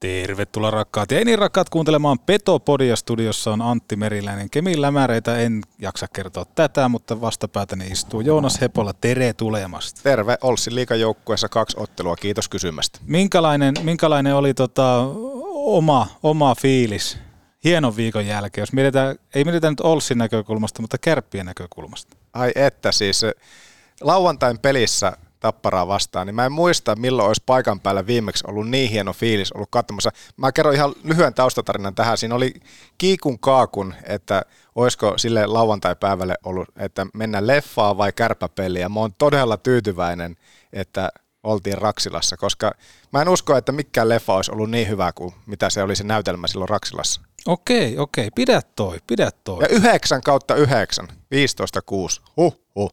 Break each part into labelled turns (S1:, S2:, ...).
S1: Tervetuloa rakkaat ja niin rakkaat kuuntelemaan Petopodia. Studiossa on Antti Meriläinen. Kemin lämäreitä en jaksa kertoa tätä, mutta vastapäätäni istuu Joonas Hepola. Tere tulemasta.
S2: Terve, Olssin liikajoukkueessa kaksi ottelua. Kiitos kysymästä.
S1: Minkälainen, minkälainen oli tota, oma, oma fiilis hienon viikon jälkeen, jos mietitään, ei mietitään nyt Olssin näkökulmasta, mutta kärppien näkökulmasta?
S2: Ai että siis lauantain pelissä Tapparaa vastaan, niin mä en muista, milloin olisi paikan päällä viimeksi ollut niin hieno fiilis ollut katsomassa. Mä kerron ihan lyhyen taustatarinan tähän. Siinä oli kiikun kaakun, että olisiko sille lauantai-päivälle ollut, että mennä leffaa vai kärpäpeliä. Mä oon todella tyytyväinen, että oltiin Raksilassa, koska mä en usko, että mikään leffa olisi ollut niin hyvä kuin mitä se oli se näytelmä silloin Raksilassa.
S1: Okei, okei, pidä toi, pidä toi.
S2: Ja 9 kautta 9, 15-6, huh, huh.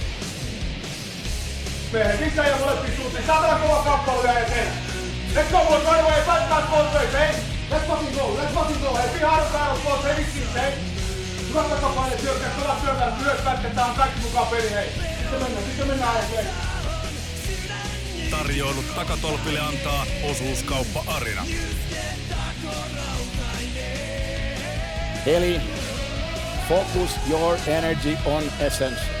S3: Mehän sisään ja molempiin suuntiin. Saatana kova kappale vielä eteen. Let's go boys, right away. Fight both ways, hey. Let's fucking go, let's fucking go. Hey, be hard battle both, hey, vitsi, hey. Hyvä takapaine, syökkää, kova syökkää, myös pätketään, on kaikki mukaan peli, hei. Sitten mennään, sitten mennään, hei.
S4: Tarjoilut takatolpille antaa osuuskauppa Arina.
S5: Eli focus your energy on essence.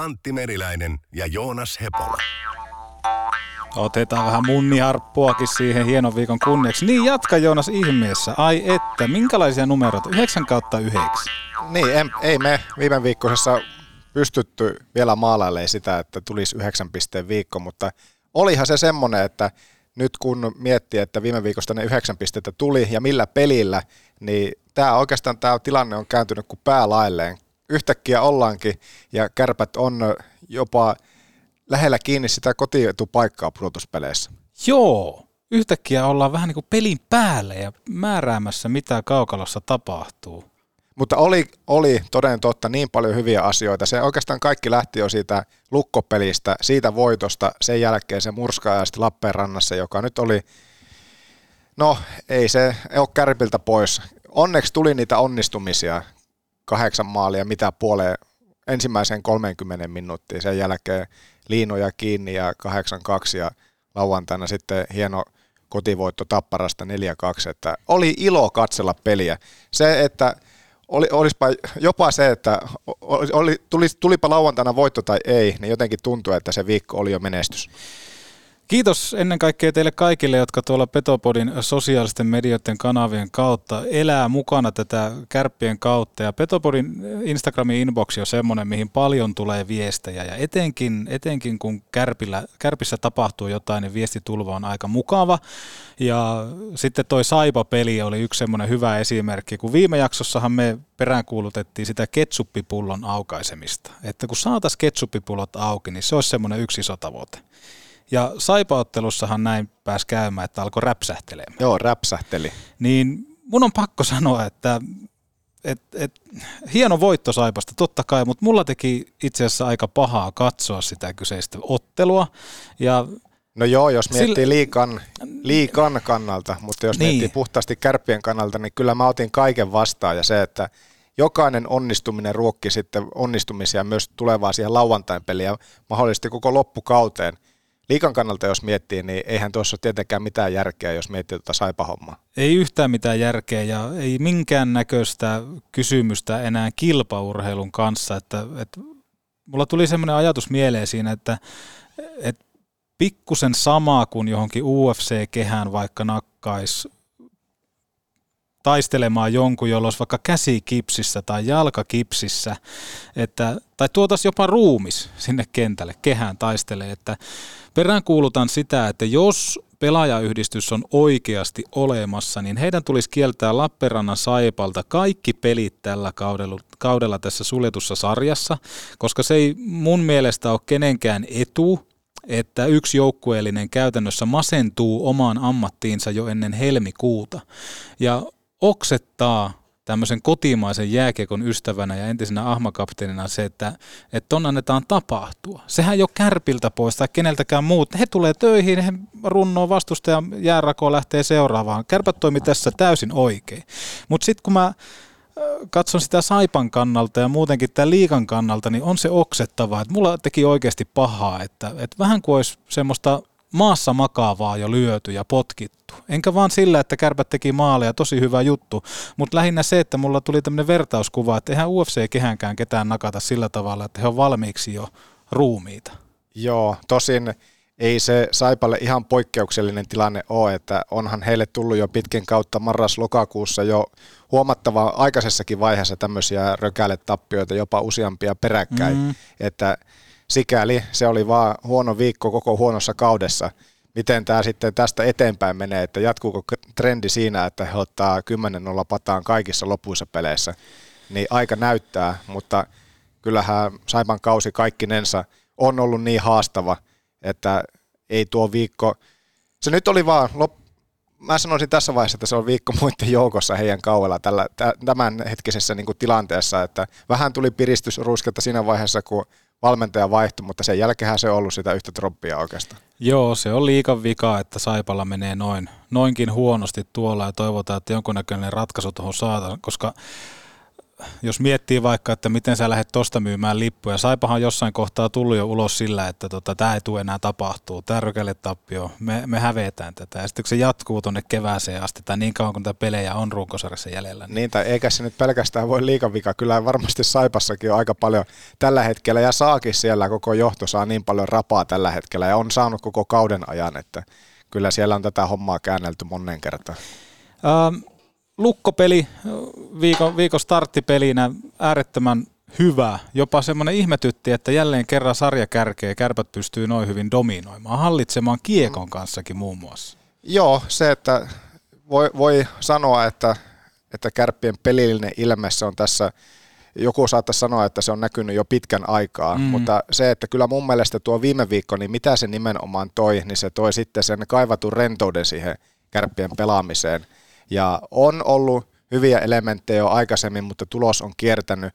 S6: Antti Meriläinen ja Joonas Hepola.
S1: Otetaan vähän munniharppuakin siihen hienon viikon kunniaksi. Niin jatka Joonas ihmeessä. Ai että, minkälaisia numeroita? 9 kautta 9.
S2: Niin, en, ei me viime viikkoisessa pystytty vielä maalailemaan sitä, että tulisi yhdeksän pisteen viikko, mutta olihan se semmoinen, että nyt kun miettii, että viime viikosta ne yhdeksän pistettä tuli ja millä pelillä, niin tämä oikeastaan tämä tilanne on kääntynyt kuin päälailleen. Yhtäkkiä ollaankin ja kärpät on jopa lähellä kiinni sitä kotietupaikkaa pudotuspeleissä.
S1: Joo, yhtäkkiä ollaan vähän niin kuin pelin päälle ja määräämässä, mitä kaukalossa tapahtuu.
S2: Mutta oli, oli toden totta niin paljon hyviä asioita. Se oikeastaan kaikki lähti jo siitä lukkopelistä, siitä voitosta, sen jälkeen se murskaajasti Lappeenrannassa, joka nyt oli, no ei se ole kärpiltä pois. Onneksi tuli niitä onnistumisia, kahdeksan maalia, mitä puoleen ensimmäiseen 30 minuuttiin, sen jälkeen liinoja kiinni ja 8-2 ja lauantaina sitten hieno kotivoitto Tapparasta 4-2, että oli ilo katsella peliä. Se, että oli, olisipa jopa se, että oli, tuli, tulipa lauantaina voitto tai ei, niin jotenkin tuntui, että se viikko oli jo menestys.
S1: Kiitos ennen kaikkea teille kaikille, jotka tuolla Petopodin sosiaalisten medioiden kanavien kautta elää mukana tätä kärppien kautta. Ja Petopodin Instagramin inboxi on semmoinen, mihin paljon tulee viestejä. Ja etenkin, etenkin kun kärpillä, kärpissä tapahtuu jotain, niin viestitulva on aika mukava. Ja sitten toi Saipa-peli oli yksi semmoinen hyvä esimerkki, kun viime jaksossahan me peräänkuulutettiin sitä ketsuppipullon aukaisemista. Että kun saataisiin ketsuppipullot auki, niin se olisi semmoinen yksi iso tavoite. Ja saipaottelussahan näin pääsi käymään, että alkoi räpsähtelemään.
S2: Joo, räpsähteli.
S1: Niin mun on pakko sanoa, että et, et, hieno voitto Saipasta, totta kai, mutta mulla teki itse asiassa aika pahaa katsoa sitä kyseistä ottelua. Ja
S2: No joo, jos miettii Sillä... liikan, liikan kannalta, mutta jos niin. miettii puhtaasti kärppien kannalta, niin kyllä mä otin kaiken vastaan ja se, että jokainen onnistuminen ruokki sitten onnistumisia myös tulevaa siihen lauantain peliin ja mahdollisesti koko loppukauteen – liikan kannalta jos miettii, niin eihän tuossa ole tietenkään mitään järkeä, jos miettii tuota saipahommaa.
S1: Ei yhtään mitään järkeä ja ei minkään näköistä kysymystä enää kilpaurheilun kanssa. Että, että mulla tuli semmoinen ajatus mieleen siinä, että, että pikkusen samaa kuin johonkin UFC-kehään vaikka nakkaisi taistelemaan jonkun, jolla olisi vaikka käsi kipsissä tai jalka kipsissä, että, tai tuotaisiin jopa ruumis sinne kentälle, kehään taistelee, että peräänkuulutan sitä, että jos pelaajayhdistys on oikeasti olemassa, niin heidän tulisi kieltää Lappeenrannan Saipalta kaikki pelit tällä kaudella, kaudella tässä suljetussa sarjassa, koska se ei mun mielestä ole kenenkään etu, että yksi joukkueellinen käytännössä masentuu omaan ammattiinsa jo ennen helmikuuta. Ja oksettaa tämmöisen kotimaisen jääkiekon ystävänä ja entisenä ahmakapteenina se, että, että annetaan tapahtua. Sehän jo kärpiltä pois tai keneltäkään muut. He tulee töihin, he runnoo vastustaja jäärakoon lähtee seuraavaan. Kärpät toimi tässä täysin oikein. Mutta sitten kun mä katson sitä Saipan kannalta ja muutenkin tämän liikan kannalta, niin on se oksettava, että mulla teki oikeasti pahaa, että, että vähän kuin olisi semmoista maassa makaavaa jo lyöty ja potkittu. Enkä vaan sillä, että kärpät teki maaleja, tosi hyvä juttu, mutta lähinnä se, että mulla tuli tämmöinen vertauskuva, että eihän UFC-kehänkään ketään nakata sillä tavalla, että he on valmiiksi jo ruumiita.
S2: Joo, tosin ei se Saipalle ihan poikkeuksellinen tilanne ole, että onhan heille tullut jo pitkin kautta marras-lokakuussa jo huomattava aikaisessakin vaiheessa tämmöisiä rökälet-tappioita, jopa useampia peräkkäin, mm. että sikäli se oli vaan huono viikko koko huonossa kaudessa. Miten tämä sitten tästä eteenpäin menee, että jatkuuko trendi siinä, että he ottaa 10-0 pataan kaikissa lopuissa peleissä, niin aika näyttää, mutta kyllähän Saipan kausi kaikkinensa on ollut niin haastava, että ei tuo viikko, se nyt oli vaan, lop, mä sanoisin tässä vaiheessa, että se on viikko muiden joukossa heidän kauella tällä, tämän hetkisessä niin tilanteessa, että vähän tuli piristysruisketta siinä vaiheessa, kun valmentaja vaihtui, mutta sen jälkeen se on ollut sitä yhtä troppia oikeastaan.
S1: Joo, se on liikan vika, että Saipalla menee noin, noinkin huonosti tuolla ja toivotaan, että jonkunnäköinen ratkaisu tuohon saadaan, koska jos miettii vaikka, että miten sä lähdet tosta myymään lippuja, Saipahan jossain kohtaa tullut jo ulos sillä, että tota, tämä ei tule enää tapahtuu, tämä rökelle tappio, me, me hävetään tätä. Ja sitten kun se jatkuu tuonne kevääseen asti, tai niin kauan kuin tämä pelejä on runkosarjassa jäljellä.
S2: Niin, niin tai eikä se nyt pelkästään voi liikavika, kyllä varmasti Saipassakin on aika paljon tällä hetkellä, ja saakin siellä koko johto saa niin paljon rapaa tällä hetkellä, ja on saanut koko kauden ajan, että kyllä siellä on tätä hommaa käännelty monen kertaan.
S1: Ähm, lukkopeli, viikon, viikon starttipelinä äärettömän hyvä. Jopa semmoinen ihmetytti, että jälleen kerran sarja kärkeä kärpät pystyy noin hyvin dominoimaan, hallitsemaan kiekon kanssakin muun muassa.
S2: Joo, se, että voi, voi sanoa, että, että kärppien pelillinen ilme se on tässä, joku saattaisi sanoa, että se on näkynyt jo pitkän aikaa, mm. mutta se, että kyllä mun mielestä tuo viime viikko, niin mitä se nimenomaan toi, niin se toi sitten sen kaivatun rentouden siihen kärppien pelaamiseen – ja on ollut hyviä elementtejä jo aikaisemmin, mutta tulos on kiertänyt.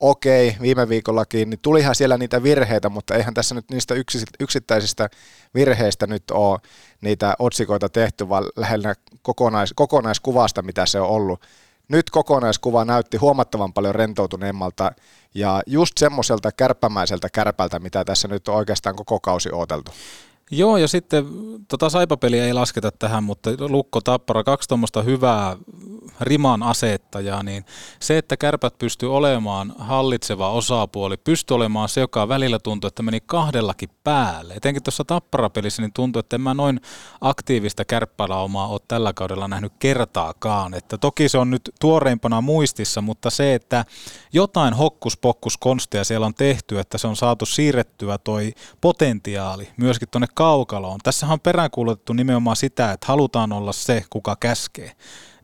S2: Okei, viime viikollakin, niin tulihan siellä niitä virheitä, mutta eihän tässä nyt niistä yksittäisistä virheistä nyt ole niitä otsikoita tehty, vaan lähellä kokonais, kokonaiskuvasta, mitä se on ollut. Nyt kokonaiskuva näytti huomattavan paljon rentoutuneemmalta ja just semmoiselta kärppämäiseltä kärpältä, mitä tässä nyt on oikeastaan koko kausi odoteltu.
S1: Joo, ja sitten tota saipapeliä ei lasketa tähän, mutta Lukko Tappara, kaksi tuommoista hyvää riman asettajaa, niin se, että kärpät pystyy olemaan hallitseva osapuoli, pystyy olemaan se, joka välillä tuntuu, että meni kahdellakin päälle. Etenkin tuossa Tapparapelissä niin tuntuu, että en mä noin aktiivista kärppälaumaa ole tällä kaudella nähnyt kertaakaan. Että toki se on nyt tuoreimpana muistissa, mutta se, että jotain hokkuspokkuskonsteja siellä on tehty, että se on saatu siirrettyä toi potentiaali myöskin tuonne kaukaloon. Tässä on peräänkuulutettu nimenomaan sitä, että halutaan olla se, kuka käskee.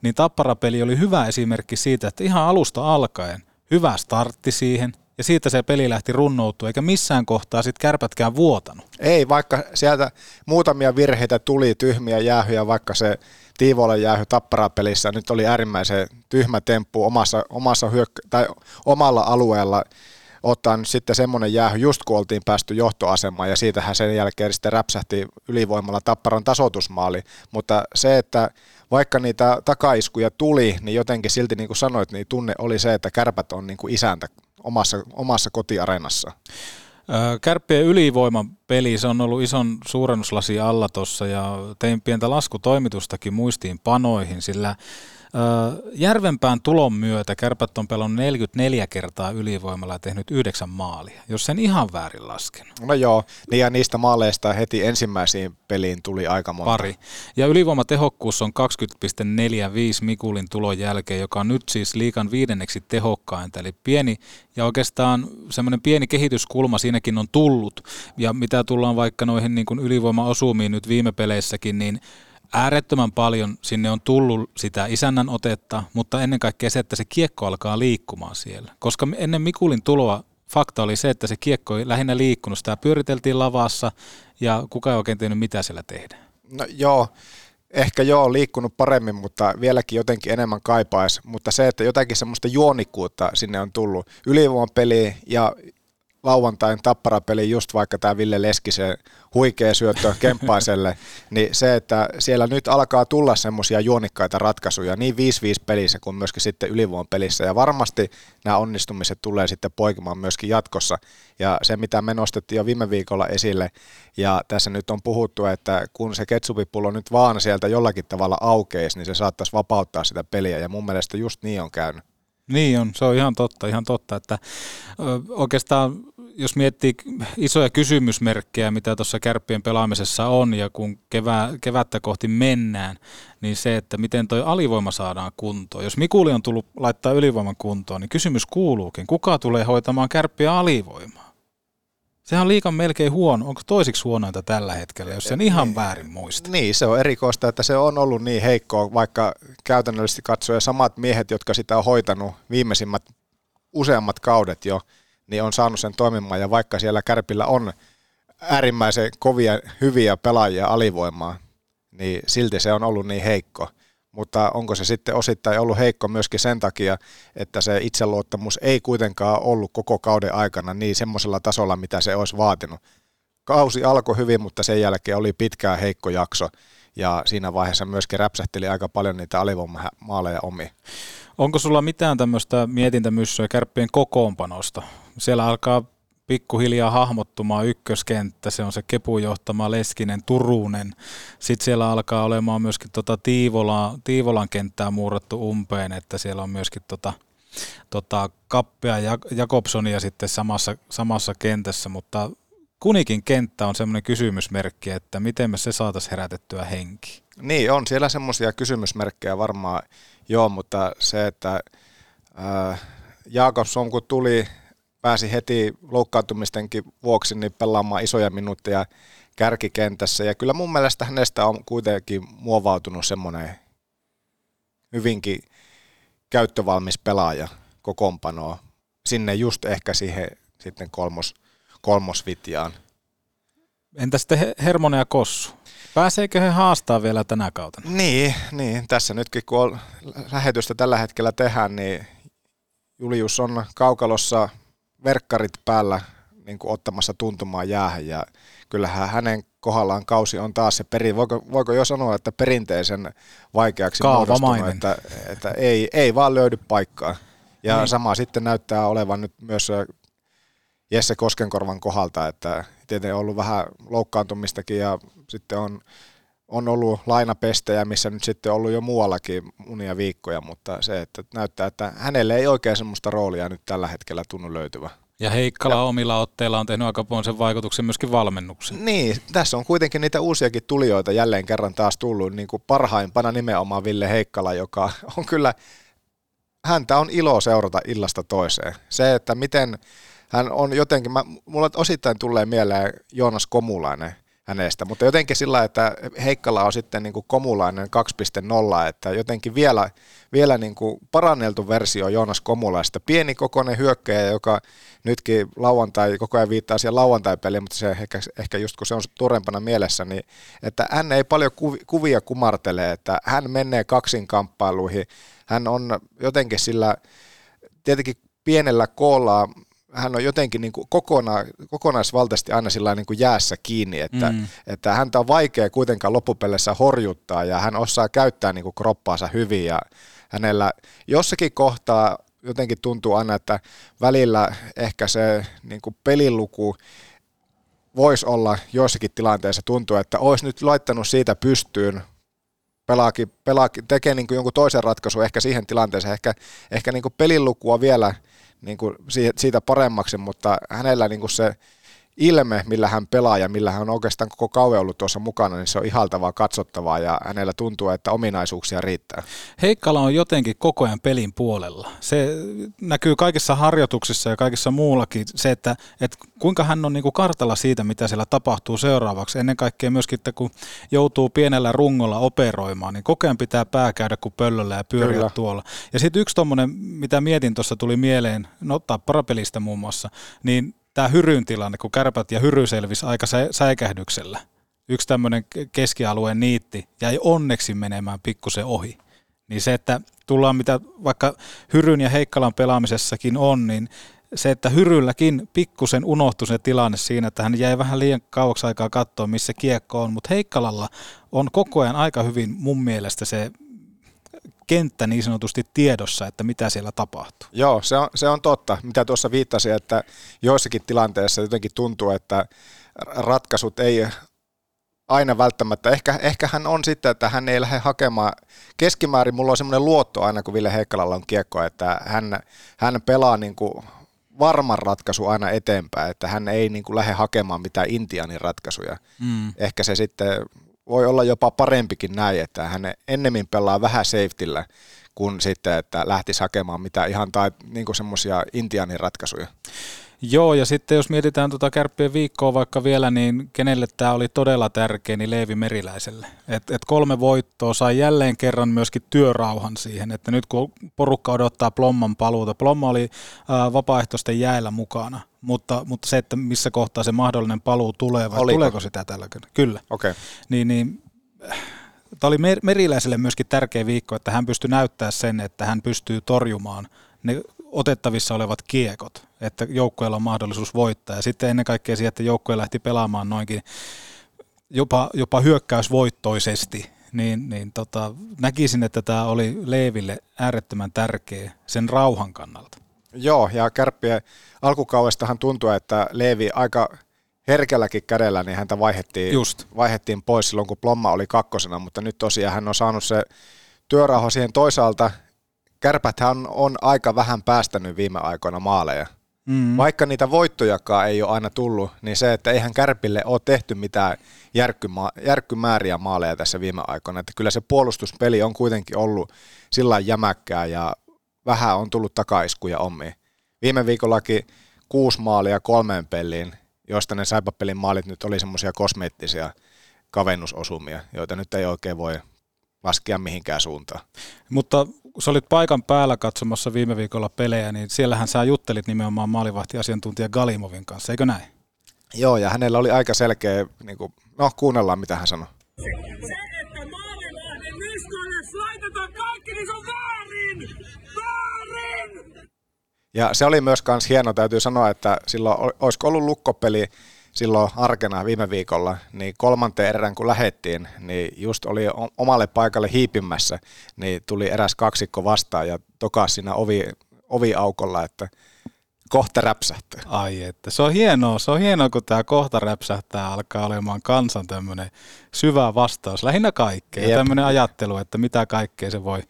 S1: Niin Tapparapeli oli hyvä esimerkki siitä, että ihan alusta alkaen hyvä startti siihen, ja siitä se peli lähti runnoutua, eikä missään kohtaa sitten kärpätkään vuotanut.
S2: Ei, vaikka sieltä muutamia virheitä tuli, tyhmiä jäähyjä, vaikka se Tiivolle jäähy tapparapelissä nyt oli äärimmäisen tyhmä temppu omassa, omassa hyökkä- tai omalla alueella ottaa nyt sitten semmoinen jäähy, just kun oltiin päästy johtoasemaan ja siitähän sen jälkeen sitten räpsähti ylivoimalla Tapparan tasoitusmaali, mutta se, että vaikka niitä takaiskuja tuli, niin jotenkin silti niin kuin sanoit, niin tunne oli se, että kärpät on niin kuin isäntä omassa, omassa kotiareenassa.
S1: Kärppien peli, se on ollut ison suurennuslasi alla tuossa ja tein pientä laskutoimitustakin muistiin panoihin, sillä Järvenpään tulon myötä Kärpät on pelannut 44 kertaa ylivoimalla ja tehnyt yhdeksän maalia, jos sen ihan väärin lasken.
S2: No joo, niin ja niistä maaleista heti ensimmäisiin peliin tuli aika monta.
S1: Pari. Ja ylivoimatehokkuus on 20,45 Mikulin tulon jälkeen, joka on nyt siis liikan viidenneksi tehokkainta. Eli pieni ja oikeastaan semmoinen pieni kehityskulma siinäkin on tullut. Ja mitä tullaan vaikka noihin niin kuin ylivoimaosumiin nyt viime peleissäkin, niin äärettömän paljon sinne on tullut sitä isännän otetta, mutta ennen kaikkea se, että se kiekko alkaa liikkumaan siellä. Koska ennen Mikulin tuloa fakta oli se, että se kiekko ei lähinnä liikkunut. Sitä pyöriteltiin lavassa ja kuka ei oikein tiennyt, mitä siellä tehdään.
S2: No joo, ehkä joo, liikkunut paremmin, mutta vieläkin jotenkin enemmän kaipaisi. Mutta se, että jotakin semmoista juonikkuutta sinne on tullut ylivoimapeliin ja lauantain tapparapeli just vaikka tämä Ville Leskisen huikea syöttö Kemppaiselle, niin se, että siellä nyt alkaa tulla semmoisia juonikkaita ratkaisuja niin 5-5 pelissä kuin myöskin sitten ylivuon pelissä. Ja varmasti nämä onnistumiset tulee sitten poikimaan myöskin jatkossa. Ja se mitä me nostettiin jo viime viikolla esille ja tässä nyt on puhuttu, että kun se ketsupipullo nyt vaan sieltä jollakin tavalla aukeisi, niin se saattaisi vapauttaa sitä peliä. Ja mun mielestä just niin on käynyt.
S1: Niin on, se on ihan totta, ihan totta, että oikeastaan jos miettii isoja kysymysmerkkejä, mitä tuossa kärppien pelaamisessa on ja kun kevää, kevättä kohti mennään, niin se, että miten toi alivoima saadaan kuntoon. Jos Mikuli on tullut laittaa ylivoiman kuntoon, niin kysymys kuuluukin, kuka tulee hoitamaan kärppiä alivoimaa? Sehän on liikan melkein huono. Onko toisiksi huonointa tällä hetkellä, jos sen ihan niin, väärin muista?
S2: Niin, se on erikoista, että se on ollut niin heikkoa, vaikka käytännöllisesti katsoen samat miehet, jotka sitä on hoitanut viimeisimmät useammat kaudet jo, niin on saanut sen toimimaan ja vaikka siellä Kärpillä on äärimmäisen kovia, hyviä pelaajia alivoimaa, niin silti se on ollut niin heikko. Mutta onko se sitten osittain ollut heikko myöskin sen takia, että se itseluottamus ei kuitenkaan ollut koko kauden aikana niin semmoisella tasolla, mitä se olisi vaatinut. Kausi alkoi hyvin, mutta sen jälkeen oli pitkään heikko jakso ja siinä vaiheessa myöskin räpsähteli aika paljon niitä alivoimaaleja omi.
S1: Onko sulla mitään tämmöistä mietintämyssyä kärppien kokoonpanosta? Siellä alkaa pikkuhiljaa hahmottumaan ykköskenttä, se on se Kepun johtama Leskinen, Turunen. Sitten siellä alkaa olemaan myöskin tota Tiivola, Tiivolan kenttää muurattu umpeen, että siellä on myöskin tota, tota Kappia ja Jakobsonia sitten samassa, samassa kentässä, mutta Kunikin kenttä on semmoinen kysymysmerkki, että miten me se saataisiin herätettyä henki.
S2: Niin, on siellä semmoisia kysymysmerkkejä varmaan, joo, mutta se, että äh, Jakobson kun tuli, pääsi heti loukkaantumistenkin vuoksi niin pelaamaan isoja minuutteja kärkikentässä, ja kyllä mun mielestä hänestä on kuitenkin muovautunut semmoinen hyvinkin käyttövalmis pelaaja kokoonpanoa sinne just ehkä siihen sitten kolmos, kolmosvitjaan.
S1: Entä sitten Hermonen ja Kossu? Pääseekö he haastaa vielä tänä kautta?
S2: Niin, niin, tässä nytkin kun lähetystä tällä hetkellä tehdään, niin Julius on kaukalossa verkkarit päällä niin kuin ottamassa tuntumaan jäähän ja kyllähän hänen kohdallaan kausi on taas se perin, voiko, voiko jo sanoa, että perinteisen vaikeaksi muodostunut, että, että ei, ei vaan löydy paikkaa. Ja niin. sama sitten näyttää olevan nyt myös Jesse Koskenkorvan kohdalta, että tietenkin on ollut vähän loukkaantumistakin ja sitten on, on ollut lainapestejä, missä nyt sitten on ollut jo muuallakin unia viikkoja, mutta se, että näyttää, että hänelle ei oikein semmoista roolia nyt tällä hetkellä tunnu löytyvä.
S1: Ja Heikkala ja, omilla otteilla on tehnyt aika sen vaikutuksen myöskin valmennuksen.
S2: Niin, tässä on kuitenkin niitä uusiakin tulijoita jälleen kerran taas tullut, niin kuin parhaimpana nimenomaan Ville Heikkala, joka on kyllä, häntä on ilo seurata illasta toiseen. Se, että miten hän on jotenkin, mä, mulla osittain tulee mieleen Joonas Komulainen hänestä, mutta jotenkin sillä, että Heikkala on sitten niin kuin Komulainen 2.0, että jotenkin vielä, vielä niin kuin paranneltu versio Joonas Komulaista. Pieni kokoinen hyökkäjä, joka nytkin lauantai, koko ajan viittaa siihen lauantai-peliin, mutta se ehkä, ehkä just kun se on turempana mielessä, niin että hän ei paljon kuvia kumartele, että hän menee kaksinkamppailuihin, hän on jotenkin sillä, tietenkin pienellä koolla hän on jotenkin niin kuin kokona, kokonaisvaltaisesti aina sillä niin kuin jäässä kiinni, että, mm. että häntä on vaikea kuitenkaan loppupeleissä horjuttaa ja hän osaa käyttää niin kuin kroppaansa hyvin ja hänellä jossakin kohtaa jotenkin tuntuu aina, että välillä ehkä se niin kuin peliluku voisi olla joissakin tilanteissa tuntuu, että olisi nyt laittanut siitä pystyyn pelaakin, pelaakin tekee niin kuin jonkun toisen ratkaisun ehkä siihen tilanteeseen, ehkä, ehkä niin kuin pelilukua vielä niin kuin siitä paremmaksi, mutta hänellä niin kuin se ilme, millä hän pelaa ja millä hän on oikeastaan koko kauan ollut tuossa mukana, niin se on ihaltavaa, katsottavaa ja hänellä tuntuu, että ominaisuuksia riittää.
S1: Heikkala on jotenkin koko ajan pelin puolella. Se näkyy kaikissa harjoituksissa ja kaikissa muullakin se, että, että kuinka hän on niin kuin kartalla siitä, mitä siellä tapahtuu seuraavaksi. Ennen kaikkea myöskin, että kun joutuu pienellä rungolla operoimaan, niin koko ajan pitää pää käydä kuin pöllöllä ja pyöriä Kyllä. tuolla. Ja sitten yksi tuommoinen, mitä mietin tuossa tuli mieleen, no ottaa parapelistä muun muassa, niin tämä Hyryn tilanne, kun kärpät ja Hyry selvisi aika säikähdyksellä. Yksi tämmöinen keskialueen niitti jäi onneksi menemään pikkusen ohi. Niin se, että tullaan mitä vaikka Hyryn ja Heikkalan pelaamisessakin on, niin se, että Hyrylläkin pikkusen unohtui se tilanne siinä, että hän jäi vähän liian kauaksi aikaa katsoa, missä kiekko on, mutta Heikkalalla on koko ajan aika hyvin mun mielestä se kenttä niin sanotusti tiedossa, että mitä siellä tapahtuu.
S2: Joo, se on, se on totta. Mitä tuossa viittasi, että joissakin tilanteissa jotenkin tuntuu, että ratkaisut ei aina välttämättä. Ehkä, ehkä hän on sitten, että hän ei lähde hakemaan. Keskimäärin mulla on semmoinen luotto aina, kun Ville Heikkalalla on kiekko, että hän, hän pelaa niin kuin varman ratkaisu aina eteenpäin, että hän ei niin kuin lähde hakemaan mitään Intianin ratkaisuja. Mm. Ehkä se sitten voi olla jopa parempikin näin, että hän ennemmin pelaa vähän safetyllä kuin sitten, että lähtisi hakemaan mitä ihan tai niin semmoisia intianin ratkaisuja.
S1: Joo, ja sitten jos mietitään tuota kärppien viikkoa vaikka vielä, niin kenelle tämä oli todella tärkeä, niin Leevi Meriläiselle. Et, et kolme voittoa sai jälleen kerran myöskin työrauhan siihen, että nyt kun porukka odottaa Plomman paluuta, Plomma oli ää, vapaaehtoisten jäällä mukana, mutta, mutta se, että missä kohtaa se mahdollinen paluu tulee, vai Oliko? tuleeko sitä tällä Kyllä.
S2: Okay.
S1: Niin, niin Tämä oli Meriläiselle myöskin tärkeä viikko, että hän pystyi näyttää sen, että hän pystyy torjumaan ne otettavissa olevat kiekot, että joukkueella on mahdollisuus voittaa. Ja sitten ennen kaikkea siihen, että joukkue lähti pelaamaan noinkin jopa, jopa hyökkäysvoittoisesti, niin, niin tota, näkisin, että tämä oli Leeville äärettömän tärkeä sen rauhan kannalta.
S2: Joo, ja kärppien alkukaudestahan tuntui, että Leevi aika herkälläkin kädellä, niin häntä vaihettiin, Just. vaihettiin pois silloin, kun Plomma oli kakkosena, mutta nyt tosiaan hän on saanut se työrauha siihen toisaalta kärpäthän on aika vähän päästänyt viime aikoina maaleja. Mm. Vaikka niitä voittojakaan ei ole aina tullut, niin se, että eihän Kärpille ole tehty mitään järkkyma- järkkymääriä maaleja tässä viime aikoina. Että kyllä se puolustuspeli on kuitenkin ollut sillä jämäkkää ja vähän on tullut takaiskuja omiin. Viime viikollakin kuusi maalia kolmeen peliin, joista ne saipapelin maalit nyt oli semmoisia kosmeettisia kavennusosumia, joita nyt ei oikein voi laskea mihinkään suuntaan.
S1: Mutta kun sä olit paikan päällä katsomassa viime viikolla pelejä, niin siellähän sä juttelit nimenomaan maalivahtiasiantuntija Galimovin kanssa, eikö näin?
S2: Joo, ja hänellä oli aika selkeä, niin kuin, no kuunnellaan mitä hän sanoi.
S7: Se, että maalivahden niskoille laitetaan kaikki, niin se on! Väärin!
S2: Ja se oli myös kans hieno, täytyy sanoa, että silloin olisiko ollut lukkopeli, silloin arkena viime viikolla, niin kolmanteen erään kun lähettiin, niin just oli omalle paikalle hiipimässä, niin tuli eräs kaksikko vastaan ja tokas siinä ovi, oviaukolla, että kohta räpsähtää.
S1: Ai että, se on hienoa, se on hienoa, kun tämä kohta räpsähtää alkaa olemaan kansan tämmöinen syvä vastaus, lähinnä kaikkea, tämmöinen ajattelu, että mitä kaikkea se voi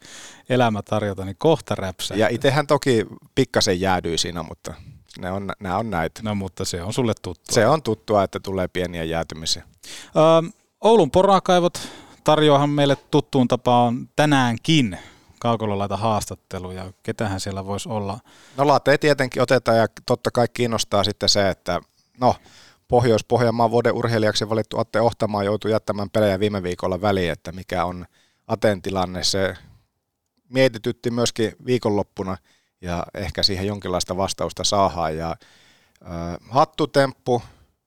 S1: elämä tarjota, niin kohta räpsähtää.
S2: Ja itsehän toki pikkasen jäädyi siinä, mutta ne on, nämä on näitä.
S1: No mutta se on sulle tuttua.
S2: Se on tuttua, että tulee pieniä jäätymisiä.
S1: Öö, Oulun porakaivot tarjoahan meille tuttuun tapaan tänäänkin kaukololaita haastatteluja. Ketähän siellä voisi olla?
S2: No late tietenkin otetaan ja totta kai kiinnostaa sitten se, että no Pohjois-Pohjanmaan vuoden urheilijaksi valittu Atte Ohtamaa joutui jättämään pelejä viime viikolla väliin, että mikä on Aten tilanne. Se mietitytti myöskin viikonloppuna – ja ehkä siihen jonkinlaista vastausta saadaan. Ja, äh, hattutemppu,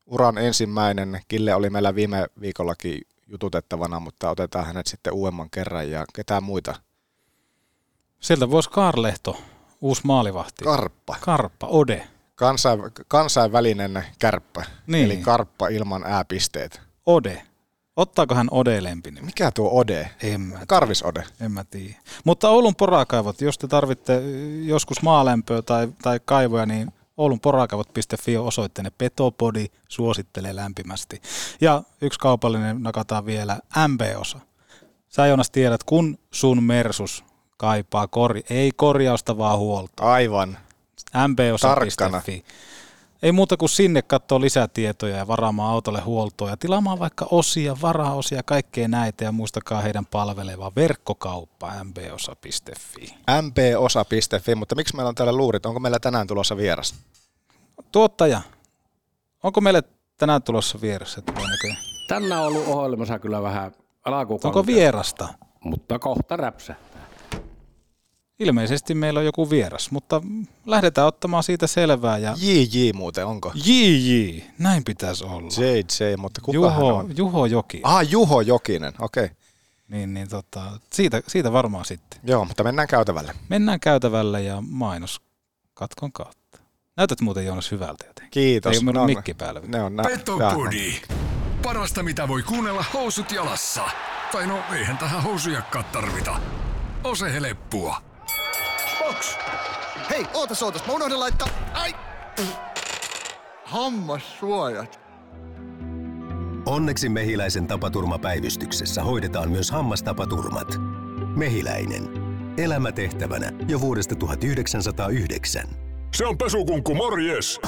S2: uran ensimmäinen, Kille oli meillä viime viikollakin jututettavana, mutta otetaan hänet sitten uudemman kerran ja ketään muita.
S1: Sieltä voisi Karlehto, uusi maalivahti.
S2: Karppa.
S1: Karppa, Ode.
S2: Kansain, kansainvälinen kärppä, niin. eli karppa ilman ääpisteet.
S1: Ode. Ottaako hän Ode lempinen?
S2: Mikä tuo Ode?
S1: En mä
S2: Karvis Ode.
S1: En mä tiedä. Mutta Oulun porakaivot, jos te tarvitte joskus maalämpöä tai, tai kaivoja, niin oulunporakaivot.fi on osoitteenne Petopodi suosittelee lämpimästi. Ja yksi kaupallinen nakataan vielä MB-osa. Sä Joonas tiedät, kun sun Mersus kaipaa kori, ei korjausta vaan huolta.
S2: Aivan.
S1: mbosa.fi. Ei muuta kuin sinne katsoa lisätietoja ja varaamaan autolle huoltoa ja tilaamaan vaikka osia, varaosia, kaikkea näitä ja muistakaa heidän palveleva verkkokauppa mbosa.fi.
S2: mposa.fi, mutta miksi meillä on täällä luurit? Onko meillä tänään tulossa vieras?
S1: Tuottaja, onko meille tänään tulossa vieras?
S8: Tänään on ollut ohjelmassa kyllä vähän alakuukautta.
S1: Onko vierasta?
S8: Mutta kohta räpsähtää.
S1: Ilmeisesti meillä on joku vieras, mutta lähdetään ottamaan siitä selvää. Ja
S2: JJ muuten, onko?
S1: JJ, näin pitäisi olla.
S2: JJ, mutta kuka hän
S1: Juho,
S2: on?
S1: Juho Joki.
S2: Ah, Juho Jokinen, okei. Okay.
S1: Niin, niin tota, siitä, siitä varmaan sitten.
S2: Joo, mutta mennään käytävälle.
S1: Mennään käytävälle ja mainos katkon kautta. Näytät muuten Joonas hyvältä jotenkin.
S2: Kiitos.
S1: Ei meillä
S2: on-
S1: mikki päällä.
S2: Ne on nä-
S9: Petopodi. Parasta mitä voi kuunnella housut jalassa. Tai no eihän tähän housujakkaa tarvita. Ose heleppua.
S10: Box! Hei, ootas, ootas, mä unohdin laittaa... Ai! Hammassuojat.
S6: Onneksi Mehiläisen tapaturmapäivystyksessä hoidetaan myös hammastapaturmat. Mehiläinen. Elämätehtävänä jo vuodesta 1909.
S7: Se on pesukunkku, morjes!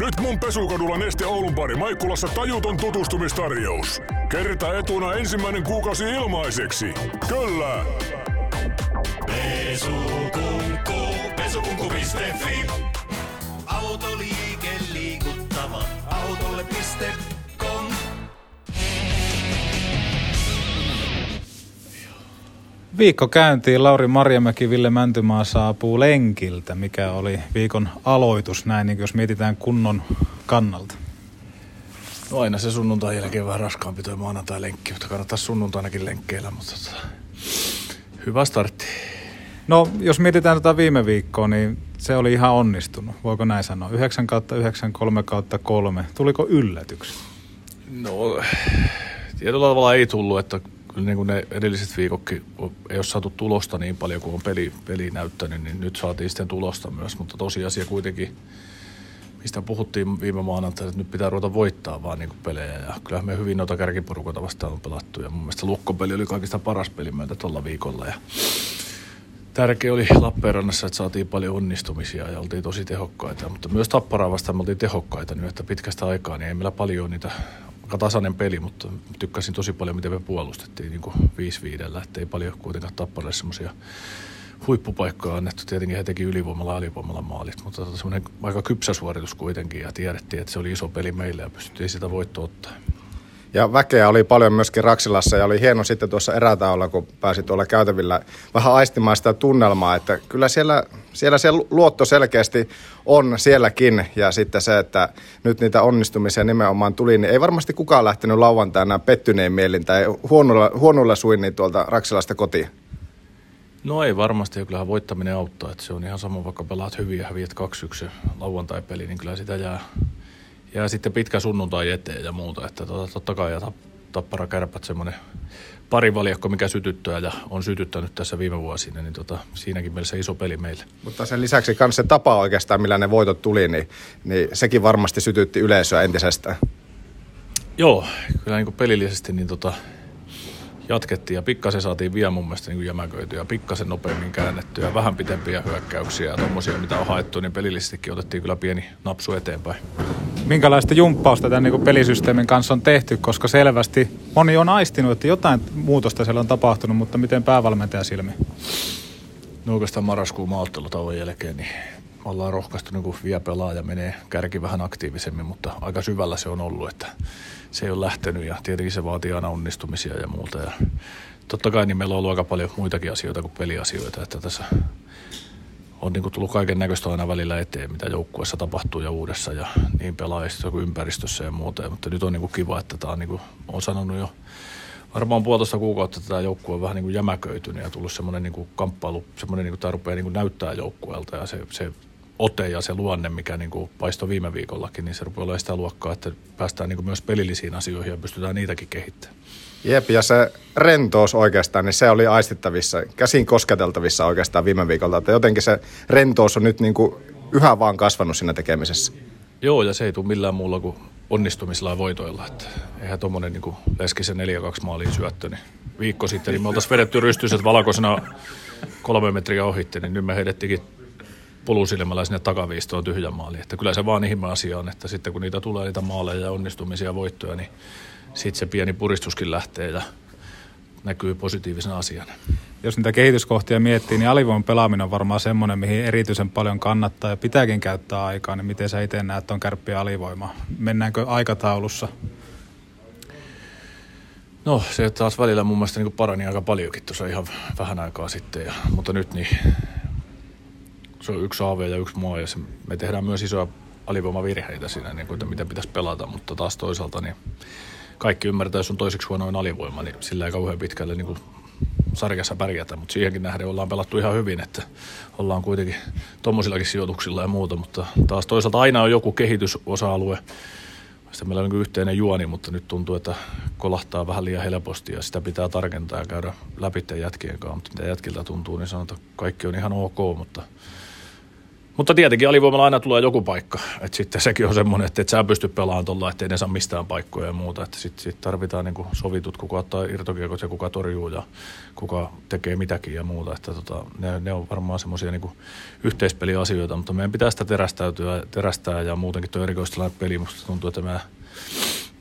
S7: Nyt mun pesukadulla Neste Oulun pari Maikkulassa tajuton tutustumistarjous. Kerta etuna ensimmäinen kuukausi ilmaiseksi. Kyllä!
S11: Pesukunku, pesukunku.fi. Autoliike liikuttava. Autolle.com.
S1: Viikko käyntiin. Lauri Marjamäki, Ville Mäntymaa saapuu lenkiltä, mikä oli viikon aloitus näin, niin jos mietitään kunnon kannalta.
S12: No aina se sunnuntai jälkeen vähän raskaampi toi maanantai-lenkki, mutta kannattaa sunnuntainakin lenkkeillä, mutta tota, hyvä startti.
S1: No, jos mietitään tätä viime viikkoa, niin se oli ihan onnistunut. Voiko näin sanoa? 9 kautta 9, 3 kautta 3. Tuliko yllätyksen?
S12: No, tietyllä tavalla ei tullut, että kyllä niin kuin ne edelliset viikokki ei ole saatu tulosta niin paljon kuin on peli, peli näyttänyt, niin nyt saatiin sitten tulosta myös, mutta tosiasia kuitenkin, mistä puhuttiin viime maanantaina, että nyt pitää ruveta voittaa vaan niin kuin pelejä ja kyllähän me hyvin noita kärkiporukoita vastaan on pelattu ja mun mielestä lukkopeli oli kaikista paras peli meiltä tuolla viikolla ja tärkeä oli Lappeenrannassa, että saatiin paljon onnistumisia ja oltiin tosi tehokkaita, mutta myös Tapparaa vastaan me oltiin tehokkaita nyt, että pitkästä aikaa niin ei meillä paljon niitä tasainen peli, mutta tykkäsin tosi paljon, miten me puolustettiin niin kuin 5-5, että ei paljon kuitenkaan Tapparalle semmoisia huippupaikkoja annettu. Tietenkin he teki ylivoimalla ja alivoimalla maalit, mutta tota semmoinen aika kypsä suoritus kuitenkin ja tiedettiin, että se oli iso peli meille ja pystyttiin sitä voittoa ottaa.
S2: Ja väkeä oli paljon myöskin Raksilassa ja oli hieno sitten tuossa erätaolla, kun pääsi tuolla käytävillä vähän aistimaan sitä tunnelmaa, että kyllä siellä, siellä se luotto selkeästi on sielläkin ja sitten se, että nyt niitä onnistumisia nimenomaan tuli, niin ei varmasti kukaan lähtenyt lauantaina pettyneen mielin tai huonolla, huonolla suin niin tuolta Raksilasta kotiin.
S12: No ei varmasti, ja kyllähän voittaminen auttaa. Että se on ihan sama, vaikka pelaat hyvin ja häviät 2-1 lauantai-peli, niin kyllä sitä jää, jää sitten pitkä sunnuntai eteen ja muuta. Että tota, totta kai ja tappara kärpät semmoinen parivaljakko, mikä sytyttää ja on sytyttänyt tässä viime vuosina, niin tota, siinäkin mielessä iso peli meille.
S2: Mutta sen lisäksi myös se tapa oikeastaan, millä ne voitot tuli, niin, niin sekin varmasti sytytti yleisöä entisestään.
S12: Joo, kyllä niin pelillisesti niin tota, jatkettiin ja pikkasen saatiin vielä mun mielestä niin jämäköityä ja pikkasen nopeammin käännettyä ja vähän pitempiä hyökkäyksiä ja tommosia mitä on haettu, niin pelillisestikin otettiin kyllä pieni napsu eteenpäin.
S1: Minkälaista jumppausta tämän niin kuin pelisysteemin kanssa on tehty, koska selvästi moni on aistinut, että jotain muutosta siellä on tapahtunut, mutta miten päävalmentaja silmi?
S12: No oikeastaan marraskuun maaottelutauon jälkeen, niin ollaan rohkaistu niin vielä pelaaja menee kärki vähän aktiivisemmin, mutta aika syvällä se on ollut, että se ei ole lähtenyt ja tietenkin se vaatii aina onnistumisia ja muuta. Ja totta kai niin meillä on ollut aika paljon muitakin asioita kuin peliasioita, että tässä on niin tullut kaiken näköistä aina välillä eteen, mitä joukkueessa tapahtuu ja uudessa ja niin pelaajissa kuin ympäristössä ja muuta. Mutta nyt on niin kiva, että tämä on, niin kuin, olen sanonut jo varmaan puolitoista kuukautta että tämä joukkue on vähän niin kuin jämäköitynyt ja tullut semmoinen niin kamppailu, semmoinen niin kuin tämä rupeaa niin kuin näyttää joukkueelta ja se, se ote ja se luonne, mikä niin kuin paistoi viime viikollakin, niin se rupeaa olemaan sitä luokkaa, että päästään niin kuin myös pelillisiin asioihin ja pystytään niitäkin kehittämään.
S2: Jep, ja se rentous oikeastaan, niin se oli aistittavissa, käsin kosketeltavissa oikeastaan viime viikolta, että jotenkin se rentous on nyt niin kuin yhä vaan kasvanut siinä tekemisessä.
S12: Joo, ja se ei tule millään muulla kuin onnistumisella ja voitoilla. Että eihän tuommoinen niin Leskisen 4-2 maaliin syöttö, niin viikko sitten niin me oltaisiin vedetty rystyiset valkoisena kolme metriä ohitte, niin nyt me heidettikin pulusilmällä sinne takaviistoon tyhjän maaliin. Että kyllä se vaan ihme asia on, että sitten kun niitä tulee niitä maaleja ja onnistumisia ja voittoja, niin sitten se pieni puristuskin lähtee ja näkyy positiivisena asiana.
S1: Jos niitä kehityskohtia miettii, niin alivoiman pelaaminen on varmaan semmoinen, mihin erityisen paljon kannattaa ja pitääkin käyttää aikaa. Niin miten sä itse näet tuon kärppiä alivoimaa? Mennäänkö aikataulussa?
S12: No se taas välillä mun mielestä niin parani aika paljonkin tuossa ihan vähän aikaa sitten, ja, mutta nyt niin se on yksi AV ja yksi mua ja se, me tehdään myös isoja alivoimavirheitä siinä, niin kuin, että miten pitäisi pelata, mutta taas toisaalta niin kaikki ymmärtää, jos on toiseksi huonoin alivoima, niin sillä ei kauhean pitkälle niin kuin sarjassa pärjätä, mutta siihenkin nähden ollaan pelattu ihan hyvin, että ollaan kuitenkin tuommoisillakin sijoituksilla ja muuta, mutta taas toisaalta aina on joku kehitysosa-alue, sitten meillä on niin yhteinen juoni, mutta nyt tuntuu, että kolahtaa vähän liian helposti ja sitä pitää tarkentaa ja käydä läpi jätkien kanssa. Mutta mitä jätkiltä tuntuu, niin sanotaan, että kaikki on ihan ok, mutta mutta tietenkin alivoimalla aina tulee joku paikka. Et sitten sekin on semmoinen, että et sä pysty pelaamaan tuolla, ettei ne saa mistään paikkoja ja muuta. Sitten sit tarvitaan niinku sovitut, kuka ottaa irtokiekot ja kuka torjuu ja kuka tekee mitäkin ja muuta. Että tota, ne, ne, on varmaan semmoisia niinku yhteispeliasioita, mutta meidän pitää sitä terästäytyä, terästää ja muutenkin tuo erikoistilanne peli. Musta tuntuu, että meidän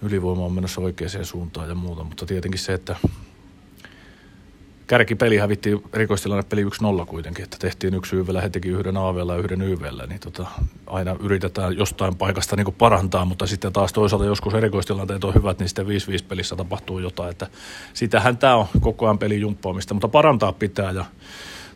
S12: ylivoima on menossa oikeaan suuntaan ja muuta. Mutta tietenkin se, että kärkipeli hävittiin erikoistilanne peli 1-0 kuitenkin, että tehtiin yksi YVllä, he teki yhden AVllä ja yhden YVllä, niin tota, aina yritetään jostain paikasta niin parantaa, mutta sitten taas toisaalta joskus erikoistilanteet on hyvät, niin sitten 5-5 pelissä tapahtuu jotain, että sitähän tämä on koko ajan pelin jumppaamista, mutta parantaa pitää ja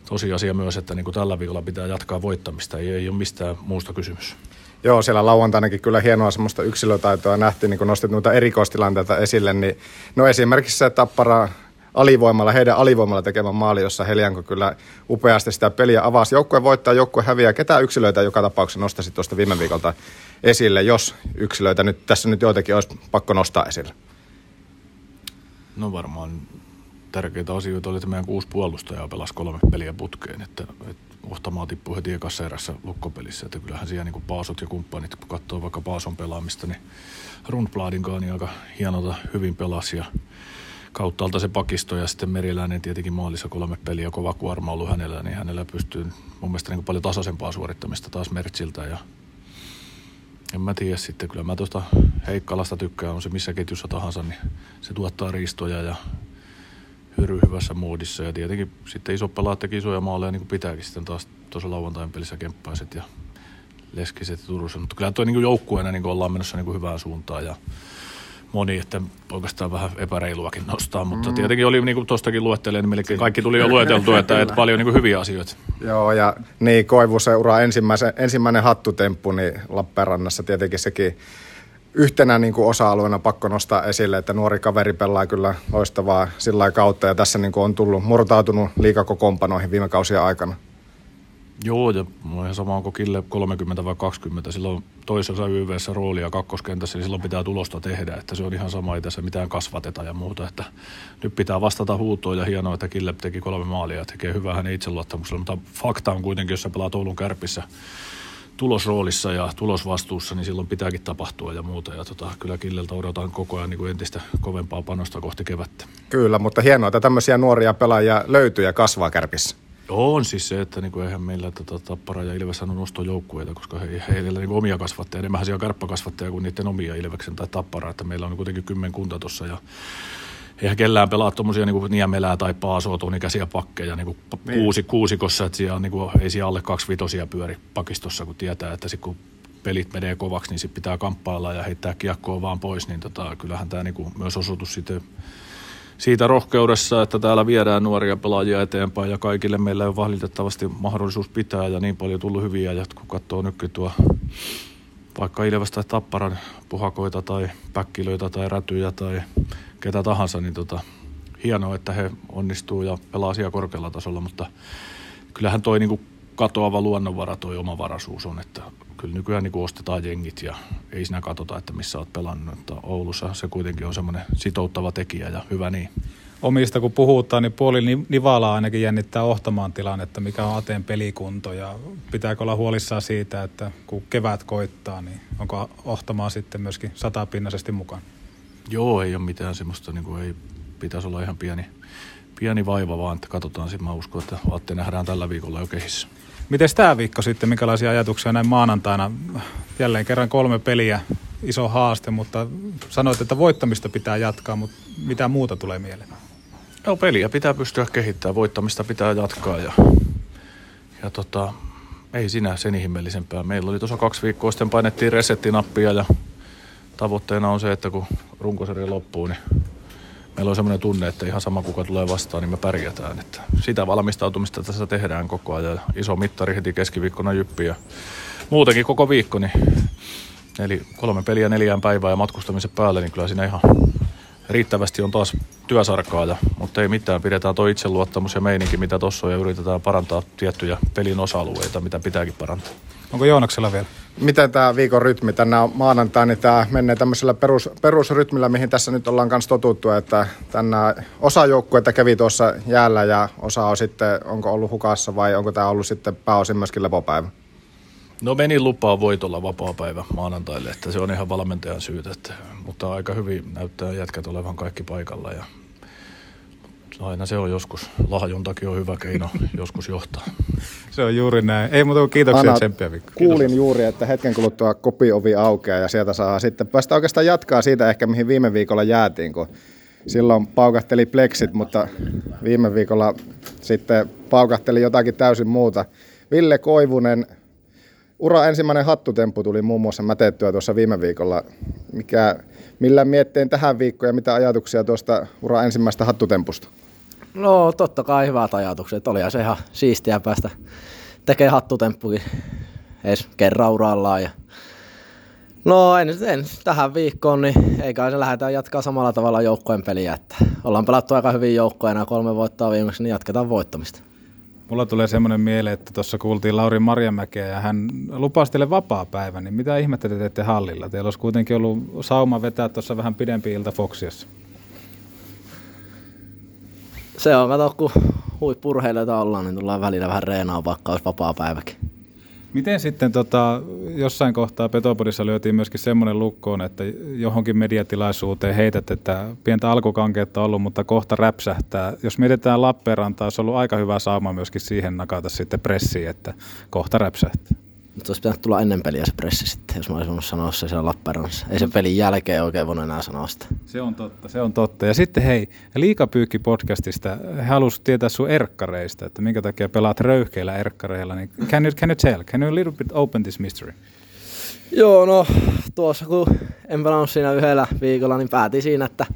S12: tosiasia myös, että niin kuin tällä viikolla pitää jatkaa voittamista, ei, ei ole mistään muusta kysymys.
S2: Joo, siellä lauantainakin kyllä hienoa semmoista yksilötaitoa nähtiin, niin kun nostit noita erikoistilanteita esille, niin no esimerkiksi se Tappara alivoimalla, heidän alivoimalla tekemän maali, jossa Helianko kyllä upeasti sitä peliä avasi. Joukkue voittaa, joukkue häviää. Ketä yksilöitä joka tapauksessa nostasi tuosta viime viikolta esille, jos yksilöitä nyt, tässä nyt joitakin olisi pakko nostaa esille?
S12: No varmaan tärkeitä asioita oli, että meidän kuusi puolustajaa pelasi kolme peliä putkeen, että, että Ohtamaa tippui heti ekassa erässä lukkopelissä, että kyllähän siellä niin Paasot ja kumppanit, kun katsoo vaikka Paason pelaamista, niin Rundbladinkaan niin aika hienolta hyvin pelasi ja kauttaalta se pakisto ja sitten Meriläinen tietenkin maalissa kolme peliä, kova kuorma ollut hänellä, niin hänellä pystyy mun mielestä niin paljon tasaisempaa suorittamista taas Mertsiltä ja en mä tiedä sitten, kyllä mä tuosta Heikkalasta tykkään, on se missä ketjussa tahansa, niin se tuottaa riistoja ja hyry hyvässä muodissa ja tietenkin sitten iso pelaat teki isoja maaleja niin kuin pitääkin sitten taas tuossa lauantain pelissä kemppaiset ja Leskiset ja Turussa, mutta kyllä tuo niin joukkueena niin ollaan menossa niin hyvään suuntaan ja moni, että oikeastaan vähän epäreiluakin nostaa, mutta mm. tietenkin oli niin kuin tuostakin luettelee, niin melkein kaikki tuli jo lueteltu, että, että paljon niin kuin hyviä asioita.
S2: Joo, ja niin Koivuseura ensimmäisen, ensimmäinen hattutemppu, niin Lappeenrannassa tietenkin sekin yhtenä niin kuin osa-alueena pakko nostaa esille, että nuori kaveri pelaa kyllä loistavaa sillä kautta, ja tässä niin kuin on tullut murtautunut liikakokoonpanoihin viime kausien aikana.
S12: Joo, ja ihan sama onko Kille 30 vai 20. Silloin toisessa YVssä roolia kakkoskentässä, niin silloin pitää tulosta tehdä. Että se on ihan sama, ei tässä mitään kasvateta ja muuta. Että nyt pitää vastata huutoon ja hienoa, että Kille teki kolme maalia ja tekee hyvää hänen itseluottamuksella. Mutta fakta on kuitenkin, jos sä pelaat Oulun kärpissä tulosroolissa ja tulosvastuussa, niin silloin pitääkin tapahtua ja muuta. Ja tota, kyllä Killeltä odotan koko ajan niin kuin entistä kovempaa panosta kohti kevättä.
S2: Kyllä, mutta hienoa, että tämmöisiä nuoria pelaajia löytyy ja kasvaa kärpissä.
S12: On siis se, että niinku, eihän meillä tota, Tappara ja Ilves on nostojoukkueita, koska he, heillä niinku omia kasvattajia, enemmän siellä karppakasvattajia kuin niiden omia Ilveksen tai Tappara, että meillä on kuitenkin kymmenkunta tuossa ja eihän kellään pelaa tuommoisia niin Niemelää tai Paasoa tuonikäisiä pakkeja niin niin. kuusi, kuusikossa, että siellä on, niin kuin, ei siellä alle kaksi vitosia pyöri pakistossa, kun tietää, että sit kun pelit menee kovaksi, niin sitten pitää kamppailla ja heittää kiekkoa vaan pois, niin tota, kyllähän tämä niin myös osoitus sitten siitä rohkeudessa, että täällä viedään nuoria pelaajia eteenpäin ja kaikille meillä on valitettavasti mahdollisuus pitää ja niin paljon tullut hyviä. Ja kun katsoo nytkin tuo vaikka Ilves tai Tapparan puhakoita tai päkkilöitä tai rätyjä tai ketä tahansa, niin tota, hienoa, että he onnistuu ja pelaa siellä korkealla tasolla, mutta kyllähän toi niinku katoava luonnonvara toi omavaraisuus on, että kyllä nykyään niin ostetaan jengit ja ei siinä katsota, että missä olet pelannut. Että Oulussa se kuitenkin on semmoinen sitouttava tekijä ja hyvä niin.
S1: omista kun puhutaan, niin puoli Ni- Nivalaa ainakin jännittää Ohtamaan tilannetta, mikä on Ateen pelikunto ja pitääkö olla huolissaan siitä, että kun kevät koittaa, niin onko Ohtamaa sitten myöskin satapinnaisesti mukaan?
S12: Joo, ei ole mitään semmoista, niin kuin ei pitäisi olla ihan pieni, pieni vaiva, vaan että katsotaan sitten. Mä uskon, että Atte nähdään tällä viikolla jo kehissä.
S1: Miten tämä viikko sitten, minkälaisia ajatuksia näin maanantaina? Jälleen kerran kolme peliä, iso haaste, mutta sanoit, että voittamista pitää jatkaa, mutta mitä muuta tulee mieleen?
S12: Joo, peliä pitää pystyä kehittämään, voittamista pitää jatkaa ja, ja tota, ei sinä sen ihmeellisempää. Meillä oli tuossa kaksi viikkoa sitten painettiin resettinappia ja tavoitteena on se, että kun runkosarja loppuu, niin meillä on semmoinen tunne, että ihan sama kuka tulee vastaan, niin me pärjätään. Että sitä valmistautumista tässä tehdään koko ajan. Iso mittari heti keskiviikkona jyppi ja muutenkin koko viikko. Niin, eli kolme peliä neljään päivää ja matkustamisen päälle, niin kyllä siinä ihan riittävästi on taas työsarkaa, ja, mutta ei mitään. Pidetään tuo itseluottamus ja meininki, mitä tuossa on, ja yritetään parantaa tiettyjä pelin osa-alueita, mitä pitääkin parantaa.
S1: Onko Joonaksella vielä?
S2: Miten tämä viikon rytmi tänään on maanantai, niin tämä menee tämmöisellä perus, perusrytmillä, mihin tässä nyt ollaan kanssa totuttu, että tänään osa joukkueita kävi tuossa jäällä ja osa on sitten, onko ollut hukassa vai onko tämä ollut sitten pääosin myöskin lepopäivä?
S12: No meni lupaa voitolla vapaa-päivä maanantaille, että se on ihan valmentajan syytä, että, mutta aika hyvin näyttää jätkät olevan kaikki paikalla ja aina se on joskus, lahjontakin on hyvä keino joskus johtaa.
S1: Se on juuri näin. Ei muuta kuin kiitoksia
S2: Anna,
S1: tsemppiä Mikko.
S2: Kuulin juuri, että hetken kuluttua kopiovi aukeaa ja sieltä saa sitten päästä oikeastaan jatkaa siitä ehkä mihin viime viikolla jäätiin, kun silloin paukahteli pleksit, mutta viime viikolla sitten paukahteli jotakin täysin muuta. Ville Koivunen, ura ensimmäinen hattutemppu tuli muun muassa mätettyä tuossa viime viikolla. Mikä, millä mietteen tähän viikkoon ja mitä ajatuksia tuosta ura ensimmäistä hattutempusta?
S13: No totta kai hyvät ajatukset. Olihan se ihan siistiä päästä tekemään hattutemppukin edes kerran urallaan. Ja... No en, en, tähän viikkoon, niin eikä se lähdetään jatkaa samalla tavalla joukkojen peliä. Että ollaan pelattu aika hyvin joukkoja ja kolme voittaa viimeksi, niin jatketaan voittamista.
S1: Mulla tulee semmoinen mieleen, että tuossa kuultiin Lauri Marjamäkeä ja hän lupasi teille vapaa-päivä, niin mitä ihmettä te teette hallilla? Teillä olisi kuitenkin ollut sauma vetää tuossa vähän pidempi ilta Foxiassa.
S13: Se on, kato, kun huippurheilijoita ollaan, niin tullaan välillä vähän reenaa, vaikka olisi vapaa-päiväkin.
S1: Miten sitten tota, jossain kohtaa Petopodissa lyötiin myöskin semmoinen lukkoon, että johonkin mediatilaisuuteen heität, että pientä alkukankeutta on ollut, mutta kohta räpsähtää. Jos mietitään Lappeenrantaa, olisi ollut aika hyvä sauma myöskin siihen nakata sitten pressiin, että kohta räpsähtää.
S13: Mutta olisi pitänyt tulla ennen peliä se pressi sitten, jos mä olisin voinut sanoa se siellä Lappeenrannassa. Ei sen pelin jälkeen oikein voinut enää sanoa sitä.
S1: Se on totta, se on totta. Ja sitten hei, Liikapyykki podcastista, he halusivat tietää sun erkkareista, että minkä takia pelaat röyhkeillä erkkareilla. Niin can, you, can you tell? Can you a little bit open this mystery?
S13: Joo, no tuossa kun en pelannut siinä yhdellä viikolla, niin päätin siinä, että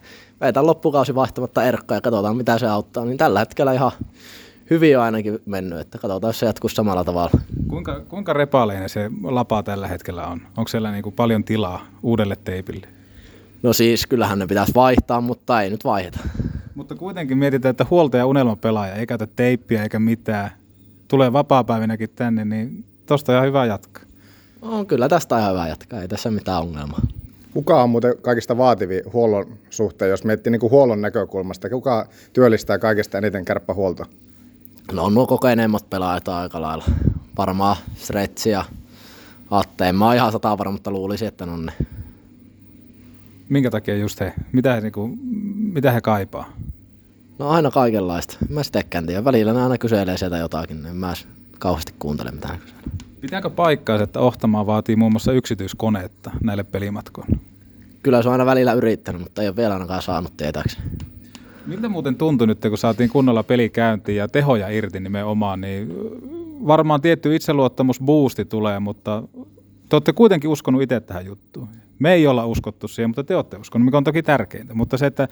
S13: veitän loppukausi vaihtamatta erkkaa ja katsotaan mitä se auttaa. Niin tällä hetkellä ihan hyvin on ainakin mennyt, että katsotaan, jos se jatkuu samalla tavalla.
S1: Kuinka, kuinka repaleinen se lapa tällä hetkellä on? Onko siellä niin kuin paljon tilaa uudelle teipille?
S13: No siis, kyllähän ne pitäisi vaihtaa, mutta ei nyt vaiheta.
S1: Mutta kuitenkin mietitään, että huoltaja unelmapelaaja ei käytä teippiä eikä mitään. Tulee vapaa-päivinäkin tänne, niin tosta on ihan hyvä jatkaa.
S13: On kyllä tästä ihan hyvä jatkaa, ei tässä mitään ongelmaa.
S2: Kuka on muuten kaikista vaativin huollon suhteen, jos miettii niin kuin huollon näkökulmasta? Kuka työllistää kaikista eniten kärppähuoltoa?
S13: No on nuo kokeneemmat pelaajat aika lailla. Varmaan Stretsi ja Atte. En mä ihan sata varma, mutta luulisin, että on ne.
S1: Minkä takia just he? Mitä he, niinku, mitä he kaipaa?
S13: No aina kaikenlaista. Mä sitäkään tiedä. Välillä ne aina kyselee sieltä jotakin. En mä kauheasti kuuntele mitä ne kyselee.
S1: Pitääkö paikkaa, että Ohtamaa vaatii muun muassa yksityiskoneetta näille pelimatkoille?
S13: Kyllä se on aina välillä yrittänyt, mutta ei ole vielä ainakaan saanut tietääkseni.
S1: Miltä muuten tuntui nyt, kun saatiin kunnolla peli käyntiin ja tehoja irti nimenomaan, niin varmaan tietty itseluottamus boosti tulee, mutta te olette kuitenkin uskonut itse tähän juttuun. Me ei olla uskottu siihen, mutta te olette uskonut, mikä on toki tärkeintä. Mutta se, että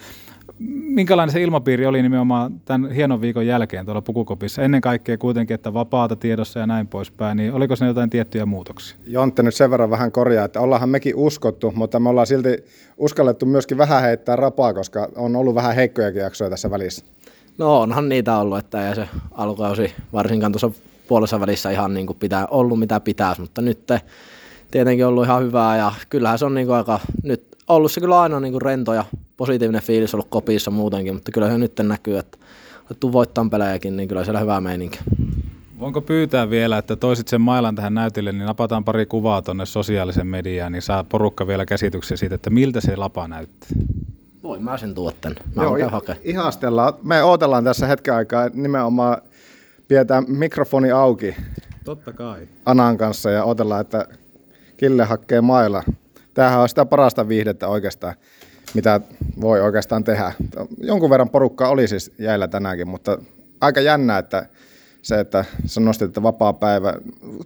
S1: minkälainen se ilmapiiri oli nimenomaan tämän hienon viikon jälkeen tuolla Pukukopissa, ennen kaikkea kuitenkin, että vapaata tiedossa ja näin poispäin, niin oliko se jotain tiettyjä muutoksia?
S2: Jontte nyt sen verran vähän korjaa, että ollaanhan mekin uskottu, mutta me ollaan silti uskallettu myöskin vähän heittää rapaa, koska on ollut vähän heikkojakin jaksoja tässä välissä.
S13: No onhan niitä ollut, että ei se alkukausi varsinkaan tuossa puolessa välissä ihan niin kuin pitää, ollut mitä pitäisi, mutta nyt tietenkin ollut ihan hyvää ja kyllähän se on niin kuin aika, nyt ollut se kyllä aina niin kuin rento ja positiivinen fiilis ollut kopissa muutenkin, mutta kyllä se nyt näkyy, että tuu voittaa pelejäkin, niin kyllä siellä hyvä meininki.
S1: Voinko pyytää vielä, että toisit sen mailan tähän näytille, niin napataan pari kuvaa tuonne sosiaalisen mediaan, niin saa porukka vielä käsityksen siitä, että miltä se lapa näyttää.
S13: Voi mä sen tuotten. Mä
S2: Joo, ihastellaan. Me odotellaan tässä hetken aikaa nimenomaan pidetään mikrofoni auki
S1: Totta kai.
S2: Anan kanssa ja odotellaan, että Kille hakkee mailla. Tämähän on sitä parasta viihdettä oikeastaan, mitä voi oikeastaan tehdä. Jonkun verran porukkaa oli siis jäillä tänäänkin, mutta aika jännä, että se, että sä nostit, että vapaa päivä,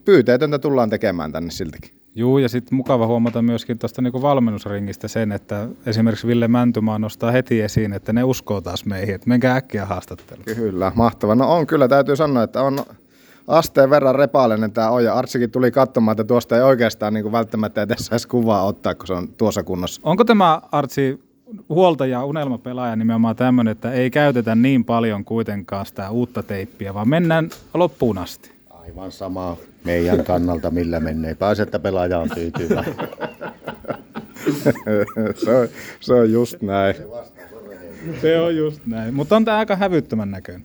S2: pyyteetöntä tullaan tekemään tänne siltikin.
S1: Juu, ja sitten mukava huomata myöskin tuosta niinku valmennusringistä sen, että esimerkiksi Ville Mäntymaa nostaa heti esiin, että ne uskoo taas meihin, että menkää äkkiä haastatteluun.
S2: Kyllä, mahtava. No on kyllä, täytyy sanoa, että on asteen verran repaalinen tämä on, ja Artsikin tuli katsomaan, että tuosta ei oikeastaan niin kuin välttämättä edes saisi kuvaa ottaa, kun se on tuossa kunnossa.
S1: Onko tämä Artsi huoltaja, unelmapelaaja nimenomaan tämmöinen, että ei käytetä niin paljon kuitenkaan sitä uutta teippiä, vaan mennään loppuun asti?
S14: Aivan sama meidän kannalta, millä menee. Pääset, että pelaaja on tyytyväinen.
S2: se, on, se on just näin.
S1: Se on just näin, mutta on tämä aika hävyttömän näköinen.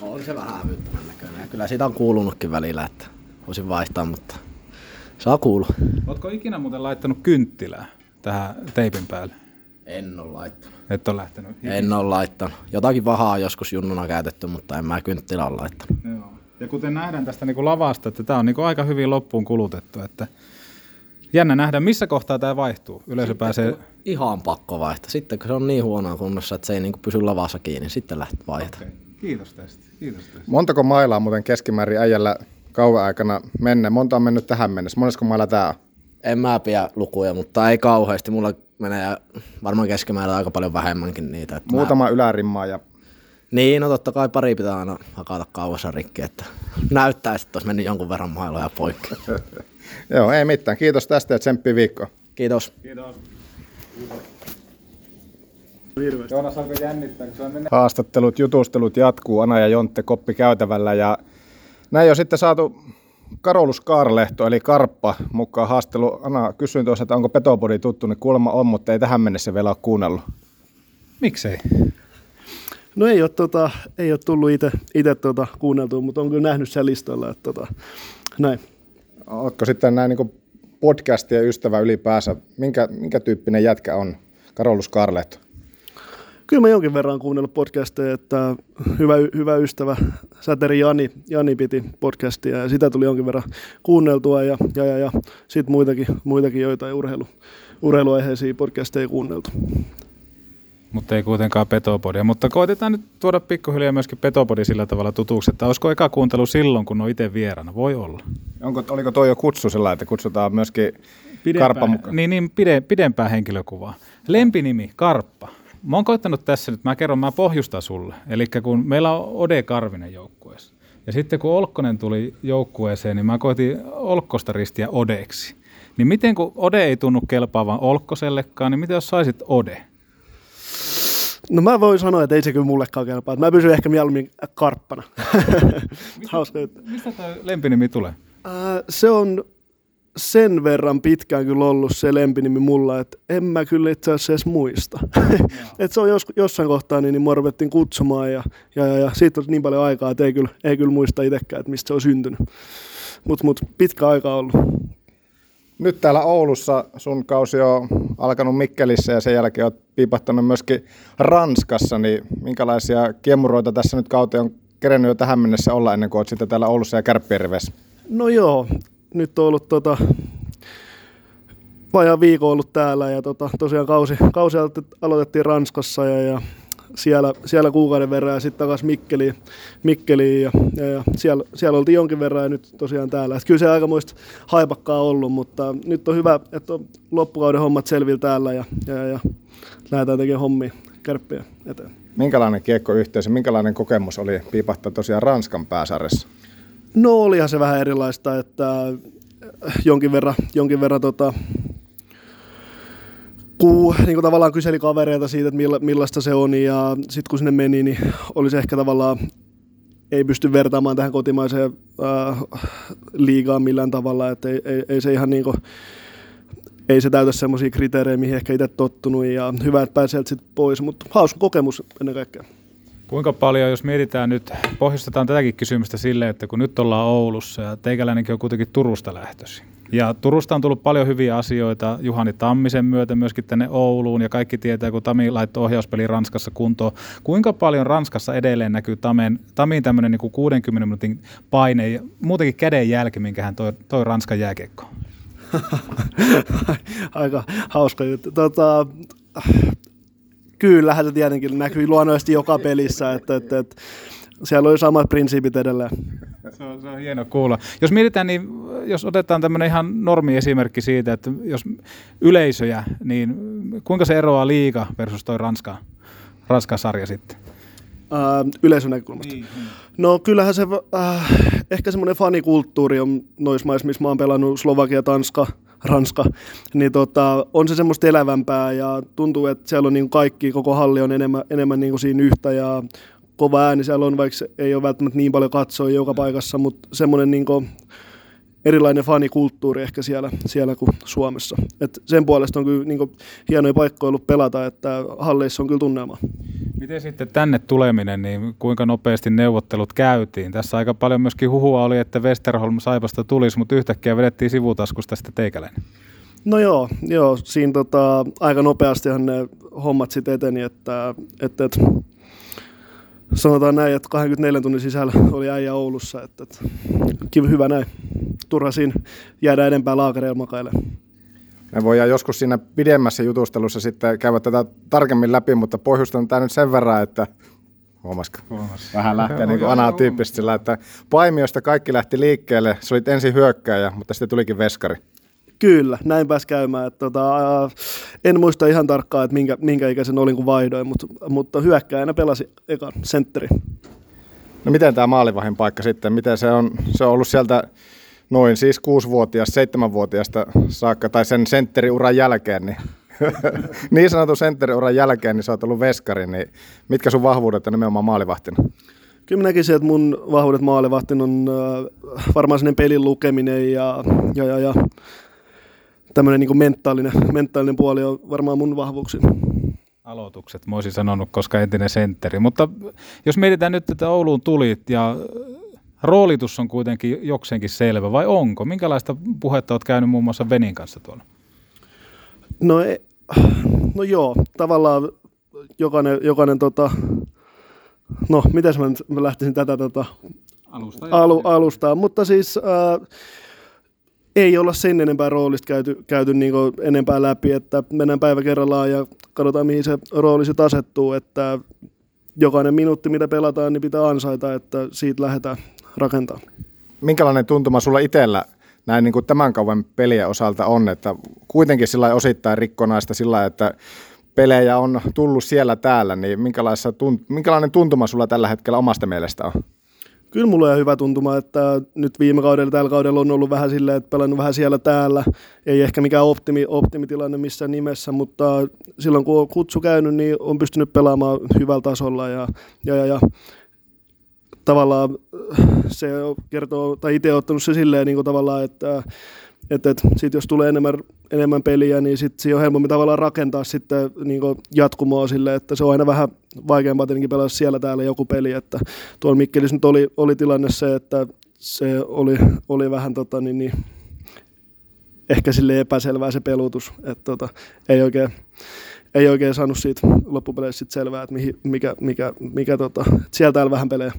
S13: On se vähän hävyttömän näköinen. Ja kyllä siitä on kuulunutkin välillä, että voisin vaihtaa, mutta saa kuulua.
S1: Oletko ikinä muuten laittanut kynttilää tähän teipin päälle?
S13: En ole laittanut.
S1: Et ole lähtenyt?
S13: En ole laittanut. Jotakin vahaa on joskus junnuna käytetty, mutta en mä kynttilä ole laittanut.
S1: Joo. Ja kuten nähdään tästä niin kuin lavasta, että tämä on niin kuin aika hyvin loppuun kulutettu. Että jännä nähdä, missä kohtaa tämä vaihtuu. Yleisö pääsee...
S13: Ihan pakko vaihtaa. Sitten kun se on niin huonoa kunnossa, että se ei niin pysy lavassa kiinni, sitten lähtee vaihtaa. Okay.
S1: Kiitos tästä. Kiitos tästä.
S2: Montako mailaa muuten keskimäärin äijällä kauan aikana mennä? Monta on mennyt tähän mennessä. Monesko mailla tämä on?
S13: En mä pidä lukuja, mutta ei kauheasti. Mulla menee varmaan keskimäärin aika paljon vähemmänkin niitä. Että
S2: Muutama mä... ylärimmaa ja
S13: niin, no totta kai pari pitää aina hakata kauassa rikki, että näyttää, että olisi mennyt jonkun verran mailoja poikki.
S2: Joo, ei mitään. Kiitos tästä ja tsemppi viikko.
S13: Kiitos.
S1: Kiitos. Joonas alkoi jännittää, kun se on
S2: Haastattelut, jutustelut jatkuu Ana ja Jontte koppi käytävällä ja näin on sitten saatu Karolus Kaarlehto eli Karppa mukaan haastelu. Ana, kysyin tuossa, että onko Petopodi tuttu, niin kuulemma on, mutta ei tähän mennessä vielä ole kuunnellut.
S1: Miksei?
S15: No ei ole, tota, ei ole tullut itse tota, kuunneltua, mutta on kyllä nähnyt sen listalla, että tota, näin.
S2: Oletko sitten näin niin podcastien ystävä ylipäänsä? Minkä, minkä tyyppinen jätkä on Karolus Karlehto?
S15: Kyllä mä jonkin verran kuunnellut podcasteja, että hyvä, hyvä ystävä Säteri Jani, Jani piti podcastia ja sitä tuli jonkin verran kuunneltua ja, ja, ja, ja sitten muitakin, muitakin joitain urheilu, urheiluaiheisia podcasteja kuunneltu
S1: mutta ei kuitenkaan Petopodia. Mutta koitetaan nyt tuoda pikkuhiljaa myöskin Petopodi sillä tavalla tutuksi, että olisiko eka kuuntelu silloin, kun on itse vieraana? Voi olla.
S2: Onko, oliko toi jo kutsu sillä, että kutsutaan myöskin pidempää, Karppa mukaan?
S1: Niin, niin pide, pidempää henkilökuvaa. Lempinimi, Karppa. Mä oon koittanut tässä nyt, mä kerron, mä pohjustan sulle. Eli kun meillä on Ode Karvinen joukkueessa. Ja sitten kun Olkkonen tuli joukkueeseen, niin mä koitin Olkkosta ristiä Odeksi. Niin miten kun Ode ei tunnu kelpaavan Olkkosellekaan, niin miten jos saisit Ode?
S15: No mä voin sanoa, että ei se kyllä mullekaan kelpaa. Mä pysyn ehkä mieluummin karppana.
S1: Hauska Mistä tuo lempinimi tulee?
S15: Äh, se on sen verran pitkään kyllä ollut se lempinimi mulla, että en mä kyllä itse asiassa edes muista. että se on jos, jossain kohtaa, niin, niin mua ruvettiin kutsumaan ja, ja, ja, ja siitä on niin paljon aikaa, että ei kyllä, ei kyllä muista itsekään, että mistä se on syntynyt. Mutta mut, pitkä aika ollut.
S2: Nyt täällä Oulussa sun kausi on alkanut Mikkelissä ja sen jälkeen olet piipahtanut myöskin Ranskassa, niin minkälaisia kiemuroita tässä nyt kauteen on kerennyt jo tähän mennessä olla ennen kuin olet sitten täällä Oulussa ja Kärppierivessä?
S15: No joo, nyt on ollut tota, vajaa viikon ollut täällä ja tota, tosiaan kausi, kausi aloitettiin Ranskassa ja, ja siellä, siellä kuukauden verran ja sitten takaisin Mikkeliin, Mikkeliin ja, ja, ja siellä, siellä, oltiin jonkin verran ja nyt tosiaan täällä. Et kyllä se aikamoista haipakkaa ollut, mutta nyt on hyvä, että on loppukauden hommat selvillä täällä ja, ja, ja lähdetään tekemään hommia kärppiä eteen.
S2: Minkälainen kiekkoyhteisö, minkälainen kokemus oli piipahtaa tosiaan Ranskan pääsarjassa?
S15: No olihan se vähän erilaista, että jonkin verran, jonkin verran tota, kun niin kuin tavallaan kyseli kavereita siitä, että milla, millaista se on, ja sitten kun sinne meni, niin oli se ehkä tavallaan, ei pysty vertaamaan tähän kotimaiseen äh, liigaan millään tavalla, että ei, ei, ei se ihan niin kuin, ei se täytä semmoisia kriteerejä, mihin ehkä itse tottunut ja hyvä, että pääsee sitten pois, mutta hauska kokemus ennen kaikkea.
S1: Kuinka paljon, jos mietitään nyt, pohjustetaan tätäkin kysymystä silleen, että kun nyt ollaan Oulussa ja teikäläinenkin on kuitenkin Turusta lähtöisin. Ja Turusta on tullut paljon hyviä asioita Juhani Tammisen myötä myöskin tänne Ouluun ja kaikki tietää, kun Tami laittoi ohjauspeli Ranskassa kuntoon. Kuinka paljon Ranskassa edelleen näkyy Tamen, Tamin tämmöinen niin 60 minuutin paine ja muutenkin käden jälki, minkä hän toi, toi Ranskan jääkiekkoon?
S15: Aika hauska juttu. Tota, kyllähän se tietenkin näkyy luonnollisesti joka pelissä, että, että, että siellä oli samat prinsiipit edelleen.
S1: Se on, se on hieno kuulla. Jos mietitään, niin jos otetaan tämmöinen ihan normi esimerkki siitä, että jos yleisöjä, niin kuinka se eroaa liiga versus toi Ranska, Ranskan sarja sitten?
S15: Äh, yleisön näkökulmasta. Niin, niin. No kyllähän se, äh, ehkä semmoinen fanikulttuuri on noissa maissa, missä mä oon pelannut Slovakia, Tanska, Ranska, niin tota, on se semmoista elävämpää ja tuntuu, että siellä on niin kaikki, koko halli on enemmän, enemmän niin kuin siinä yhtä ja kova ääni siellä on, vaikka ei ole välttämättä niin paljon katsoa joka paikassa, mutta semmoinen niin erilainen fanikulttuuri ehkä siellä, siellä kuin Suomessa. Et sen puolesta on kyllä niin kuin, hienoja paikkoja ollut pelata, että halleissa on kyllä tunnelma.
S1: Miten sitten tänne tuleminen, niin kuinka nopeasti neuvottelut käytiin? Tässä aika paljon myöskin huhua oli, että Westerholm Saipasta tulisi, mutta yhtäkkiä vedettiin sivutaskusta sitten teikäläinen.
S15: No joo, joo siinä tota, aika nopeastihan ne hommat sitten eteni, että, että, että sanotaan näin, että 24 tunnin sisällä oli äijä Oulussa, että, että kiva, hyvä näin. Turha siinä jäädä enempää laakereilla makailemaan.
S2: Me voidaan joskus siinä pidemmässä jutustelussa sitten käydä tätä tarkemmin läpi, mutta pohjustan tämä nyt sen verran, että Huomasiko? Huomas. Vähän lähtee niin anatyyppisesti sillä, että Paimiosta kaikki lähti liikkeelle. Se oli ensin hyökkääjä, mutta sitten tulikin veskari.
S15: Kyllä, näin pääsi käymään. Että, tota, en muista ihan tarkkaan, että minkä, minkä ikäisen olin kun vaihdoin, mutta, mutta hyökkääjänä pelasi ekan sentteri.
S2: No miten tämä maalivahin paikka sitten, miten se on, se on ollut sieltä noin siis kuusivuotias, seitsemänvuotiaasta saakka, tai sen sentteriuran jälkeen, niin niin sanotun sentteriuran jälkeen, niin sä oot ollut veskari, niin mitkä sun vahvuudet on nimenomaan maalivahtina?
S15: Kyllä mä näkisin, että mun vahvuudet maalivahtina on äh, varmaan sellainen pelin lukeminen ja, ja, ja, ja tämmöinen niin mentaalinen, mentaalinen puoli on varmaan mun vahvuuksi.
S1: Aloitukset, mä olisin sanonut, koska entinen sentteri. Mutta jos mietitään nyt, että Ouluun tulit ja roolitus on kuitenkin jokseenkin selvä, vai onko? Minkälaista puhetta olet käynyt muun muassa Venin kanssa tuolla?
S15: No, e, no joo, tavallaan jokainen, jokainen tota, no miten mä, mä lähtisin tätä tota,
S1: Alusta,
S15: alu, alustaa, mutta siis äh, ei olla sen enempää roolista käyty, käyty niin enempää läpi, että mennään päivä kerrallaan ja katsotaan mihin se rooli sitten asettuu, että jokainen minuutti mitä pelataan, niin pitää ansaita, että siitä lähdetään rakentaa.
S2: Minkälainen tuntuma sulla itsellä näin niin kuin tämän kauan pelien osalta on, että kuitenkin sillä osittain rikkonaista sillä että pelejä on tullut siellä täällä, niin minkälainen tuntuma sulla tällä hetkellä omasta mielestä on?
S15: Kyllä mulla on hyvä tuntuma, että nyt viime kaudella tällä kaudella on ollut vähän silleen, että pelannut vähän siellä täällä. Ei ehkä mikään optimi, optimitilanne missään nimessä, mutta silloin kun on kutsu käynyt, niin on pystynyt pelaamaan hyvällä tasolla ja, ja, ja, ja tavallaan se kertoo, tai itse ottanut se silleen niin kuin tavallaan, että että, että sit jos tulee enemmän, enemmän peliä, niin sit siinä on helpommin tavallaan rakentaa sitten niin jatkumoa sille, että se on aina vähän vaikeampaa tietenkin pelata siellä täällä joku peli, että tuolla Mikkelissä nyt oli, oli tilanne se, että se oli, oli vähän tota, niin, niin, ehkä sille epäselvää se pelutus, että tota, ei oikein ei oikein saanut siitä loppupeleissä sit selvää, että mihin, mikä, mikä, mikä tota, sieltä täällä vähän pelejä.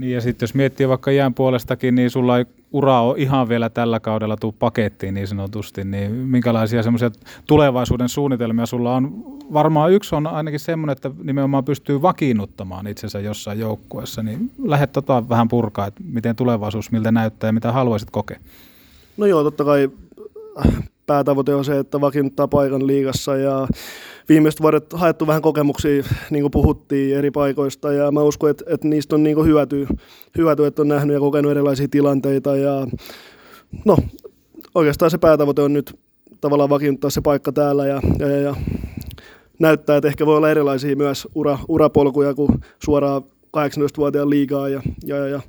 S1: Niin ja sitten jos miettii vaikka jään puolestakin, niin sulla ei ura ole ihan vielä tällä kaudella tuu pakettiin niin sanotusti, niin minkälaisia semmoisia tulevaisuuden suunnitelmia sulla on? Varmaan yksi on ainakin semmoinen, että nimenomaan pystyy vakiinnuttamaan itsensä jossain joukkueessa, niin lähdet tota vähän purkaa, että miten tulevaisuus, miltä näyttää ja mitä haluaisit kokea?
S15: No joo, totta kai päätavoite on se, että vakiinnuttaa paikan liigassa ja viimeiset vuodet haettu vähän kokemuksia, niin kuin puhuttiin eri paikoista ja mä uskon, että, että niistä on niin hyötyä, hyötyä, että on nähnyt ja kokenut erilaisia tilanteita ja no oikeastaan se päätavoite on nyt tavallaan vakiinnuttaa se paikka täällä ja, ja, ja, ja näyttää, että ehkä voi olla erilaisia myös ura, urapolkuja kuin suoraan 18-vuotiaan liigaa ja, ja, ja, ja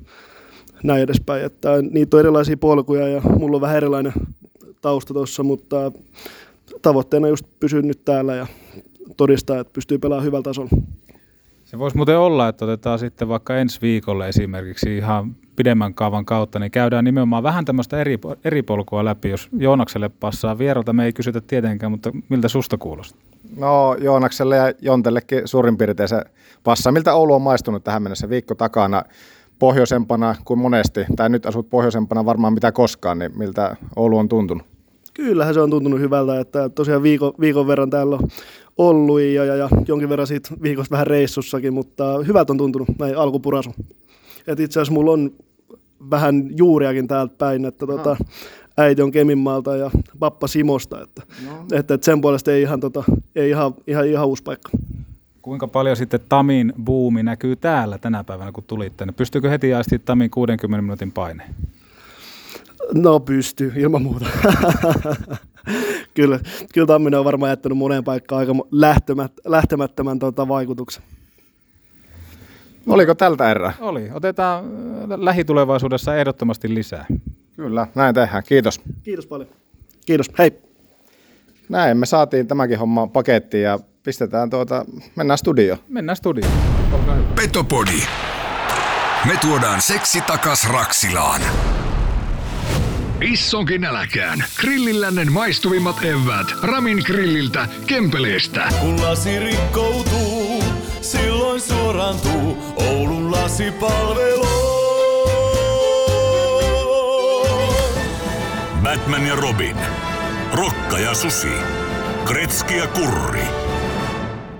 S15: näin edespäin. Että niitä on erilaisia polkuja ja mulla on vähän erilainen tausta tuossa, mutta tavoitteena just pysyä nyt täällä ja todistaa, että pystyy pelaamaan hyvällä tasolla.
S1: Se voisi muuten olla, että otetaan sitten vaikka ensi viikolle esimerkiksi ihan pidemmän kaavan kautta, niin käydään nimenomaan vähän tämmöistä eri, eri polkua läpi. Jos Joonakselle passaa vieralta, me ei kysytä tietenkään, mutta miltä susta kuulostaa?
S2: No Joonakselle ja Jontellekin suurin piirtein se passaa. Miltä Oulu on maistunut tähän mennessä viikko takana pohjoisempana kuin monesti, tai nyt asut pohjoisempana varmaan mitä koskaan, niin miltä Oulu on tuntunut?
S15: Kyllähän se on tuntunut hyvältä, että tosiaan viikon, viikon verran täällä on ollut ja, ja, ja jonkin verran siitä viikosta vähän reissussakin, mutta hyvältä on tuntunut näin alkupurasu. Et itse asiassa mulla on vähän juuriakin täältä päin, että tota, äiti on Keminmaalta ja pappa Simosta, että, no. että, että sen puolesta ei ihan, tota, ei ihan, ihan, ihan uusi paikka.
S1: Kuinka paljon sitten Tamin buumi näkyy täällä tänä päivänä, kun tulit tänne? Pystyykö heti aisti Tamin 60 minuutin paine?
S15: No pystyy, ilman muuta. kyllä, kyllä Tamminen on varmaan jättänyt moneen paikkaan aika lähtemät, lähtemättömän tota, vaikutuksen.
S2: Oliko tältä erää?
S1: Oli. Otetaan äh, lähitulevaisuudessa ehdottomasti lisää.
S2: Kyllä, näin tehdään. Kiitos.
S15: Kiitos paljon. Kiitos. Hei.
S2: Näin, me saatiin tämäkin homma pakettiin ja pistetään tuota, mennään studioon.
S1: Mennään studioon.
S9: Petopodi. Me tuodaan seksi takas Raksilaan. Issonkin nälkään. Grillillännen maistuvimmat evät. Ramin grilliltä, Kempeleestä.
S11: Kun lasi rikkoutuu, silloin suorantuu Oulun lasipalvelu.
S16: Batman ja Robin. Rokka ja Susi. Kretski ja Kurri.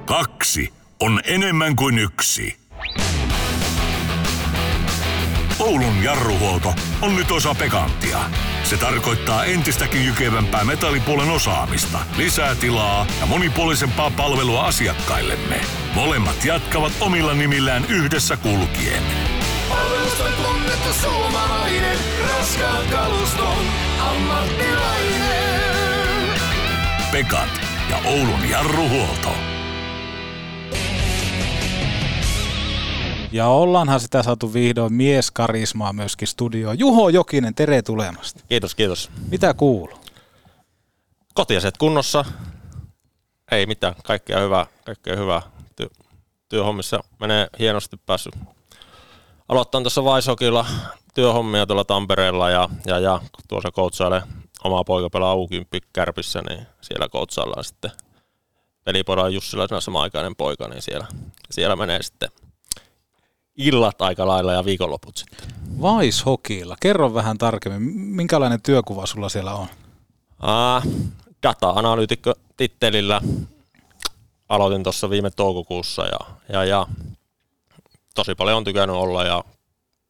S16: Kaksi on enemmän kuin yksi. Oulun jarruhuolto on nyt osa Pekantia. Se tarkoittaa entistäkin jykevämpää metallipuolen osaamista, lisää tilaa ja monipuolisempaa palvelua asiakkaillemme. Molemmat jatkavat omilla nimillään yhdessä kulkien.
S11: Palvelusta tunnettu suomalainen, raskaan kaluston ammattilainen.
S16: Pekat ja Oulun jarruhuolto.
S1: Ja ollaanhan sitä saatu vihdoin mieskarismaa myöskin studioon. Juho Jokinen, tere tulemasta.
S17: Kiitos, kiitos.
S1: Mitä kuuluu?
S17: Kotiaset kunnossa. Ei mitään, kaikkea hyvää. Kaikkea hyvää. Ty- työhommissa menee hienosti päässyt. Aloittan tuossa Vaishokilla työhommia tuolla Tampereella ja, ja, ja tuossa koutsailee oma poika pelaa u kärpissä, niin siellä koutsaillaan sitten pelipodan Jussila sama-aikainen poika, niin siellä, siellä menee sitten illat aika lailla ja viikonloput sitten.
S1: Vaishokilla. Kerro vähän tarkemmin, minkälainen työkuva sulla siellä on?
S17: Uh, data-analyytikko tittelillä aloitin tuossa viime toukokuussa ja, ja, ja tosi paljon on tykännyt olla ja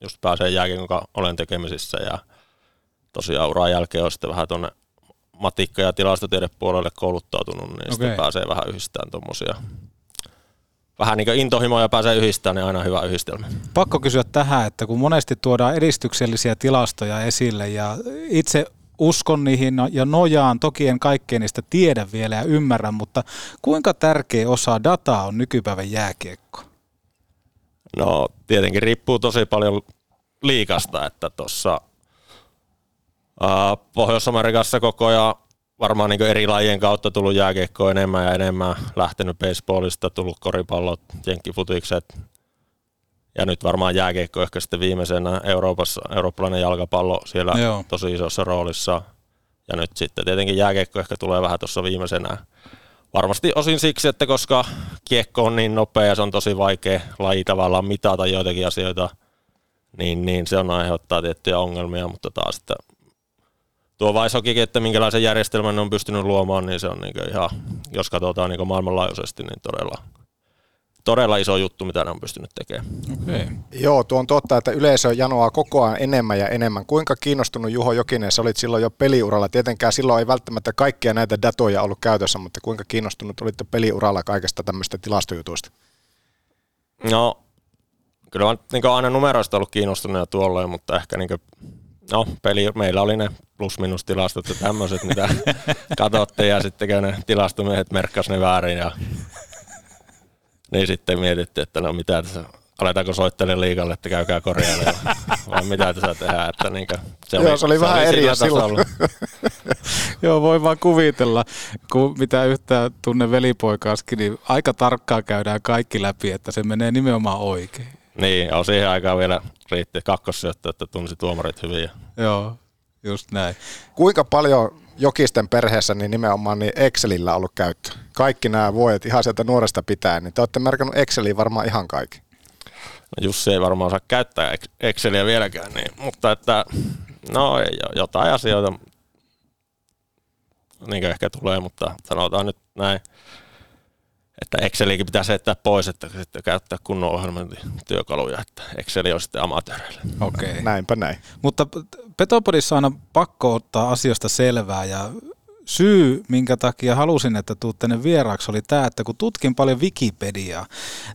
S17: just pääsee jälkeen, kun olen tekemisissä ja tosiaan uran jälkeen on sitten vähän tuonne matikka- ja tilastotiedepuolelle kouluttautunut, niin okay. sitten pääsee vähän yhdistämään tuommoisia vähän niin kuin intohimoja pääsee yhdistämään, niin aina hyvä yhdistelmä.
S1: Pakko kysyä tähän, että kun monesti tuodaan edistyksellisiä tilastoja esille ja itse uskon niihin ja nojaan, toki en kaikkea niistä tiedä vielä ja ymmärrä, mutta kuinka tärkeä osa dataa on nykypäivän jääkiekko?
S17: No tietenkin riippuu tosi paljon liikasta, että tuossa Pohjois-Amerikassa koko ajan varmaan niin eri lajien kautta tullut jääkiekko enemmän ja enemmän, lähtenyt baseballista, tullut koripallot, jenkkifutikset, ja nyt varmaan jääkiekko ehkä sitten viimeisenä Euroopassa, eurooppalainen jalkapallo siellä Joo. tosi isossa roolissa. Ja nyt sitten tietenkin jääkiekko ehkä tulee vähän tuossa viimeisenä. Varmasti osin siksi, että koska kiekko on niin nopea ja se on tosi vaikea laji tavallaan mitata joitakin asioita, niin, niin se on aiheuttaa tiettyjä ongelmia, mutta taas että tuo Vaishokikin, että minkälaisen järjestelmän ne on pystynyt luomaan, niin se on niin ihan, jos katsotaan niin maailmanlaajuisesti, niin todella, todella iso juttu, mitä ne on pystynyt tekemään.
S2: Okay. Joo, tuo on totta, että yleisö janoaa koko ajan enemmän ja enemmän. Kuinka kiinnostunut Juho Jokinen, sä olit silloin jo peliuralla. Tietenkään silloin ei välttämättä kaikkia näitä datoja ollut käytössä, mutta kuinka kiinnostunut olitte peliuralla kaikesta tämmöistä tilastojutuista?
S17: No, kyllä olen niin aina numeroista ollut kiinnostunut ja tuolloin, mutta ehkä niin kuin No, peli, meillä oli ne plus-minus-tilastot ja tämmöiset, mitä katsottiin ja sitten ne tilastomiehet merkkas ne väärin ja niin sitten mietittiin, että no mitä tässä, aletaanko soittelemaan liikalle, että käykää korjailemaan. vai mitä tässä tehdään. Että niin kuin,
S2: se Joo, oli, se oli se vähän oli eri silloin.
S1: Joo, voi vaan kuvitella, kun mitä yhtään tunne velipoikaskin, niin aika tarkkaan käydään kaikki läpi, että se menee nimenomaan oikein.
S17: Niin, on siihen aikaan vielä riitti kakkosyöttö, että tunsi tuomarit hyvin.
S1: Joo, just näin.
S2: Kuinka paljon Jokisten perheessä niin nimenomaan niin Excelillä ollut käyttö? Kaikki nämä vuodet ihan sieltä nuoresta pitäen, niin te olette merkannut Exceliin varmaan ihan kaikki.
S17: No Jussi ei varmaan osaa käyttää Exceliä vieläkään, niin, mutta että no ei, jotain asioita niin ehkä tulee, mutta sanotaan nyt näin, että Excelikin pitää heittää pois, että sitten käyttää kunnon ohjelmointityökaluja, että Exceli on sitten amatööreille.
S1: Okei. Okay.
S2: Näinpä näin.
S1: Mutta Petopodissa on aina pakko ottaa asioista selvää ja syy, minkä takia halusin, että tuut tänne vieraaksi, oli tämä, että kun tutkin paljon Wikipediaa.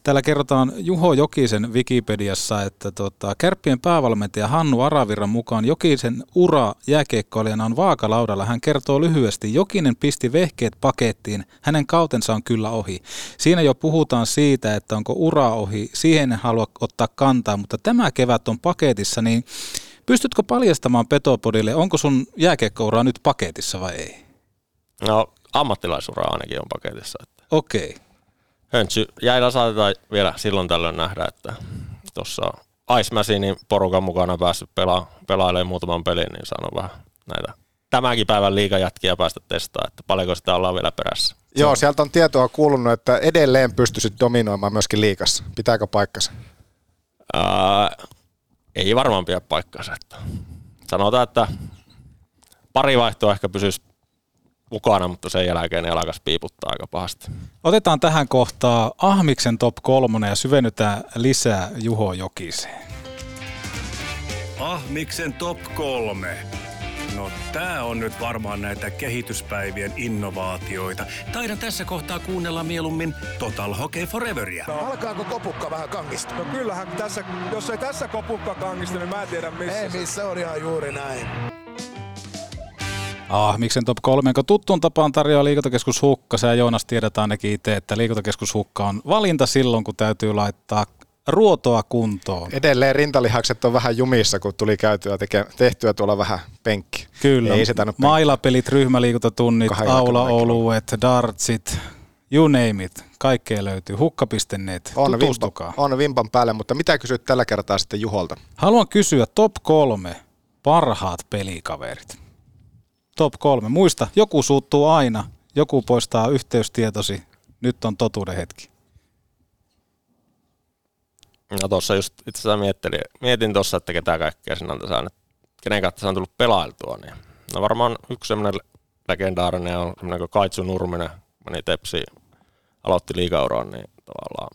S1: Täällä kerrotaan Juho Jokisen Wikipediassa, että tota, Kärppien päävalmentaja Hannu Aravirran mukaan Jokisen ura jääkiekkoilijana on vaakalaudalla. Hän kertoo lyhyesti, Jokinen pisti vehkeet pakettiin, hänen kautensa on kyllä ohi. Siinä jo puhutaan siitä, että onko ura ohi, siihen en halua ottaa kantaa, mutta tämä kevät on paketissa, niin pystytkö paljastamaan Petopodille, onko sun jääkiekkoura nyt paketissa vai ei?
S17: No ammattilaisura ainakin on paketissa. Että.
S1: Okei. Okay.
S17: Höntsy jäillä saatetaan vielä silloin tällöin nähdä, että tuossa Ice Machinein porukan mukana päässyt pelaa, pelailemaan muutaman pelin, niin sanon vähän näitä tämänkin päivän liikajätkiä päästä testaamaan, että paljonko sitä ollaan vielä perässä.
S2: Joo, sieltä on tietoa kuulunut, että edelleen pystyisit dominoimaan myöskin liikassa. Pitääkö paikkansa?
S17: Ää, ei varmaan pidä paikkansa. Että sanotaan, että pari vaihtoa ehkä pysyisi mukana, mutta sen jälkeen ne alkaisi piiputtaa aika pahasti.
S1: Otetaan tähän kohtaa Ahmiksen top kolmonen ja syvennytään lisää Juho Jokiseen.
S4: Ahmiksen top kolme. No tää on nyt varmaan näitä kehityspäivien innovaatioita. Taidan tässä kohtaa kuunnella mieluummin Total Hockey Foreveria.
S10: No, alkaako kopukka vähän kangista?
S3: No kyllähän tässä, jos ei tässä kopukka kangista, niin mä en tiedä missä.
S10: Ei missä, on ihan juuri näin.
S1: Ah, miksen top 3, kun tuttuun tapaan tarjoaa liikuntakeskus Hukka. Sä Joonas tiedät ainakin itse, että liikuntakeskus Hukka on valinta silloin, kun täytyy laittaa ruotoa kuntoon.
S2: Edelleen rintalihakset on vähän jumissa, kun tuli käytyä teke, tehtyä tuolla vähän penkki.
S1: Kyllä. Ei se Mailapelit, ryhmäliikuntatunnit, aulaoluet, dartsit, you name it. Kaikkea löytyy. Hukka.net. On,
S2: vimpa, on vimpan päälle, mutta mitä kysyt tällä kertaa sitten Juholta?
S1: Haluan kysyä top kolme parhaat pelikaverit top kolme. Muista, joku suuttuu aina, joku poistaa yhteystietosi. Nyt on totuuden hetki.
S17: No tuossa just itse asiassa mietin, mietin tuossa, että ketä kaikkea sinä on saanut, kenen kautta on tullut pelailtua. Niin. No varmaan yksi semmoinen legendaarinen on semmoinen kuin Kaitsu Nurminen, meni Tepsi, aloitti liikauroon, niin tavallaan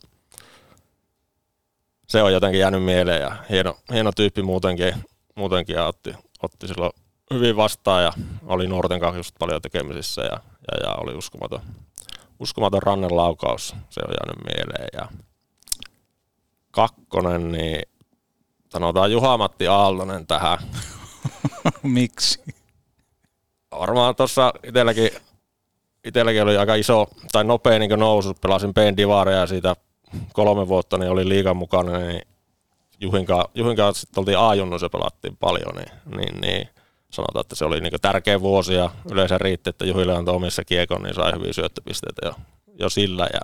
S17: se on jotenkin jäänyt mieleen ja hieno, hieno tyyppi muutenkin, muutenkin ja otti, otti silloin hyvin vastaan ja oli nuorten kanssa just paljon tekemisissä ja, ja, ja oli uskomaton, uskomaton rannen laukaus. Se on jäänyt mieleen. Ja kakkonen, niin sanotaan Juha-Matti Aaltonen tähän.
S1: Miksi?
S17: Varmaan tuossa itselläkin, itselläkin oli aika iso tai nopea niin nousu. Pelasin Ben Divaria ja siitä kolme vuotta niin oli liikan mukana, niin Juhinkaan, Juhinkaan sitten oltiin A-junnuissa pelattiin paljon, niin, niin, niin sanotaan, että se oli niin tärkeä vuosi ja yleensä riitti, että Juhille antoi omissa kiekon, niin sai hyviä syöttöpisteitä jo, jo sillä. Ja,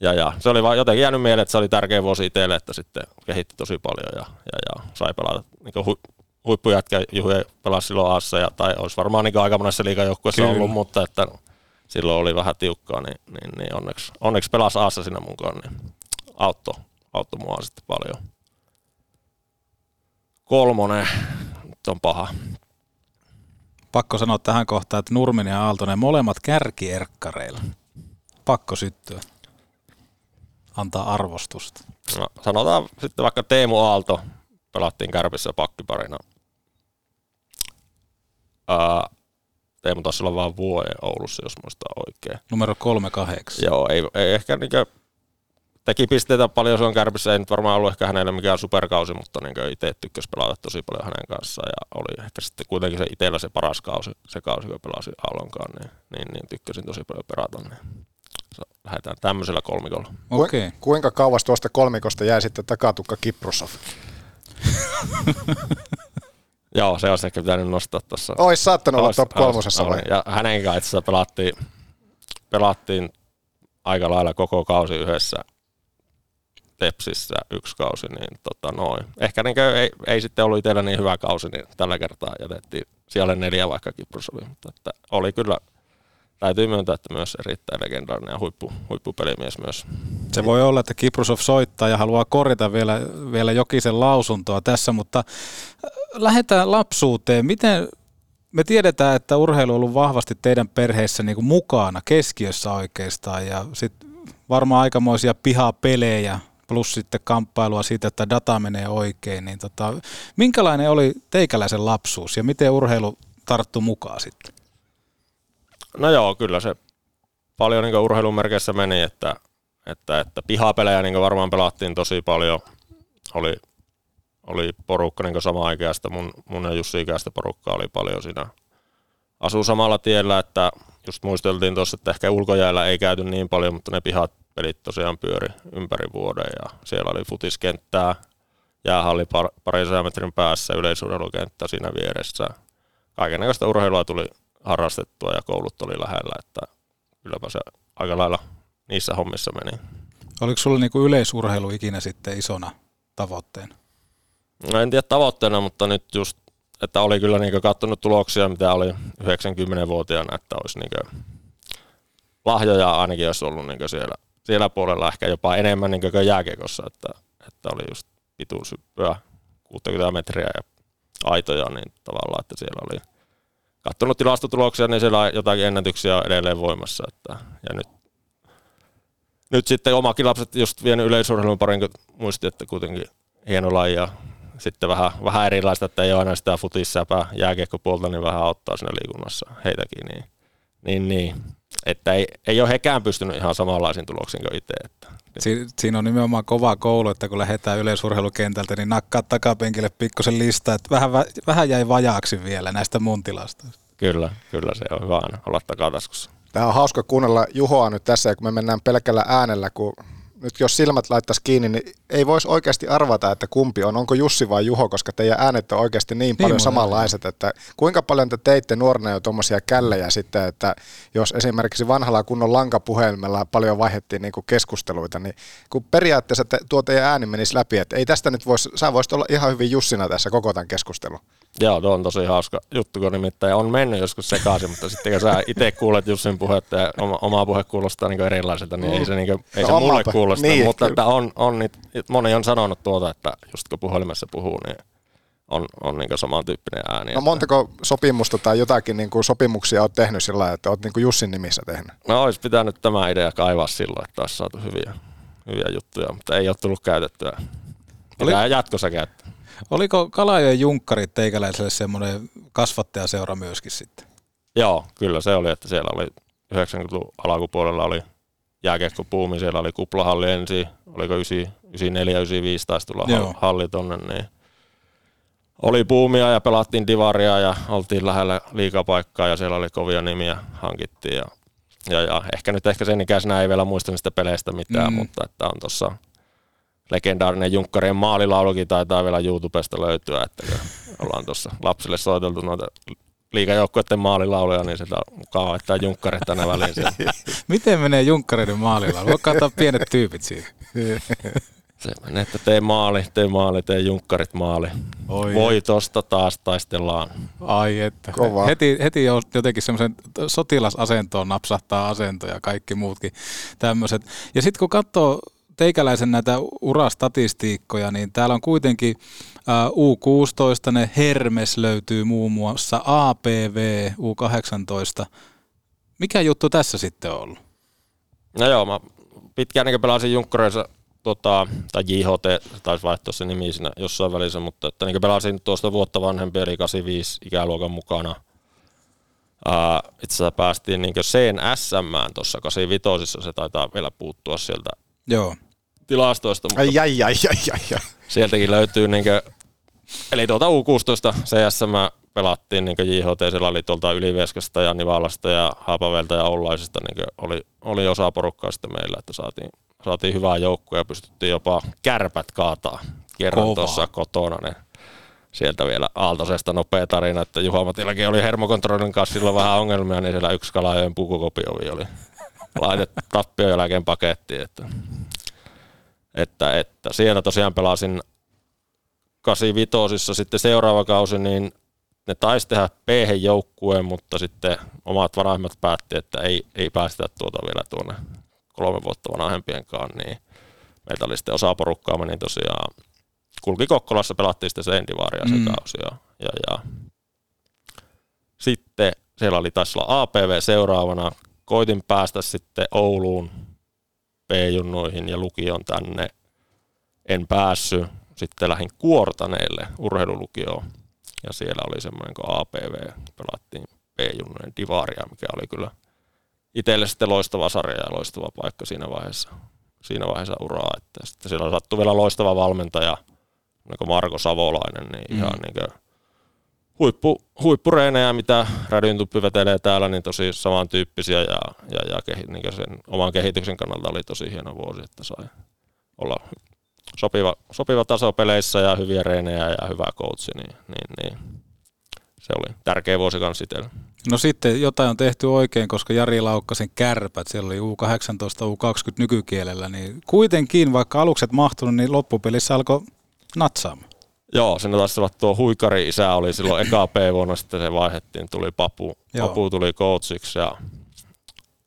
S17: ja, ja, se oli vaan jotenkin jäänyt mieleen, että se oli tärkeä vuosi itselle, että sitten kehitti tosi paljon ja, ja, ja sai pelata niin hu, huippujätkä Juhi pelasi silloin Aassa, ja, tai olisi varmaan niin aika monessa liikajoukkueessa ollut, mutta että silloin oli vähän tiukkaa, niin, niin, niin onneksi, onneksi pelasi Aassa siinä mukaan, niin auttoi, auttoi mua sitten paljon. Kolmonen, on paha.
S1: Pakko sanoa tähän kohtaan, että Nurminen ja Aaltonen molemmat kärkierkkareilla. Pakko syttyä. Antaa arvostusta.
S17: No, sanotaan sitten vaikka Teemu Aalto pelattiin kärpissä pakkiparina. Ää, Teemu taisi olla vain vuoden Oulussa, jos muistaa oikein.
S1: Numero 38.
S17: Joo, ei, ei ehkä niinkö teki pisteitä paljon, se on kärpissä, ei nyt varmaan ollut ehkä hänelle mikään superkausi, mutta niin itse tykkäsi pelata tosi paljon hänen kanssaan ja oli ehkä sitten kuitenkin se itsellä se paras kausi, se kausi, kun pelasi Aallonkaan, niin, niin, niin tykkäsin tosi paljon pelata. Niin. Lähdetään tämmöisellä kolmikolla.
S1: Okay.
S2: Kuinka kauas tuosta kolmikosta jäi sitten takatukka Kiprusov?
S17: Joo, se olisi ehkä pitänyt nostaa tuossa.
S2: Ois saattanut olla top kolmosessa vai?
S17: oli. Ja hänen kanssa pelattiin, pelattiin aika lailla koko kausi yhdessä Tepsissä yksi kausi, niin tota noin. Ehkä niin ei, ei, sitten ollut itsellä niin hyvä kausi, niin tällä kertaa jätettiin siellä neljä vaikka Kypros oli, mutta että oli kyllä, täytyy myöntää, että myös erittäin legendaarinen ja huippu, huippupelimies myös.
S1: Se voi olla, että Kiprusov soittaa ja haluaa korjata vielä, vielä Jokisen lausuntoa tässä, mutta äh, lähdetään lapsuuteen. Miten me tiedetään, että urheilu on ollut vahvasti teidän perheessä niin kuin mukana keskiössä oikeastaan ja sitten varmaan aikamoisia pihapelejä plus sitten kamppailua siitä, että data menee oikein. Niin tota, minkälainen oli teikäläisen lapsuus ja miten urheilu tarttu mukaan sitten?
S17: No joo, kyllä se paljon niin urheilun merkeissä meni, että, että, että pihapelejä niin varmaan pelattiin tosi paljon. Oli, oli porukka niin sama ikäistä, mun, mun ja Jussi ikäistä porukkaa oli paljon siinä. Asuu samalla tiellä, että just muisteltiin tuossa, että ehkä ulkojäällä ei käyty niin paljon, mutta ne pihat pelit tosiaan pyöri ympäri vuoden ja siellä oli futiskenttää, jäähalli par, parin metrin päässä, yleisurheilukenttä siinä vieressä. Kaikenlaista urheilua tuli harrastettua ja koulut oli lähellä, että kylläpä se aika lailla niissä hommissa meni.
S1: Oliko sulla niinku yleisurheilu ikinä sitten isona tavoitteena?
S17: No en tiedä tavoitteena, mutta nyt just, että oli kyllä niin kattonut tuloksia, mitä oli 90-vuotiaana, että olisi niin lahjoja ainakin olisi ollut niin siellä, siellä puolella ehkä jopa enemmän niin kuin jääkekossa, että, että oli just pituusyppyä 60 metriä ja aitoja, niin tavallaan, että siellä oli katsonut tilastotuloksia, niin siellä jotakin ennätyksiä on edelleen voimassa. Että, ja nyt, nyt sitten omakin lapset just vienyt yleisurheilun parin, kun muisti, että kuitenkin hieno laji ja sitten vähän, vähän erilaista, että ei ole aina sitä futissäpää jääkiekkopuolta, niin vähän auttaa siinä liikunnassa heitäkin. Niin, niin, niin. Että ei, ei ole hekään pystynyt ihan samanlaisiin tuloksiin kuin itse. Että.
S1: Si- siinä on nimenomaan kova koulu, että kun lähdetään yleisurheilukentältä, niin nakkaa takapenkille pikkusen lista, että vähän, vähän jäi vajaaksi vielä näistä mun tilastoista.
S17: Kyllä, kyllä se on hyvä aina olla takataskussa.
S2: Tämä on hauska kuunnella Juhoa nyt tässä, kun me mennään pelkällä äänellä, kun nyt jos silmät laittaisi kiinni, niin ei voisi oikeasti arvata, että kumpi on, onko Jussi vai Juho, koska teidän äänet on oikeasti niin paljon niin, samanlaiset, että kuinka paljon te teitte nuorena jo tuommoisia källejä sitten, että jos esimerkiksi vanhalla kunnon lankapuhelimella paljon vaihdettiin niin keskusteluita, niin kun periaatteessa te, tuo teidän ääni menisi läpi, että ei tästä nyt voisi, sä voisit olla ihan hyvin Jussina tässä koko tämän keskustelun.
S17: Joo, tuo on tosi hauska juttu, kun nimittäin on mennyt joskus sekaisin, mutta sitten kun sä itse kuulet Jussin puhetta ja oma, oma puhe kuulostaa niin erilaiselta, niin mm. ei se, niin kuin, ei no, se mulle kuulosta, niin, mutta että on, on niitä, moni on sanonut tuota, että just kun puhelimessa puhuu, niin on, on niin samantyyppinen ääni.
S2: No montako sopimusta tai jotakin niin kuin sopimuksia olet tehnyt sillä lailla, että olet niin kuin Jussin nimissä tehnyt?
S17: No olisi pitänyt tämä idea kaivaa silloin, että olisi saatu hyviä, hyviä juttuja, mutta ei ole tullut käytettyä. Pitää Oli... jatkossa käyttää.
S1: Oliko Kalajoen junkkarit teikäläiselle semmoinen kasvattajaseura myöskin sitten?
S17: Joo, kyllä se oli, että siellä oli 90-luvun alkupuolella oli jääkiekkopuumi, siellä oli kuplahalli ensin, oliko 94, 95 taisi tulla Joo. halli tonne, niin oli puumia ja pelattiin divaria ja oltiin lähellä liikapaikkaa ja siellä oli kovia nimiä hankittiin ja, ja, ja ehkä nyt ehkä sen ikäisenä ei vielä muista niistä peleistä mitään, mm. mutta että on tuossa legendaarinen Junkkarien maalilaulukin taitaa vielä YouTubesta löytyä, että ollaan tuossa lapsille soiteltu noita liikajoukkoiden maalilauluja, niin sitä on mukava, että junkkarit tänä väliin.
S1: Miten menee junkkareiden maalilaulu? Voi katsoa pienet tyypit siinä.
S17: Se menee, että tee maali, tee maali, tee junkkarit maali. Oi Voitosta taas taistellaan.
S1: Ai että. Kova. Heti, heti jotenkin semmoisen sotilasasentoon napsahtaa asento ja kaikki muutkin tämmöiset. Ja sitten kun katsoo teikäläisen näitä urastatistiikkoja, niin täällä on kuitenkin U16, ne Hermes löytyy muun muassa, APV, U18. Mikä juttu tässä sitten on ollut?
S17: No joo, mä pitkään niin pelasin junkkareissa, tota, tai JHT, taisi vaihtaa se nimi siinä jossain välissä, mutta että niin pelasin tuosta vuotta vanhempi, eli 85 ikäluokan mukana. Uh, itse asiassa päästiin niin CNSM tuossa 85, se taitaa vielä puuttua sieltä
S1: Joo
S17: tilastoista. Mutta
S2: ai, ai, ai, ai, ai.
S17: Sieltäkin löytyy, niin kuin, eli tuolta U16 CSM pelattiin niin JHT, siellä oli tuolta Yliveskasta ja Nivalasta ja Haapavelta ja Oulaisesta, niin oli, oli osa porukkaa sitten meillä, että saatiin, saatiin hyvää joukkoa ja pystyttiin jopa kärpät kaataa kerran tuossa kotona, niin sieltä vielä Aaltosesta nopea tarina, että Juha Matillakin oli hermokontrollin kanssa silloin vähän ongelmia, niin siellä yksi Kalajoen pukukopiovi oli laitettu tappion jälkeen pakettiin, että, että, että siellä tosiaan pelasin 85 sitten seuraava kausi, niin ne taisi tehdä p joukkueen, mutta sitten omat vanhemmat päätti, että ei, ei päästetä tuota vielä tuonne kolme vuotta vanhempienkaan, niin meiltä oli sitten osa porukkaa meni tosiaan, kulki Kokkolassa, pelattiin sitten se Endivaaria se
S1: Mm.
S17: kausi ja, ja, ja, sitten siellä oli taisi olla APV seuraavana, koitin päästä sitten Ouluun P-junnoihin ja lukion tänne, en päässyt, sitten lähdin Kuortaneelle urheilulukioon. Ja siellä oli semmoinen kuin APV, pelattiin P-junnojen Divaria, mikä oli kyllä itselle sitten loistava sarja ja loistava paikka siinä vaiheessa, siinä vaiheessa uraa, että sitten siellä sattui vielä loistava valmentaja, niin kuin Marko Savolainen, niin
S1: Mm.
S17: ihan niin kuin huippu, huippureenejä, mitä Rädyn vetelee täällä, niin tosi samantyyppisiä ja, ja, ja kehi, niin sen oman kehityksen kannalta oli tosi hieno vuosi, että sai olla sopiva, sopiva taso peleissä ja hyviä reenejä ja hyvä coachi, niin, niin, niin se oli tärkeä vuosi kans itselle.
S1: No sitten jotain on tehty oikein, koska Jari Laukkasen kärpät, siellä oli U18, U20 nykykielellä, niin kuitenkin, vaikka alukset mahtunut, niin loppupelissä alkoi natsaamaan.
S17: Joo, siinä taisi olla tuo huikari isä oli silloin eka P-vuonna, sitten se vaihdettiin, tuli Papu,
S1: Joo.
S17: Papu tuli coachiksi ja,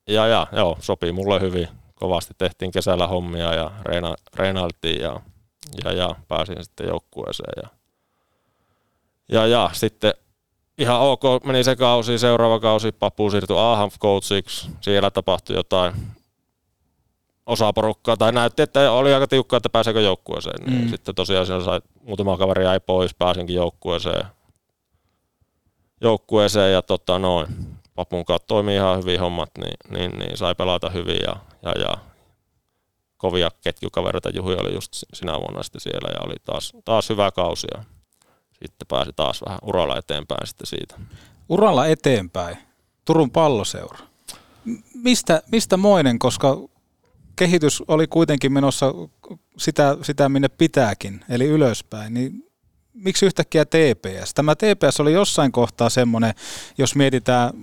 S17: ja, ja joo, sopii mulle hyvin. Kovasti tehtiin kesällä hommia ja reina, reinailtiin ja, ja, ja pääsin sitten joukkueeseen. Ja, ja, ja sitten ihan ok meni se kausi, seuraava kausi Papu siirtyi Aham coachiksi, siellä tapahtui jotain osa porukkaa, tai näytti, että oli aika tiukkaa, että pääseekö joukkueeseen. Niin
S1: Mm.
S17: Sitten tosiaan siellä sai, muutama kaveri jäi pois, pääsinkin joukkueeseen. Joukkueeseen ja tota noin, Papun kanssa toimii ihan hyvin hommat, niin, niin, niin sai pelata hyvin ja, ja, ja kovia ketjukavereita. Juhi oli just sinä vuonna sitten siellä ja oli taas, taas hyvä kausi ja sitten pääsi taas vähän uralla eteenpäin sitten siitä.
S1: Uralla eteenpäin, Turun palloseura. Mistä, mistä moinen, koska kehitys oli kuitenkin menossa sitä, sitä minne pitääkin, eli ylöspäin, niin miksi yhtäkkiä TPS? Tämä TPS oli jossain kohtaa semmoinen, jos mietitään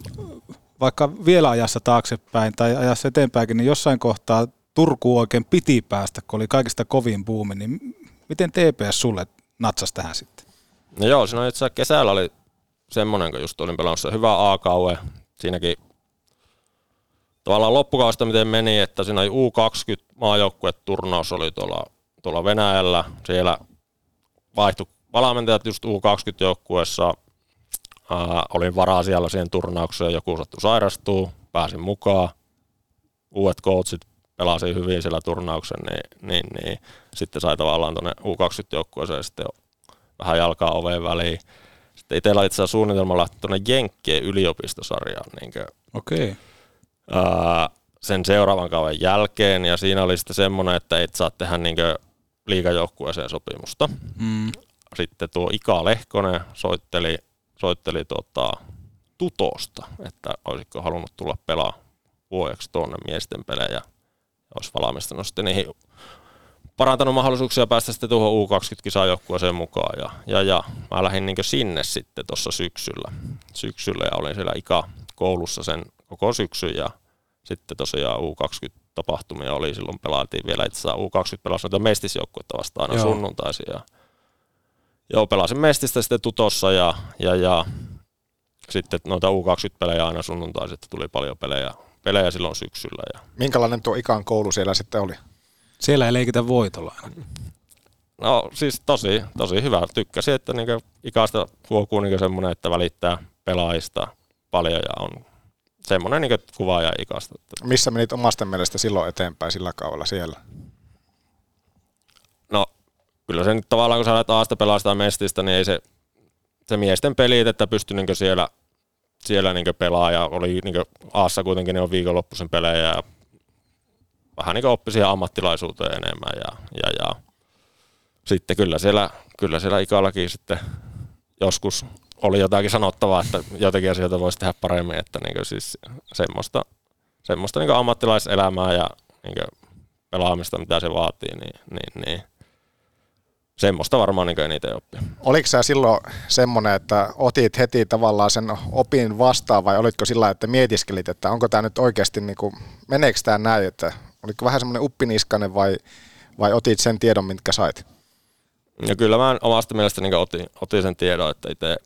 S1: vaikka vielä ajassa taaksepäin tai ajassa eteenpäinkin, niin jossain kohtaa Turku oikein piti päästä, kun oli kaikista kovin buumi, niin miten TPS sulle natsasi tähän sitten?
S17: No joo, siinä itse kesällä oli semmoinen, kun just olin pelannut hyvä A-kauhe. Siinäkin tavallaan loppukaudesta miten meni, että siinä oli U20 maajoukkueturnaus oli tuolla, tuolla Venäjällä. Siellä vaihtui valmentajat just U20-joukkueessa. Ää, olin varaa siellä siihen turnaukseen, joku sattui sairastuu, pääsin mukaan. Uudet coachit pelasi hyvin siellä turnauksen, niin, niin, niin sitten sai tavallaan tuonne U20-joukkueeseen sitten vähän jalkaa oveen väliin. Sitten itsellä itse asiassa suunnitelma lähteä tuonne Jenkkien yliopistosarjaan niin
S1: Okei.
S17: Ää, sen seuraavan kauden jälkeen, ja siinä oli sitten semmoinen, että et saa tehdä niin liikajoukkueeseen sopimusta.
S1: Mm.
S17: Sitten tuo Ika Lehkonen soitteli, soitteli tota, tutosta, että olisiko halunnut tulla pelaa vuodeksi tuonne miesten pelejä, ja olisi valmistunut sitten niihin parantanut mahdollisuuksia päästä sitten tuohon U20-kisajoukkueeseen mukaan. Ja, ja, ja mä lähdin niin sinne sitten tuossa syksyllä. syksyllä ja olin siellä Ika koulussa sen koko syksyn ja sitten tosiaan U20-tapahtumia oli silloin pelaatiin vielä itse asiassa U20 pelasi noita mestisjoukkuetta vastaan aina sunnuntaisin. Ja, joo, pelasin mestistä sitten tutossa ja, ja, ja sitten noita U20-pelejä aina sunnuntaisin, että tuli paljon pelejä, pelejä silloin syksyllä. Ja
S2: Minkälainen tuo ikan koulu siellä sitten oli?
S1: Siellä ei leikitä voitolla aina.
S17: No siis tosi, tosi hyvä. Tykkäsin, että niinku ikäistä huokuu niinku semmoinen, että välittää pelaajista paljon ja on semmoinen niinku kuva ja ikäistä.
S2: Missä menit omasta mielestä silloin eteenpäin sillä kaudella siellä?
S17: No kyllä se nyt tavallaan, kun sä alet Aasta pelaa sitä mestistä, niin ei se, se miesten pelit, että pystyi niinku siellä, siellä niinku pelaa ja oli niinku Aassa kuitenkin ne on viikonloppuisen pelejä ja vähän niin oppi siihen ammattilaisuuteen enemmän ja, ja, ja sitten kyllä siellä, kyllä siellä Ikallakin sitten joskus oli jotakin sanottavaa, että jotakin asioita voisi tehdä paremmin, että niin siis semmoista, semmoista niin ammattilaiselämää ja niin pelaamista, mitä se vaatii, niin, niin, niin semmoista varmaan niin eniten oppia.
S2: Oliko sä silloin semmoinen, että otit heti tavallaan sen opin vastaan vai olitko sillä että mietiskelit, että onko tämä nyt oikeasti, niin kuin, meneekö tämä näin, että oliko vähän semmoinen uppiniskainen vai, vai otit sen tiedon, mitkä sait?
S17: Ja kyllä mä omasta mielestä niin otin, otin, sen tiedon, että itse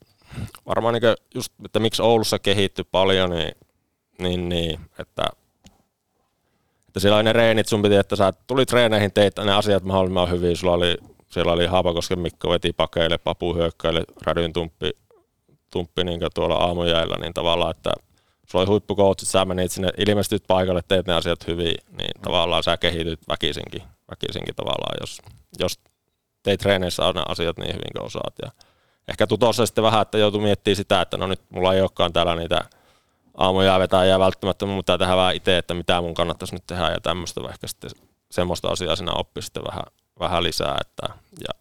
S17: varmaan niin just, että miksi Oulussa kehittyi paljon, niin, niin, niin että, että siellä oli ne reenit, sun piti, että sä tuli treeneihin, teit ne asiat mahdollisimman hyvin, sulla oli, siellä oli Haapakosken Mikko veti pakeille, Papu hyökkäille, Rädyn tumppi, tumppi niin tuolla aamujäillä, niin tavallaan, että sulla oli huippukoutsit, sä menit sinne, ilmestyt paikalle, teet ne asiat hyvin, niin tavallaan sä kehityt väkisinkin, väkisinkin tavallaan, jos, jos teit treeneissä aina asiat niin hyvin kuin osaat. Ja ehkä tutossa sitten vähän, että joutuu miettimään sitä, että no nyt mulla ei olekaan täällä niitä aamuja vetää ja välttämättä mun pitää tehdä vähän itse, että mitä mun kannattaisi nyt tehdä ja tämmöistä ehkä sitten semmoista asiaa siinä oppi sitten vähän, vähän lisää, että, ja,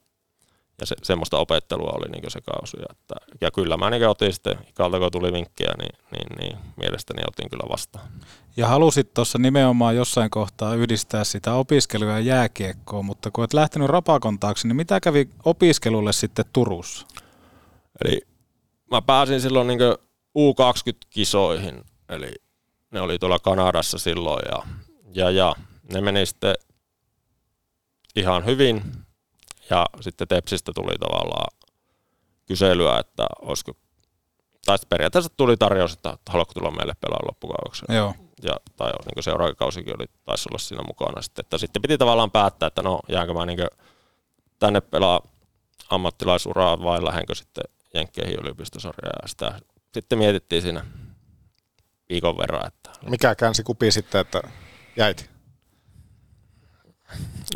S17: ja se, semmoista opettelua oli niin se kausi. Että, ja kyllä mä niin otin sitten, ikalta kun tuli vinkkejä, niin, niin, niin mielestäni otin kyllä vastaan.
S1: Ja halusit tuossa nimenomaan jossain kohtaa yhdistää sitä opiskelua ja jääkiekkoa, mutta kun et lähtenyt rapakon taakse, niin mitä kävi opiskelulle sitten Turussa?
S17: Eli mä pääsin silloin niin U20-kisoihin, eli ne oli tuolla Kanadassa silloin ja, ja, ja ne meni sitten ihan hyvin ja sitten Tepsistä tuli tavallaan kyselyä, että olisiko, tai periaatteessa tuli tarjous, että haluatko tulla meille pelaa loppukaudeksi.
S1: Joo.
S17: Ja, tai niin seuraava kausikin oli, taisi olla siinä mukana sitten, että sitten piti tavallaan päättää, että no jäänkö mä niin tänne pelaa ammattilaisuraa vai lähdenkö sitten Jenkkeihin yliopistosarjaa ja sitä sitten mietittiin siinä viikon verran. Että...
S2: Mikä käänsi kupi sitten, että jäit?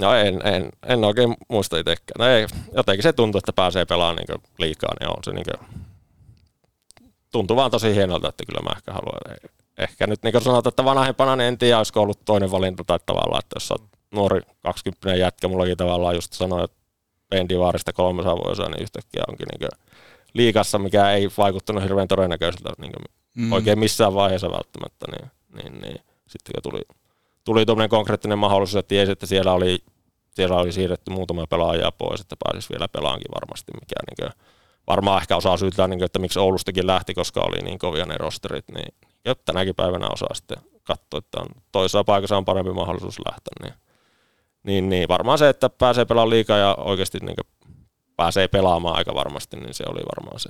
S17: No en, en, en oikein muista itsekään. No ei, jotenkin se tuntuu, että pääsee pelaamaan niin liikaa, niin on se niin tuntuu vaan tosi hienolta, että kyllä mä ehkä haluan. Ehkä nyt niin sanotaan, että vanhempana niin en tiedä, olisiko ollut toinen valinta tai tavallaan, että jos olet nuori 20 jätkä, mullakin tavallaan just sanoi, että Pendivaarista 300 vuosia, niin yhtäkkiä onkin niin liikassa, mikä ei vaikuttanut hirveän todennäköiseltä niin mm. oikein missään vaiheessa välttämättä, niin, niin, niin. sitten kun tuli, tuli tuommoinen konkreettinen mahdollisuus, että tiesi, että siellä oli, siellä oli siirretty muutama pelaaja pois, että pääsisi vielä pelaankin varmasti, mikä niin kuin, varmaan ehkä osaa syytää, niin kuin, että miksi Oulustakin lähti, koska oli niin kovia ne rosterit, niin ja tänäkin päivänä osaa sitten katsoa, että on toisessa paikassa on parempi mahdollisuus lähteä, niin, niin, niin varmaan se, että pääsee pelaamaan liikaa ja oikeasti niin pääsee pelaamaan aika varmasti, niin se oli varmaan se.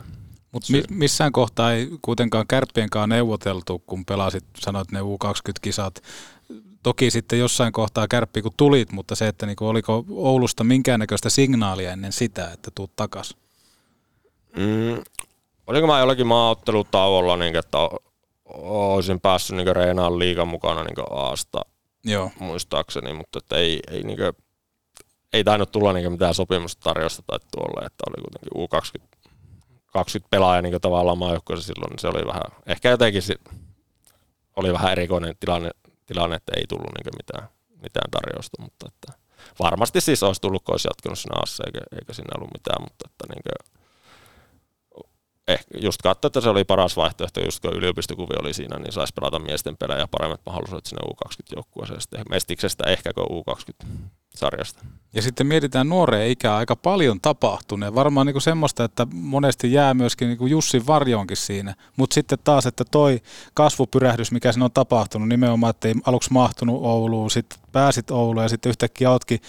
S1: Mutta mi- missään kohtaa ei kuitenkaan kärppienkaan neuvoteltu, kun pelasit, sanoit ne U20-kisat. Toki sitten jossain kohtaa kärppi, kun tulit, mutta se, että niinku, oliko Oulusta minkäännäköistä signaalia ennen sitä, että tuut takas?
S17: Mm, olinko mä jollakin maaottelutauolla, niin, että olisin päässyt niin reenaan liikan mukana niin Aasta
S1: Joo.
S17: muistaakseni, mutta että ei, ei niin kuin, ei tainnut tulla niin mitään sopimustarjosta tai tuolle, että oli kuitenkin U20 20 pelaaja niin tavallaan maajoukkueessa silloin, niin se oli vähän, ehkä jotenkin oli vähän erikoinen tilanne, tilanne että ei tullut niin mitään, mitään tarjousta, mutta että varmasti siis olisi tullut, kun olisi jatkunut siinä assa, eikä, eikä siinä ollut mitään, mutta että niin kuin, ehkä just katsoa, että se oli paras vaihtoehto, just kun yliopistokuvi oli siinä, niin saisi pelata miesten pelejä ja paremmat mahdollisuudet sinne U20-joukkueeseen, mestiksestä ehkä kuin U20-sarjasta.
S1: Ja sitten mietitään nuoreen ikää aika paljon tapahtuneen. Varmaan niin kuin semmoista, että monesti jää myöskin niin kuin Jussin varjoonkin siinä. Mutta sitten taas, että toi kasvupyrähdys, mikä siinä on tapahtunut, nimenomaan, että ei aluksi mahtunut Ouluun, sitten pääsit Ouluun ja sitten yhtäkkiä ootkin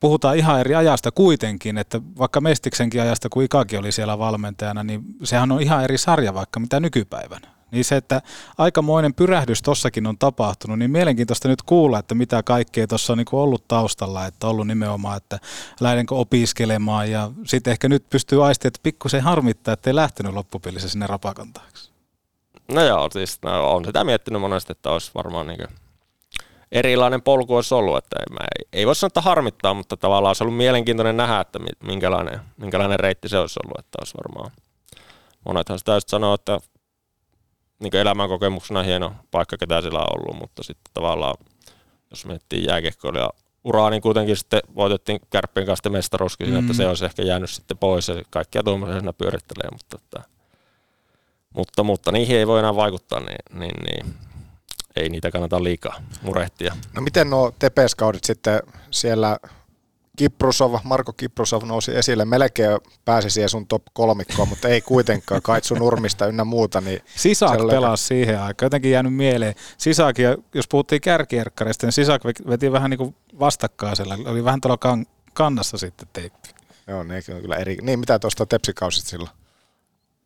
S1: puhutaan ihan eri ajasta kuitenkin, että vaikka Mestiksenkin ajasta, kun Ikakin oli siellä valmentajana, niin sehän on ihan eri sarja vaikka mitä nykypäivänä. Niin se, että aikamoinen pyrähdys tossakin on tapahtunut, niin mielenkiintoista nyt kuulla, että mitä kaikkea tuossa on niin ollut taustalla, että ollut nimenomaan, että lähdenkö opiskelemaan ja sitten ehkä nyt pystyy aistimaan, että pikkusen harmittaa, että ei lähtenyt loppupelissä sinne rapakantaaksi.
S17: No joo, siis no, on sitä miettinyt monesti, että olisi varmaan niin erilainen polku olisi ollut, että ei, ei, ei voi sanoa, että harmittaa, mutta tavallaan olisi ollut mielenkiintoinen nähdä, että minkälainen, minkälainen reitti se olisi ollut, että olisi varmaan. Monethan sitä sanoo, että niin elämänkokemuksena hieno paikka, ketä sillä on ollut, mutta sitten tavallaan, jos miettii jääkiekkoilija uraa, niin kuitenkin sitten voitettiin kärppien kanssa mestaruuskin, mm. että se olisi ehkä jäänyt sitten pois ja kaikkia tuommoisena pyörittelee, mutta, että, mutta, mutta niihin ei voi enää vaikuttaa, niin, niin, niin ei niitä kannata liikaa murehtia.
S2: No miten nuo tepeskaudet sitten siellä Kiprusov, Marko Kiprusov nousi esille. Melkein pääsi siihen sun top kolmikkoon, mutta ei kuitenkaan. Kaitsu Nurmista ynnä muuta. Niin
S1: Sisak pelasi siihen aikaan. Jotenkin jäänyt mieleen. Sisak, ja jos puhuttiin kärkierkkareista, niin Sisak veti vähän niin kuin vastakkaisella. Oli vähän tuolla kan- kannassa sitten teippi.
S2: Joo, ne on kyllä eri. Niin, mitä tuosta tepsikausista silloin?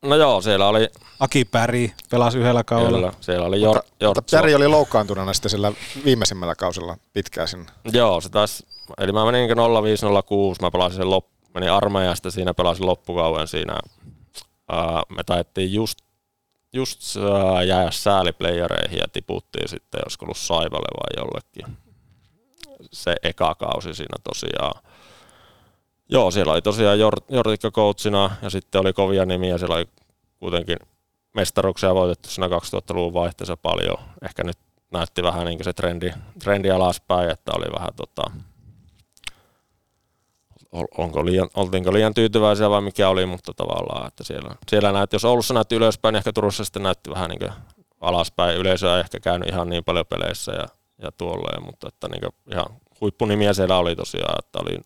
S17: No joo, siellä oli...
S1: Aki Päri pelasi yhdellä kaudella.
S17: Kyllä, siellä oli Jor,
S2: mutta, mutta Päri oli loukkaantuneena sitten sillä viimeisimmällä kausella pitkään sinne.
S17: Joo, se taas, eli mä menin 0506, mä pelasin sen loppu, menin armeijasta, siinä pelasin loppukauden siinä. Ää, me taettiin just, just ää, jää sääliplayereihin ja tiputtiin sitten, olisiko ollut Saivalle vai jollekin. Se eka kausi siinä tosiaan. Joo, siellä oli tosiaan Jortikka coachina ja sitten oli kovia nimiä. Siellä oli kuitenkin mestaruksia voitettu siinä 2000-luvun vaihteessa paljon. Ehkä nyt näytti vähän niin se trendi, trendi alaspäin, että oli vähän tota, onko liian, oltiinko liian tyytyväisiä vai mikä oli, mutta tavallaan, että siellä, siellä näytti, jos Oulussa näytti ylöspäin, niin ehkä Turussa sitten näytti vähän niin alaspäin. Yleisö ei ehkä käynyt ihan niin paljon peleissä ja, ja tuolleen, mutta että niin ihan huippunimiä siellä oli tosiaan, että oli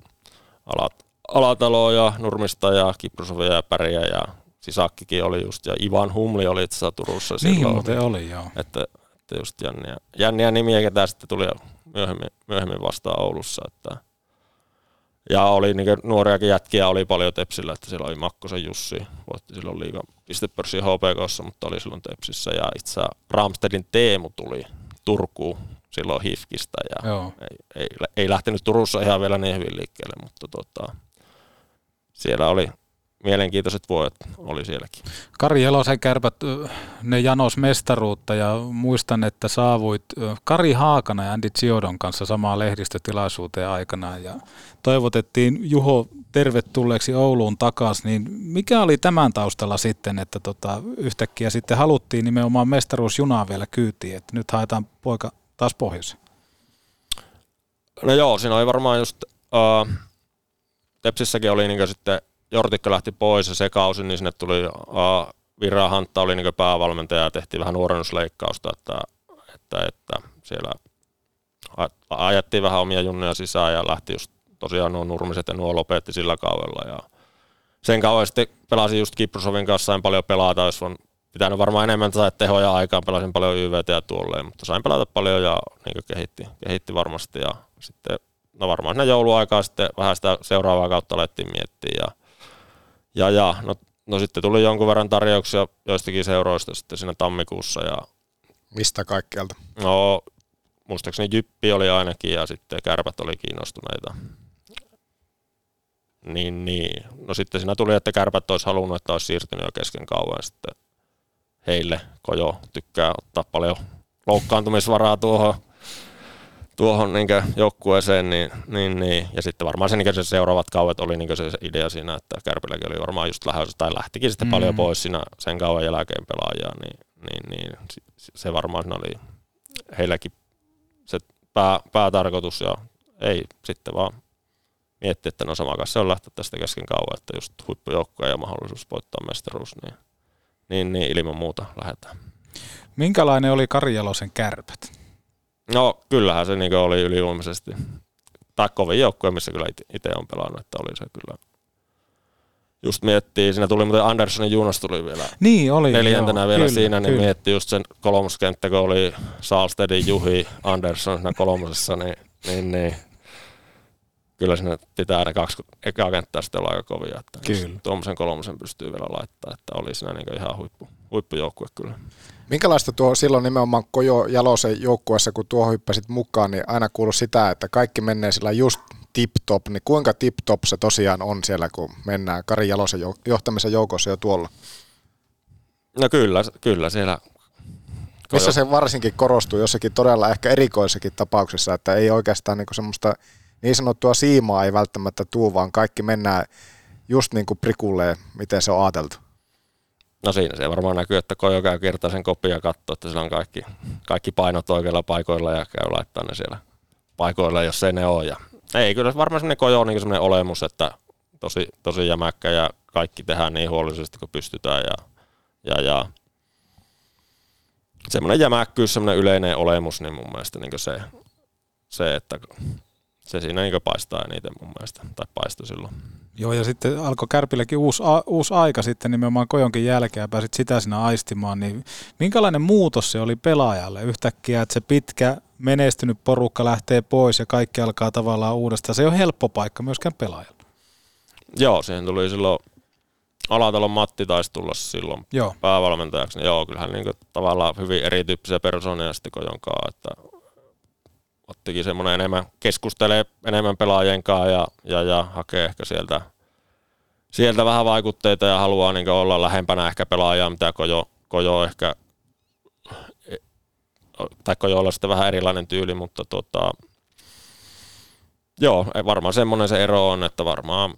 S17: alat, Alataloa ja Nurmista ja Kiprusovia ja Päriä ja Sisakkikin oli just, ja Ivan Humli oli itse asiassa Turussa
S1: niin, silloin. muuten oli, joo.
S17: Että, että just jänniä, jänniä nimiä, ketä sitten tuli myöhemmin, myöhemmin vastaan Oulussa. Että, ja oli niin nuoriakin jätkiä oli paljon Tepsillä, että siellä oli Makkosen Jussi, voitti silloin liigan pistepörssi HPKssa, mutta oli silloin Tepsissä. Ja itse Ramstedin Teemu tuli Turkuun silloin Hifkistä ja ei, ei, ei, lähtenyt Turussa ihan vielä niin hyvin liikkeelle, mutta tota, siellä oli mielenkiintoiset vuodet oli sielläkin.
S1: Kari Jelosen kärpät, ne janos mestaruutta ja muistan, että saavuit Kari Haakana ja Andy Ciodon kanssa samaan lehdistötilaisuuteen aikana ja toivotettiin Juho tervetulleeksi Ouluun takaisin, niin mikä oli tämän taustalla sitten, että tota, yhtäkkiä sitten haluttiin nimenomaan mestaruusjunaa vielä kyytiin, että nyt haetaan poika taas pohjoiseen?
S17: No joo, siinä oli varmaan just... Uh, Tepsissäkin oli niin sitten, Jortikka lähti pois ja se kausi, niin sinne tuli uh, Vira oli niin päävalmentaja ja tehtiin vähän nuorennusleikkausta, että, että, että siellä ajettiin vähän omia junneja sisään ja lähti just tosiaan nuo nurmiset ja nuo lopetti sillä kaudella ja sen kauan sitten pelasin just Kiprusovin kanssa, sain paljon pelata, jos on pitänyt varmaan enemmän saada tehoja aikaan, pelasin paljon YVT ja tuolleen, mutta sain pelata paljon ja niin kehitti, kehitti varmasti ja sitten no varmaan siinä jouluaikaa sitten vähän sitä seuraavaa kautta alettiin miettiä ja, ja, ja no, no, sitten tuli jonkun verran tarjouksia joistakin seuroista sitten siinä tammikuussa ja
S2: Mistä kaikkialta?
S17: No muistaakseni Jyppi oli ainakin ja sitten Kärpät oli kiinnostuneita. Niin, niin. No sitten siinä tuli, että Kärpät olisi halunnut, että olisi siirtynyt jo kesken kauan. Sitten heille Kojo tykkää ottaa paljon loukkaantumisvaraa tuohon, tuohon niin joukkueeseen, niin, niin, niin, ja sitten varmaan se, niin se seuraavat kauet oli niin se idea siinä, että Kärpilläkin oli varmaan just lähdössä, tai lähtikin sitten mm. paljon pois siinä sen kauan jälkeen pelaajia, niin, niin, niin se varmaan oli heilläkin se pää, päätarkoitus, ja ei sitten vaan mietti, että no sama kanssa se on lähteä tästä kesken kauan, että just huippujoukkoja ja mahdollisuus voittaa mestaruus, niin niin, niin ilman muuta lähdetään.
S1: Minkälainen oli Karjalosen kärpät?
S17: No kyllähän se niin oli ylivoimaisesti. Tai kovin joukkue, missä kyllä itse on pelannut, että oli se kyllä. Just miettii, siinä tuli muuten Anderssonin Juunas tuli vielä
S1: niin, oli,
S17: neljäntenä
S1: joo,
S17: vielä
S1: kyllä,
S17: siinä, niin
S1: kyllä.
S17: mietti just sen kolmoskenttä, kun oli Salstedin Juhi Andersson siinä kolmosessa, niin, niin, niin kyllä sinne pitää aina kaksi ekaa kenttää sitten olla aika kovia. Että
S1: kyllä.
S17: Tuommoisen kolmosen pystyy vielä laittaa, että oli siinä niin ihan huippu, huippujoukkue kyllä.
S2: Minkälaista tuo silloin nimenomaan Kojo Jalosen joukkueessa, kun tuo hyppäsit mukaan, niin aina kuuluu sitä, että kaikki menee sillä just tip-top, niin kuinka tip-top se tosiaan on siellä, kun mennään Kari Jalosen johtamisen joukossa jo tuolla?
S17: No kyllä, kyllä siellä
S2: missä se varsinkin korostuu jossakin todella ehkä erikoissakin tapauksessa, että ei oikeastaan niin semmoista niin sanottua siimaa ei välttämättä tuu, vaan kaikki mennään just niin kuin prikulleen, miten se on ajateltu.
S17: No siinä se varmaan näkyy, että Kojo käy kertaa sen kopin ja katsoo, että sillä on kaikki, kaikki painot oikeilla paikoilla ja käy laittaa ne siellä paikoilla, jos ei ne ole. Ja ei, kyllä varmaan semmoinen Kojo on niin semmoinen olemus, että tosi, tosi jämäkkä ja kaikki tehdään niin huolellisesti kuin pystytään ja, ja, ja semmoinen jämäkkyys, semmoinen yleinen olemus, niin mun mielestä niin se, se, että se siinä niin paistaa eniten mun mielestä, tai paistoi silloin.
S1: Joo, ja sitten alkoi Kärpilläkin uusi, a, uusi aika sitten nimenomaan Kojonkin jälkeen ja pääsit sitä sinä aistimaan, niin minkälainen muutos se oli pelaajalle yhtäkkiä, että se pitkä menestynyt porukka lähtee pois ja kaikki alkaa tavallaan uudestaan. Se ei ole helppo paikka myöskään pelaajalle.
S17: Joo, siihen tuli silloin Alatalon Matti taisi tulla silloin
S1: Joo.
S17: päävalmentajaksi. Niin joo, kyllähän niin tavallaan hyvin erityyppisiä persoonia sitten Kojonkaan, että ottikin semmoinen enemmän, keskustelee enemmän pelaajien kanssa ja, ja, ja hakee ehkä sieltä, sieltä vähän vaikutteita ja haluaa niin olla lähempänä ehkä pelaajaa, mitä Kojo, Kojo ehkä, tai Kojolla sitten vähän erilainen tyyli, mutta tota, joo, varmaan semmoinen se ero on, että varmaan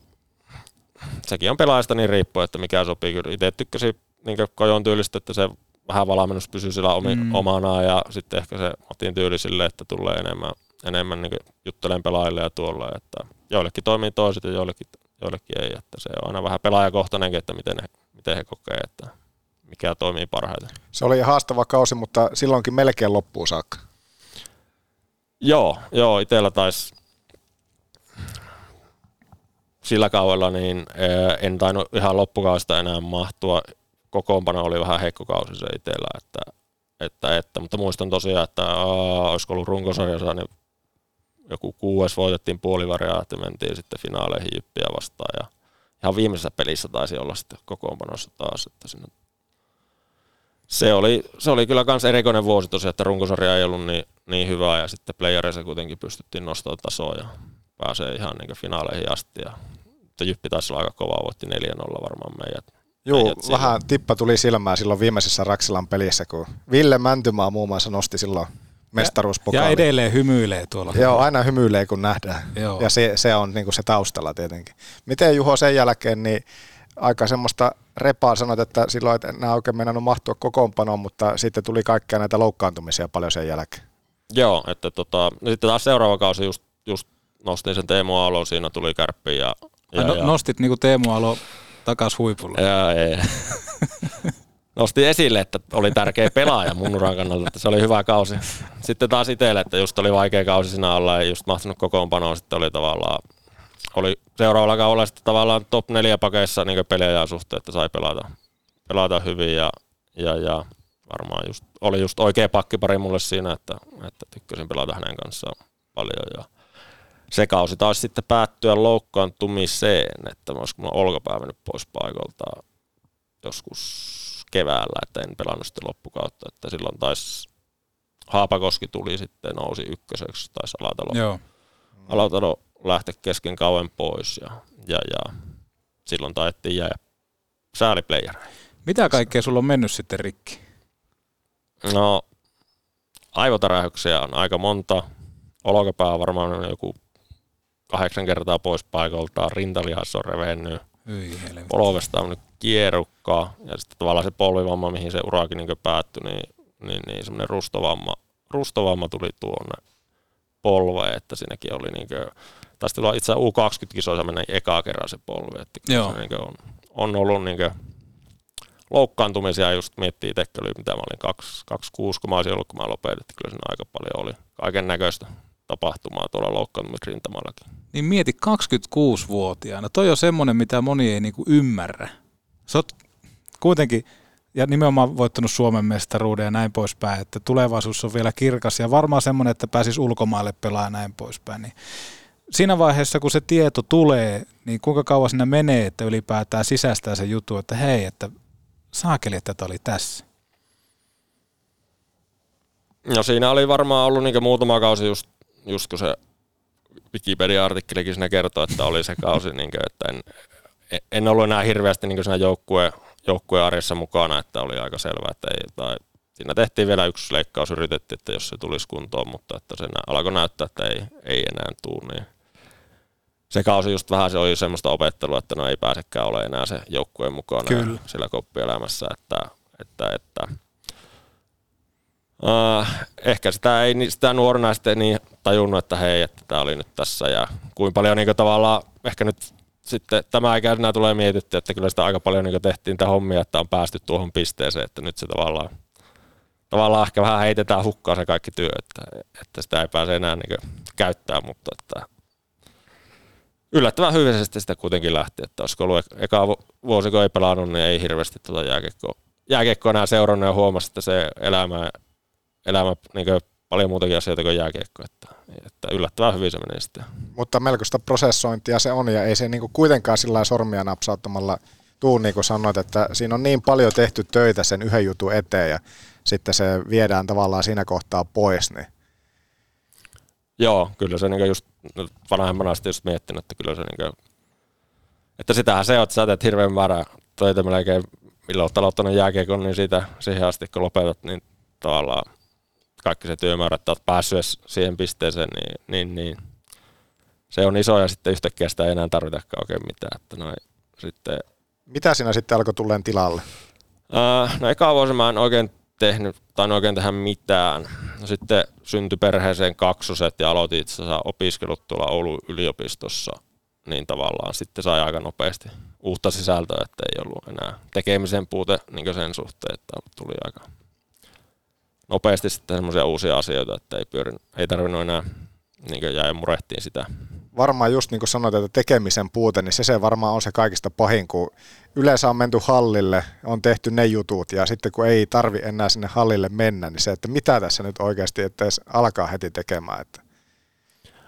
S17: sekin on pelaajasta niin riippuu, että mikä sopii. Kyllä itse tykkäsin niin Kojon tyylistä, että se vähän valmennus pysyy sillä omi, mm. omanaan ja sitten ehkä se Matin tyyli sille, että tulee enemmän, enemmän niin juttelen pelaajille ja tuolla, että joillekin toimii toiset ja joillekin, joillekin ei, että se on aina vähän pelaajakohtainenkin, että miten he, miten he kokee, että mikä toimii parhaiten.
S2: Se oli haastava kausi, mutta silloinkin melkein loppuun saakka.
S17: Joo, joo itsellä taisi sillä kaudella niin en tainnut ihan loppukaudesta enää mahtua kokoonpano oli vähän heikko kausi se itsellä, että, että, että, mutta muistan tosiaan, että aa, olisiko ollut runkosarjassa, niin joku kuudes voitettiin puolivaria, että mentiin sitten finaaleihin Jyppiä vastaan. Ja ihan viimeisessä pelissä taisi olla sitten kokoonpanossa taas, että sinne se oli, se oli kyllä myös erikoinen vuosi tosiaan, että runkosarja ei ollut niin, niin hyvä ja sitten playereissa kuitenkin pystyttiin nostamaan tasoa ja pääsee ihan niin finaaleihin asti. Ja Jyppi taisi olla aika kova, voitti 4-0 varmaan meidät
S2: Joo, vähän tippa tuli silmään silloin viimeisessä Raksilan pelissä, kun Ville Mäntymaa muun muassa nosti silloin mestaruuspokaali.
S1: Ja edelleen hymyilee tuolla.
S2: Joo, aina hymyilee kun nähdään. Joo. Ja se, se on niin se taustalla tietenkin. Miten Juho sen jälkeen, niin aika semmoista repaa sanoit, että silloin et enää oikein mennä mahtua kokoonpanoon, mutta sitten tuli kaikkia näitä loukkaantumisia paljon sen jälkeen.
S17: Joo, että tota, no sitten taas seuraava kausi just, just nostin sen Teemu Aallon, siinä tuli kärppi ja, ja,
S1: no,
S17: ja
S1: Nostit niin kuin Teemu Aalo takas huipulle.
S17: Joo, ei. Nosti esille, että oli tärkeä pelaaja mun uran kannalta, että se oli hyvä kausi. Sitten taas itselle, että just oli vaikea kausi siinä olla, ei just mahtunut kokoonpanoa, sitten oli tavallaan, oli seuraavalla kaudella sitten tavallaan top neljä pakeissa niin pelejä suhteen, että sai pelata, pelata hyvin ja, ja, ja varmaan just, oli just oikea pakkipari mulle siinä, että, että tykkäsin pelata hänen kanssaan paljon ja se kausi taisi sitten päättyä loukkaantumiseen, että olisiko mulla olkapäivä nyt pois paikalta joskus keväällä, että en pelannut sitten loppukautta, että silloin taisi Haapakoski tuli sitten, nousi ykköseksi, taisi Alatalo,
S1: Joo.
S17: Alatalo lähteä kesken kauan pois ja, ja, ja silloin taettiin jää sääliplayereihin.
S1: Mitä kaikkea sulla on mennyt sitten rikki?
S17: No, aivotärähyksiä on aika monta. Olkapää on varmaan joku kahdeksan kertaa pois paikaltaan, rintalihas on revennyt, polvesta on nyt kierukkaa, ja sitten tavallaan se polvivamma, mihin se urakin niin päättyi, niin, niin, niin semmoinen rustovamma, rustovamma tuli tuonne polveen, että siinäkin oli niin kuin, taisi tulla itse U20-kisoissa mennä ekaa kerran se polvi, että
S1: Joo.
S17: se niin on, on ollut niin kuin, loukkaantumisia, just miettii tekkelyä, mitä mä olin 26, kun mä olisin ollut, kun mä lopetin, kyllä siinä aika paljon oli kaiken näköistä tapahtumaa tuolla loukkaantumisrintamallakin.
S1: Niin mieti 26-vuotiaana. Toi on semmoinen, mitä moni ei niinku ymmärrä. Sä oot kuitenkin, ja nimenomaan voittanut Suomen mestaruuden ja näin poispäin, että tulevaisuus on vielä kirkas ja varmaan semmoinen, että pääsis ulkomaille pelaa ja näin poispäin. Niin siinä vaiheessa, kun se tieto tulee, niin kuinka kauan siinä menee, että ylipäätään sisäistää se juttu, että hei, että saakeli, että oli tässä.
S17: No siinä oli varmaan ollut niin muutama kausi just, just kun se Wikipedia-artikkelikin siinä kertoo, että oli se kausi, niin kuin, että en, en ollut enää hirveästi niin siinä joukkue, joukkuearjessa mukana, että oli aika selvää, että ei, tai siinä tehtiin vielä yksi leikkaus, yritettiin, että jos se tulisi kuntoon, mutta että se alkoi näyttää, että ei, ei enää tule, niin se kausi just vähän se oli semmoista opettelua, että no ei pääsekään ole enää se joukkueen mukana
S1: Kyllä.
S17: sillä koppielämässä, että, että, että Uh, ehkä sitä ei sitä nuorena sitten niin tajunnut, että hei, että tämä oli nyt tässä ja kuinka paljon niin tavallaan ehkä nyt sitten tämä ikäisenä tulee mietitty, että kyllä sitä aika paljon niin tehtiin tämä hommia, että on päästy tuohon pisteeseen, että nyt se tavallaan, tavallaan ehkä vähän heitetään hukkaan se kaikki työ, että, että sitä ei pääse enää niin käyttää, mutta että yllättävän hyvin sitä kuitenkin lähti, että olisiko ollut ek- eka vu- vuosi, kun ei pelannut, niin ei hirveästi tuota jääkiekkoa, jääkiekkoa enää seurannut ja huomasi, että se elämä, elämä niin paljon muutakin asioita kuin jääkiekko, että, että yllättävän hyvin se meni sitten.
S2: Mutta melkoista prosessointia se on ja ei se niinku kuitenkaan sillä sormia napsauttamalla tuu, niin kuin sanoit, että siinä on niin paljon tehty töitä sen yhden jutun eteen ja sitten se viedään tavallaan siinä kohtaa pois, niin
S17: Joo, kyllä se niin just no, vanhemmana sitten just miettinyt, että kyllä se niin että sitähän se on, että sä teet hirveän määrä töitä melkein, milloin olet aloittanut jääkiekon, niin siitä siihen asti kun lopetat, niin tavallaan kaikki se työmäärä, että olet päässyt siihen pisteeseen, niin, niin, niin se on iso ja sitten yhtäkkiä sitä ei enää tarvitakaan oikein mitään. Että noin, sitten,
S2: mitä siinä sitten alkoi tulleen tilalle?
S17: Äh, no eka vuosi mä en oikein tehnyt, tai en oikein tehdä mitään. No sitten syntyi perheeseen kaksoset ja aloitin itse asiassa opiskelut tuolla Oulun yliopistossa, niin tavallaan sitten sai aika nopeasti uutta sisältöä, että ei ollut enää tekemisen puute niin sen suhteen, että tuli aika nopeasti sitten semmoisia uusia asioita, että ei, pyörin, ei tarvinnut enää niin jäi murehtiin sitä.
S2: Varmaan just niin kuin sanoit, että tekemisen puute, niin se, se varmaan on se kaikista pahin, kun yleensä on menty hallille, on tehty ne jutut ja sitten kun ei tarvi enää sinne hallille mennä, niin se, että mitä tässä nyt oikeasti, että alkaa heti tekemään. Että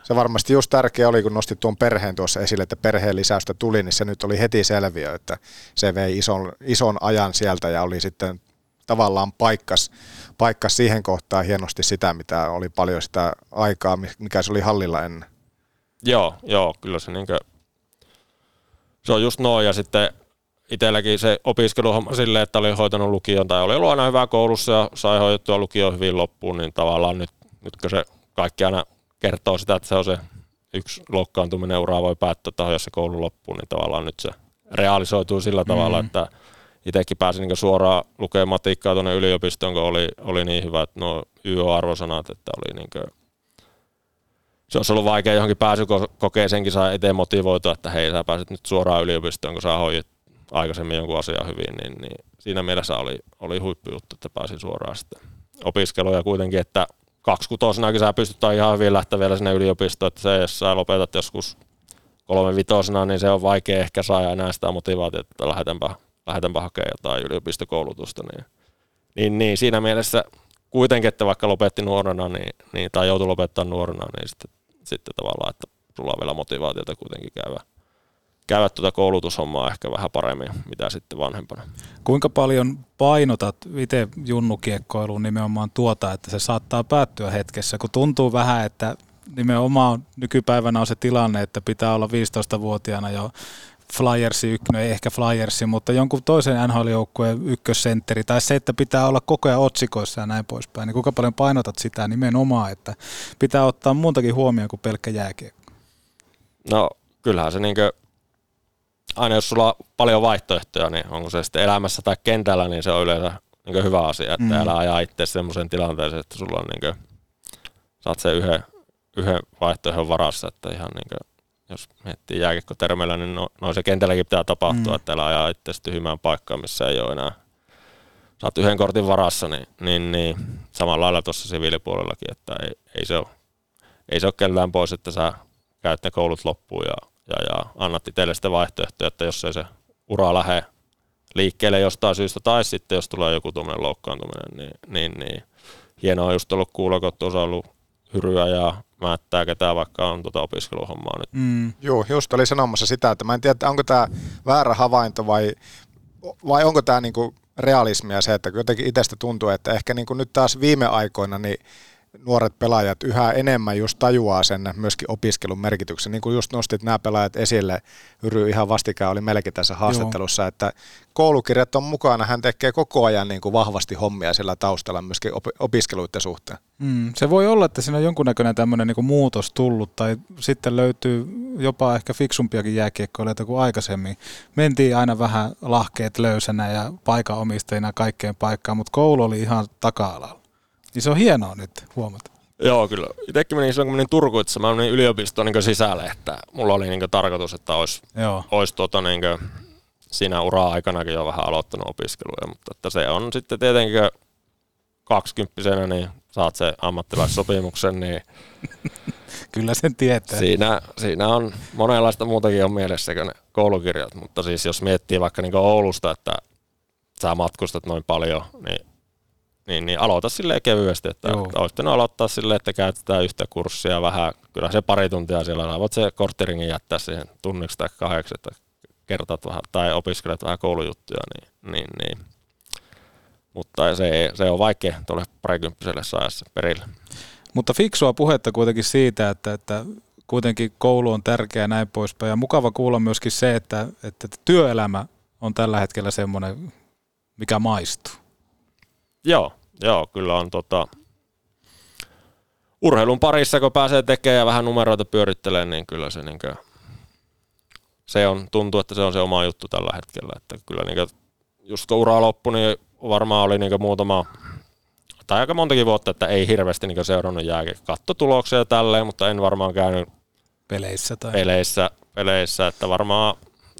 S2: se varmasti just tärkeä oli, kun nostit tuon perheen tuossa esille, että perheen lisäystä tuli, niin se nyt oli heti selviö, että se vei ison, ison ajan sieltä ja oli sitten tavallaan paikkas, paikkas siihen kohtaan hienosti sitä, mitä oli paljon sitä aikaa, mikä se oli hallilla ennen.
S17: Joo, joo, kyllä se niinkö, se on just noin ja sitten itselläkin se opiskeluhomma silleen, että oli hoitanut lukion tai oli ollut aina hyvä koulussa ja sai hoidettua lukion hyvin loppuun, niin tavallaan nyt, nytkö se kaikki aina kertoo sitä, että se on se yksi loukkaantuminen uraa voi päättää taho, jos se koulu loppuu, niin tavallaan nyt se realisoituu sillä tavalla, mm. että itsekin pääsin niin suoraan lukemaan matikkaa tuonne yliopistoon, kun oli, oli niin hyvät no YO-arvosanat, että oli niin kuin, se olisi ollut vaikea johonkin pääsykokeeseenkin saa eteen motivoitua, että hei, sä pääset nyt suoraan yliopistoon, kun sä hoidit aikaisemmin jonkun asian hyvin, niin, niin siinä mielessä oli, oli huippujuttu, että pääsin suoraan sitten opiskeluja kuitenkin, että kaksikutosenakin sä pystyt ihan hyvin lähteä vielä sinne yliopistoon, että se, jos sä lopetat joskus kolme vitosena, niin se on vaikea ehkä saada enää sitä motivaatiota, että lähdetäänpä, lähdetäänpä hakemaan jotain yliopistokoulutusta, niin, niin, niin siinä mielessä kuitenkin, että vaikka lopetti nuorena niin, niin, tai joutui lopettaa nuorena, niin sitten, sitten tavallaan, että sulla on vielä motivaatiota kuitenkin käydä, käydä tuota koulutushommaa ehkä vähän paremmin, mitä sitten vanhempana.
S1: Kuinka paljon painotat itse junnukiekkoiluun nimenomaan tuota, että se saattaa päättyä hetkessä, kun tuntuu vähän, että nimenomaan nykypäivänä on se tilanne, että pitää olla 15-vuotiaana jo Flyersi ykkönen, ei ehkä Flyersi, mutta jonkun toisen NHL-joukkueen ykkössentteri, tai se, että pitää olla koko ajan otsikoissa ja näin poispäin, niin kuinka paljon painotat sitä nimenomaan, että pitää ottaa muutakin huomioon kuin pelkkä jääkiekko?
S17: No kyllähän se niinkö, aina jos sulla on paljon vaihtoehtoja, niin onko se sitten elämässä tai kentällä, niin se on yleensä niin hyvä asia, että mm. älä ajaa itse semmoisen tilanteeseen, että sulla on niin kuin, saat sen yhden, yhden vaihtoehdon varassa, että ihan niin kuin, jos miettii jääkiekkotermeillä, niin no, no se kentälläkin pitää tapahtua, mm. että älä ajaa itse tyhmään paikkaan, missä ei ole enää saat yhden kortin varassa, niin, niin, niin samalla lailla tuossa siviilipuolellakin, että ei, ei, se ole, ei se ole kellään pois, että sä käyt ne koulut loppuun ja, ja, ja annat itselle sitä vaihtoehtoja, että jos ei se ura lähde liikkeelle jostain syystä, tai sitten jos tulee joku tuommoinen loukkaantuminen, niin, niin, niin hienoa just ollut kuulla, kun tuossa ollut hyryä ja määttää ketään, vaikka on tuota opiskeluhommaa nyt.
S2: Mm. Joo, just oli sanomassa sitä, että mä en tiedä, onko tämä väärä havainto vai, vai onko tämä niinku realismia se, että jotenkin itsestä tuntuu, että ehkä niinku nyt taas viime aikoina niin nuoret pelaajat yhä enemmän just tajuaa sen myöskin opiskelun merkityksen. Niin kuin just nostit nämä pelaajat esille, Yry ihan vastikään oli melkein tässä haastattelussa, Joo. että koulukirjat on mukana, hän tekee koko ajan niin kuin vahvasti hommia sillä taustalla myöskin op- opiskeluiden suhteen.
S1: Mm, se voi olla, että siinä on jonkunnäköinen tämmöinen niin muutos tullut, tai sitten löytyy jopa ehkä fiksumpiakin jääkiekkoilijoita kuin aikaisemmin. Mentiin aina vähän lahkeet löysänä ja paikanomistajina kaikkeen paikkaan, mutta koulu oli ihan taka-alalla. Niin se on hienoa nyt huomata.
S17: Joo, kyllä. Itsekin menin silloin, kun menin Turkuun, että mä menin yliopistoon niin sisälle, että mulla oli niin tarkoitus, että olisi, Joo. olisi tuota, niin siinä ura-aikanakin jo vähän aloittanut opiskeluja, mutta että se on sitten tietenkin kaksikymppisenä, niin saat se ammattilaissopimuksen, niin
S1: Kyllä sen tietää.
S17: Siinä, siinä on monenlaista muutakin on mielessä kuin ne koulukirjat, mutta siis jos miettii vaikka niin Oulusta, että sä matkustat noin paljon, niin, niin, niin aloita silleen kevyesti, että olisi aloittaa silleen, että käytetään yhtä kurssia vähän, kyllä se pari tuntia siellä, voit se korttiringin jättää siihen tunniksi tai kahdeksi, että kertat vähän tai opiskelet vähän koulujuttuja, niin, niin, niin. mutta se, se on vaikea tuolle parikymppiselle saada se perille.
S1: Mutta fiksua puhetta kuitenkin siitä, että, että kuitenkin koulu on tärkeä ja näin poispäin. Ja mukava kuulla myöskin se, että, että työelämä on tällä hetkellä semmoinen, mikä maistuu.
S17: Joo, joo, kyllä on tota, urheilun parissa, kun pääsee tekemään ja vähän numeroita pyörittelee, niin kyllä se, niin kuin, se on, tuntuu, että se on se oma juttu tällä hetkellä. Että kyllä niin kuin, just kun ura loppui, niin varmaan oli niin muutama, tai aika montakin vuotta, että ei hirveästi niin seurannut jääkin. Katto tuloksia ja tälleen, mutta en varmaan käynyt
S1: Peleissä tai...
S17: peleissä, peleissä että varmaan,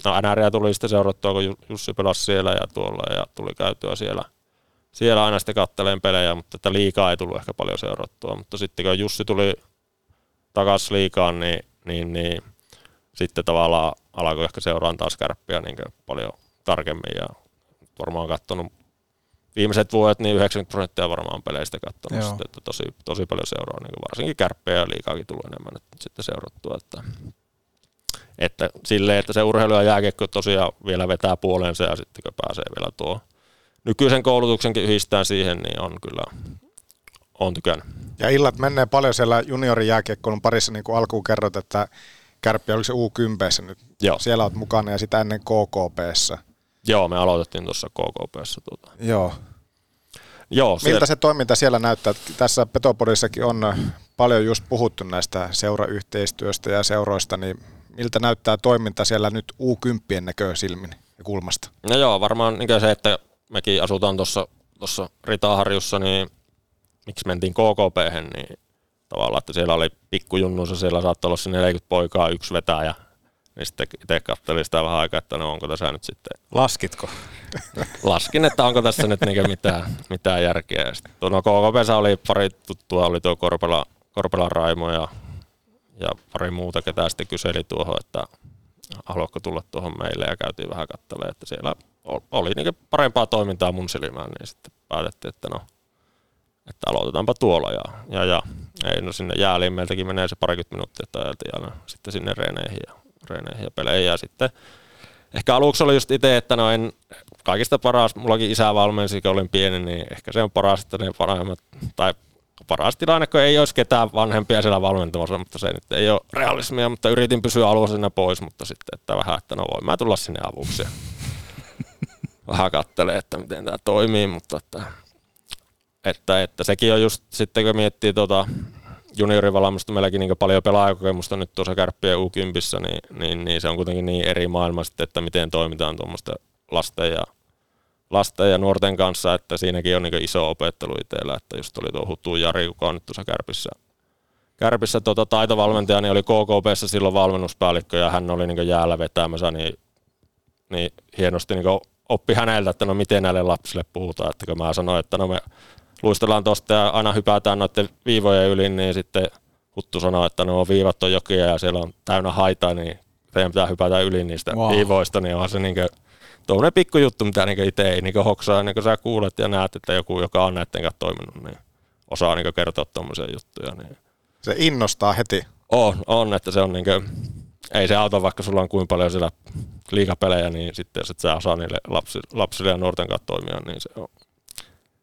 S17: no NRiä tuli sitten seurattua, kun Ju- Jussi pelasi siellä ja tuolla ja tuli käytyä siellä, siellä aina sitten katteleen pelejä, mutta että liikaa ei tullut ehkä paljon seurattua, mutta sitten kun Jussi tuli takaisin liikaan, niin, niin, niin sitten tavallaan alkoi ehkä seuraan taas kärppiä niin paljon tarkemmin ja varmaan katsonut viimeiset vuodet niin 90 prosenttia varmaan peleistä katsonut
S1: Joo.
S17: sitten, että tosi, tosi paljon seuraa, niin varsinkin kärppejä ja liikaakin tulee enemmän nyt sitten seurattua, että, että silleen, että se urheilu ja jääkiekko tosiaan vielä vetää puoleensa ja sitten kun pääsee vielä tuo nykyisen koulutuksenkin yhdistään siihen, niin on kyllä, on tykännyt.
S2: Ja illat menee paljon siellä juniorijääkiekkoilun parissa, niin kuin alkuun kerrot, että Kärppi oliko se U10 nyt?
S17: Joo.
S2: Siellä olet mukana ja sitä ennen KKPssä.
S17: Joo, me aloitettiin tuossa KKPssä. Tuota.
S2: Joo.
S17: Joo,
S2: Miltä se toiminta siellä näyttää? Tässä Petopodissakin on paljon just puhuttu näistä seurayhteistyöstä ja seuroista, niin miltä näyttää toiminta siellä nyt U10 näkösilmin ja kulmasta?
S17: No joo, varmaan niin se, että mekin asutaan tuossa tuossa Ritaharjussa, niin miksi mentiin KKP, niin tavallaan, että siellä oli pikkujunnuissa, siellä saattoi olla se 40 poikaa, yksi vetäjä, niin sitten itse katselin sitä vähän aikaa, että no onko tässä nyt sitten...
S1: Laskitko?
S17: Laskin, että onko tässä nyt niinku mitään, mitään järkeä. Ja sitten, no KKPssä oli pari tuttua, oli tuo Korpela, Korpelan Raimo ja, ja pari muuta, ketä sitten kyseli tuohon, että haluatko tulla tuohon meille ja käytiin vähän katselemaan, että siellä oli niinku parempaa toimintaa mun silmään, niin sitten päätettiin, että no, että aloitetaanpa tuolla ja, ja, ja ei, no sinne jääliin meiltäkin menee se parikymmentä minuuttia, että ajeltiin aina sitten sinne reeneihin ja, reeneihin ja peleihin ja sitten ehkä aluksi oli just itse, että no en, kaikista paras, mullakin isä valmensi, kun olin pieni, niin ehkä se on paras, että ne parhaimmat, tai paras tilanne, kun ei olisi ketään vanhempia siellä valmentamassa, mutta se nyt ei ole realismia, mutta yritin pysyä alueellisena pois, mutta sitten, että vähän, että no voin mä tulla sinne avuksi. Vähän kattelee, että miten tämä toimii, mutta että, että, että sekin on just sitten, kun miettii tuota juniorivalmennusta, meilläkin niin paljon pelaajakokemusta nyt tuossa kärppien U10, niin, niin, niin, se on kuitenkin niin eri maailma sitten, että miten toimitaan tuommoista lasten ja, lasten ja nuorten kanssa, että siinäkin on niin iso opettelu itsellä, että just oli tuo Hutu Jari, joka on nyt tuossa kärpissä, kärpissä tota, taitovalmentaja, niin oli KKPssä silloin valmennuspäällikkö ja hän oli niin jäällä vetämässä, niin, niin hienosti niin oppi häneltä, että no miten näille lapsille puhutaan, että kun mä sanoin, että no me luistellaan tuosta ja aina hypätään noiden viivojen yli, niin sitten Huttu sanoi, että nuo viivat on jokia ja siellä on täynnä haitaa, niin teidän pitää hypätä yli niistä
S1: Wow.
S17: viivoista, niin onhan se niin tuommoinen pikkujuttu, mitä niin itse ei niin hoksaa, niin kun sä kuulet ja näet, että joku, joka on näiden kanssa toiminut, niin osaa niin kertoa tuommoisia juttuja. Niin.
S2: Se innostaa heti.
S17: On, on, että se on niin kuin, ei se auta, vaikka sulla on kuinka paljon siellä liikapelejä, niin sitten jos et sä osaa niille lapsi, lapsille ja nuorten kanssa toimia, niin se, on,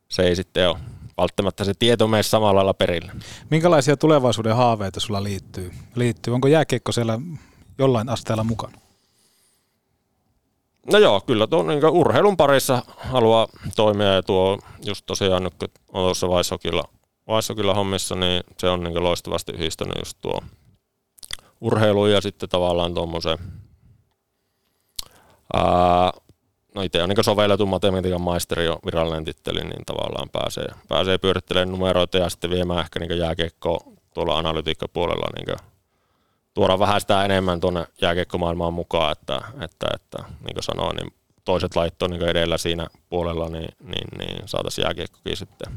S17: se ei sitten ole välttämättä se tieto mene samalla lailla perille.
S1: Minkälaisia tulevaisuuden haaveita sulla liittyy? liittyy? Onko jääkiekko siellä jollain asteella mukana?
S17: No joo, kyllä tuo niin urheilun parissa haluaa toimia ja tuo just tosiaan nyt kun on tuossa Vaisokilla, Vaisokilla hommissa, niin se on niin loistavasti yhdistänyt just tuo urheilu ja sitten tavallaan tuommoisen ää, no itse on niin sovelletun matematiikan maisteri jo virallinen titteli, niin tavallaan pääsee, pääsee pyörittelemään numeroita ja sitten viemään ehkä niin jääkiekkoa tuolla analytiikkapuolella niin tuoda vähän sitä enemmän tuonne jääkiekkomaailmaan mukaan, että, että, että niin kuin sanoin, niin toiset lait on niin edellä siinä puolella, niin, niin, niin saataisiin jääkiekkokin sitten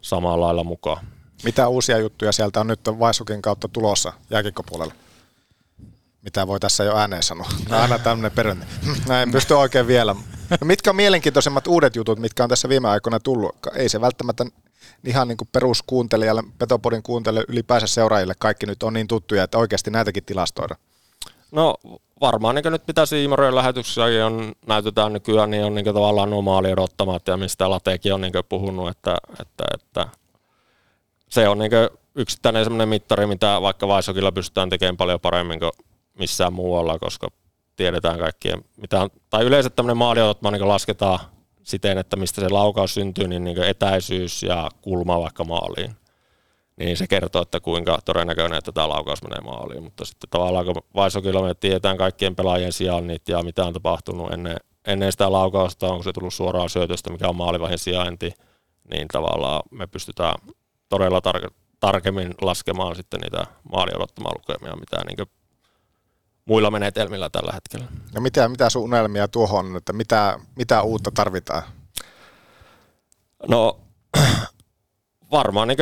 S17: samalla lailla mukaan.
S2: Mitä uusia juttuja sieltä on nyt Vaisukin kautta tulossa jääkikkopuolella? Mitä voi tässä jo ääneen sanoa? Aina tämmöinen perunne. Näin pysty oikein vielä. No mitkä on mielenkiintoisemmat uudet jutut, mitkä on tässä viime aikoina tullut? Ei se välttämättä ihan niin kuin peruskuuntelijalle, Petopodin kuuntelijalle, ylipäänsä seuraajille kaikki nyt on niin tuttuja, että oikeasti näitäkin tilastoida.
S17: No varmaan niin nyt mitä Siimorin lähetyksessäkin on, näytetään nykyään, niin on niin tavallaan nuo maali odottamat ja mistä Lateekin on niin puhunut, että, että, että se on niin yksittäinen sellainen mittari, mitä vaikka Vaisokilla pystytään tekemään paljon paremmin kuin missään muualla, koska tiedetään kaikkien, mitä on, tai yleensä tämmöinen maaliotottama niin lasketaan siten, että mistä se laukaus syntyy, niin, niin etäisyys ja kulma vaikka maaliin. Niin se kertoo, että kuinka todennäköinen, että tämä laukaus menee maaliin. Mutta sitten tavallaan kun Vaisokilla me tiedetään kaikkien pelaajien sijainnit ja mitä on tapahtunut ennen, ennen sitä laukausta, onko se tullut suoraan syötöstä, mikä on maalivahin sijainti, niin tavallaan me pystytään todella tar- tarkemmin laskemaan sitten niitä maali odottamaan lukemia, mitä niin muilla menetelmillä tällä hetkellä.
S2: Ja mitä, mitä sun unelmia tuohon on, että mitä, mitä uutta tarvitaan?
S17: No varmaan niin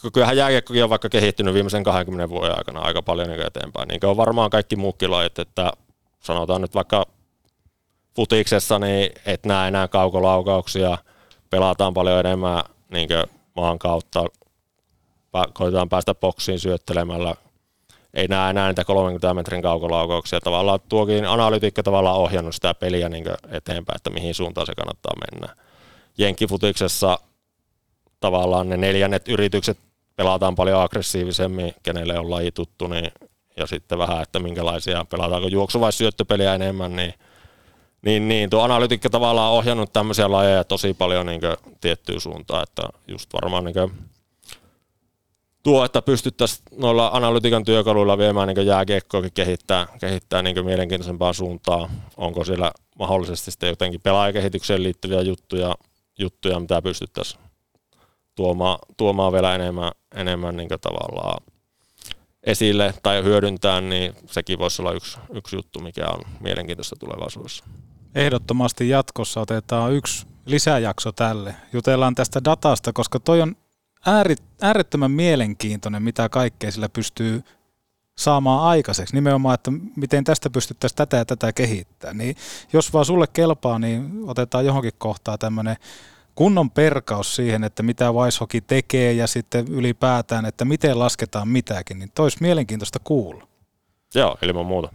S17: kuin, kyllähän jääkiekkokin on vaikka kehittynyt viimeisen 20 vuoden aikana aika paljon niin eteenpäin. Niin on varmaan kaikki muukin lajit, että sanotaan nyt vaikka futiksessa, niin et näe enää kaukolaukauksia, pelataan paljon enemmän niin maan kautta, koitetaan päästä boksiin syöttelemällä, ei näe enää niitä 30 metrin kaukolaukauksia. Tavallaan tuokin analytiikka tavallaan ohjannut sitä peliä niin eteenpäin, että mihin suuntaan se kannattaa mennä. Jenkkifutiksessa tavallaan ne neljännet yritykset pelataan paljon aggressiivisemmin, kenelle on laji tuttu, niin, ja sitten vähän, että minkälaisia, pelataanko juoksu- vai syöttöpeliä enemmän, niin, niin, niin tuo analytiikka tavallaan on ohjannut tämmöisiä lajeja tosi paljon niin tiettyyn suuntaan, että just varmaan niin tuo, että pystyttäisiin noilla analytiikan työkaluilla viemään niin jääkiekkoakin kehittää, kehittää niin mielenkiintoisempaa suuntaa. Onko siellä mahdollisesti sitten jotenkin pelaajakehitykseen liittyviä juttuja, juttuja mitä pystyttäisiin tuomaan, tuomaan vielä enemmän, enemmän niin tavallaan esille tai hyödyntää, niin sekin voisi olla yksi, yksi juttu, mikä on mielenkiintoista tulevaisuudessa.
S1: Ehdottomasti jatkossa otetaan yksi lisäjakso tälle. Jutellaan tästä datasta, koska toi on äärettömän mielenkiintoinen, mitä kaikkea sillä pystyy saamaan aikaiseksi. Nimenomaan, että miten tästä pystyttäisiin tätä ja tätä kehittämään. Niin jos vaan sulle kelpaa, niin otetaan johonkin kohtaa tämmöinen kunnon perkaus siihen, että mitä Weishoki tekee ja sitten ylipäätään, että miten lasketaan mitäkin, niin tois mielenkiintoista kuulla.
S17: Joo, ilman muuta.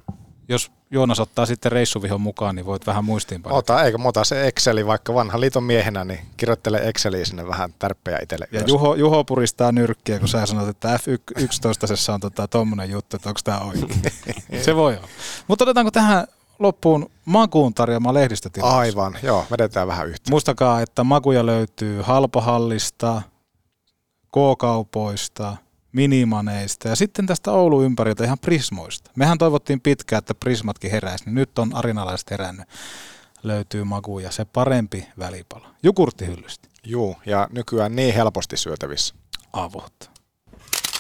S1: Jos Joonas ottaa sitten reissuvihon mukaan, niin voit vähän muistiinpanoa.
S2: Ota, eikö muuta se Exceli, vaikka vanha liiton miehenä, niin kirjoittele Exceliin sinne vähän tärppejä itselle.
S1: Ja Juho, Juho puristaa nyrkkiä, kun sä sanot, että F11 on tota, tommonen juttu, että onko tämä oikein. se voi olla. Mutta otetaanko tähän loppuun makuun tarjoama lehdistötilaisuus?
S2: Aivan, joo, vedetään vähän yhtä.
S1: Muistakaa, että makuja löytyy halpahallista, K-kaupoista – minimaneista ja sitten tästä Oulun ympäriltä ihan prismoista. Mehän toivottiin pitkään, että prismatkin heräisi, niin nyt on arinalaiset herännyt. Löytyy maku ja se parempi välipala. Jukurttihyllystä.
S2: Juu, ja nykyään niin helposti syötävissä.
S1: Avot.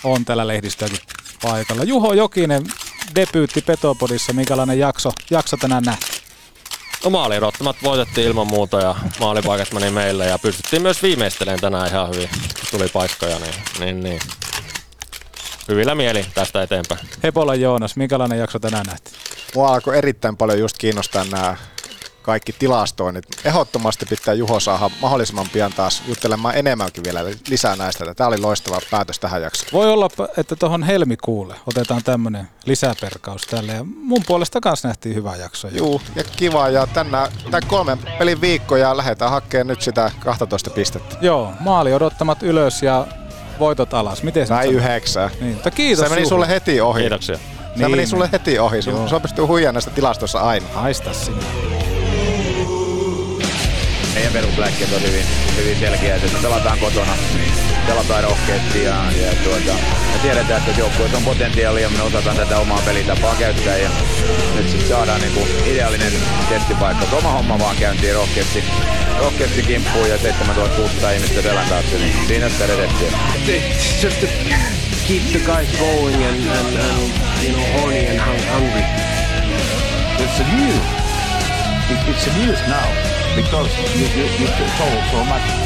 S1: On täällä lehdistöäkin paikalla. Juho Jokinen, debyytti Petopodissa. Minkälainen jakso, jakso tänään nähty?
S17: No maalierottamat voitettiin ilman muuta ja maalipaikat meni meille ja pystyttiin myös viimeistelemään tänään ihan hyvin. Tuli paikkoja, niin, niin, niin hyvillä mieli tästä eteenpäin.
S1: Hepola Joonas, minkälainen jakso tänään nähtiin?
S2: Mua alkoi erittäin paljon just kiinnostaa nämä kaikki tilastoinnit. Ehdottomasti pitää Juho saada mahdollisimman pian taas juttelemaan enemmänkin vielä lisää näistä. Tämä oli loistava päätös tähän jaksoon.
S1: Voi olla, että tuohon helmikuulle otetaan tämmöinen lisäperkaus tälle. Ja mun puolesta kanssa nähtiin hyvä jakso.
S2: Joo, ja kiva. Ja tänään, tämä kolmen pelin viikko ja lähdetään hakemaan nyt sitä 12 pistettä.
S1: Joo, maali odottamat ylös ja voitot alas. Miten
S2: Näin yhdeksää.
S1: Niin, mutta kiitos
S2: Se meni sulle heti ohi.
S17: Kiitoksia.
S2: Se niin. meni sulle heti ohi. Sun, sun pystyy huijaa näistä tilastossa aina.
S1: Haista sinne.
S18: Meidän perusläkkeet on hyvin, hyvin selkeä, että me pelataan kotona, pelataan rohkeasti ja, ja tuota, me tiedetään, että joukkueessa on potentiaalia ja me osataan tätä omaa pelitapaa käyttää ja nyt sitten saadaan niinku ideaalinen testipaikka. Oma homma vaan käyntiin rohkeasti, rohkeasti kimppuun ja 7600 ihmistä selän taakse, niin siinä sitä redettiä.
S19: It's just to keep the guys going and, and, and you know, horny and hungry.
S20: It's a news. It, it's a news now because you, you, you told so much.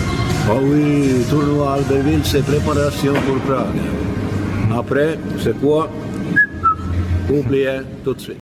S19: Oui, tournoi Albertville, c'est préparation pour Prague. Après, c'est quoi Oubliez tout de suite.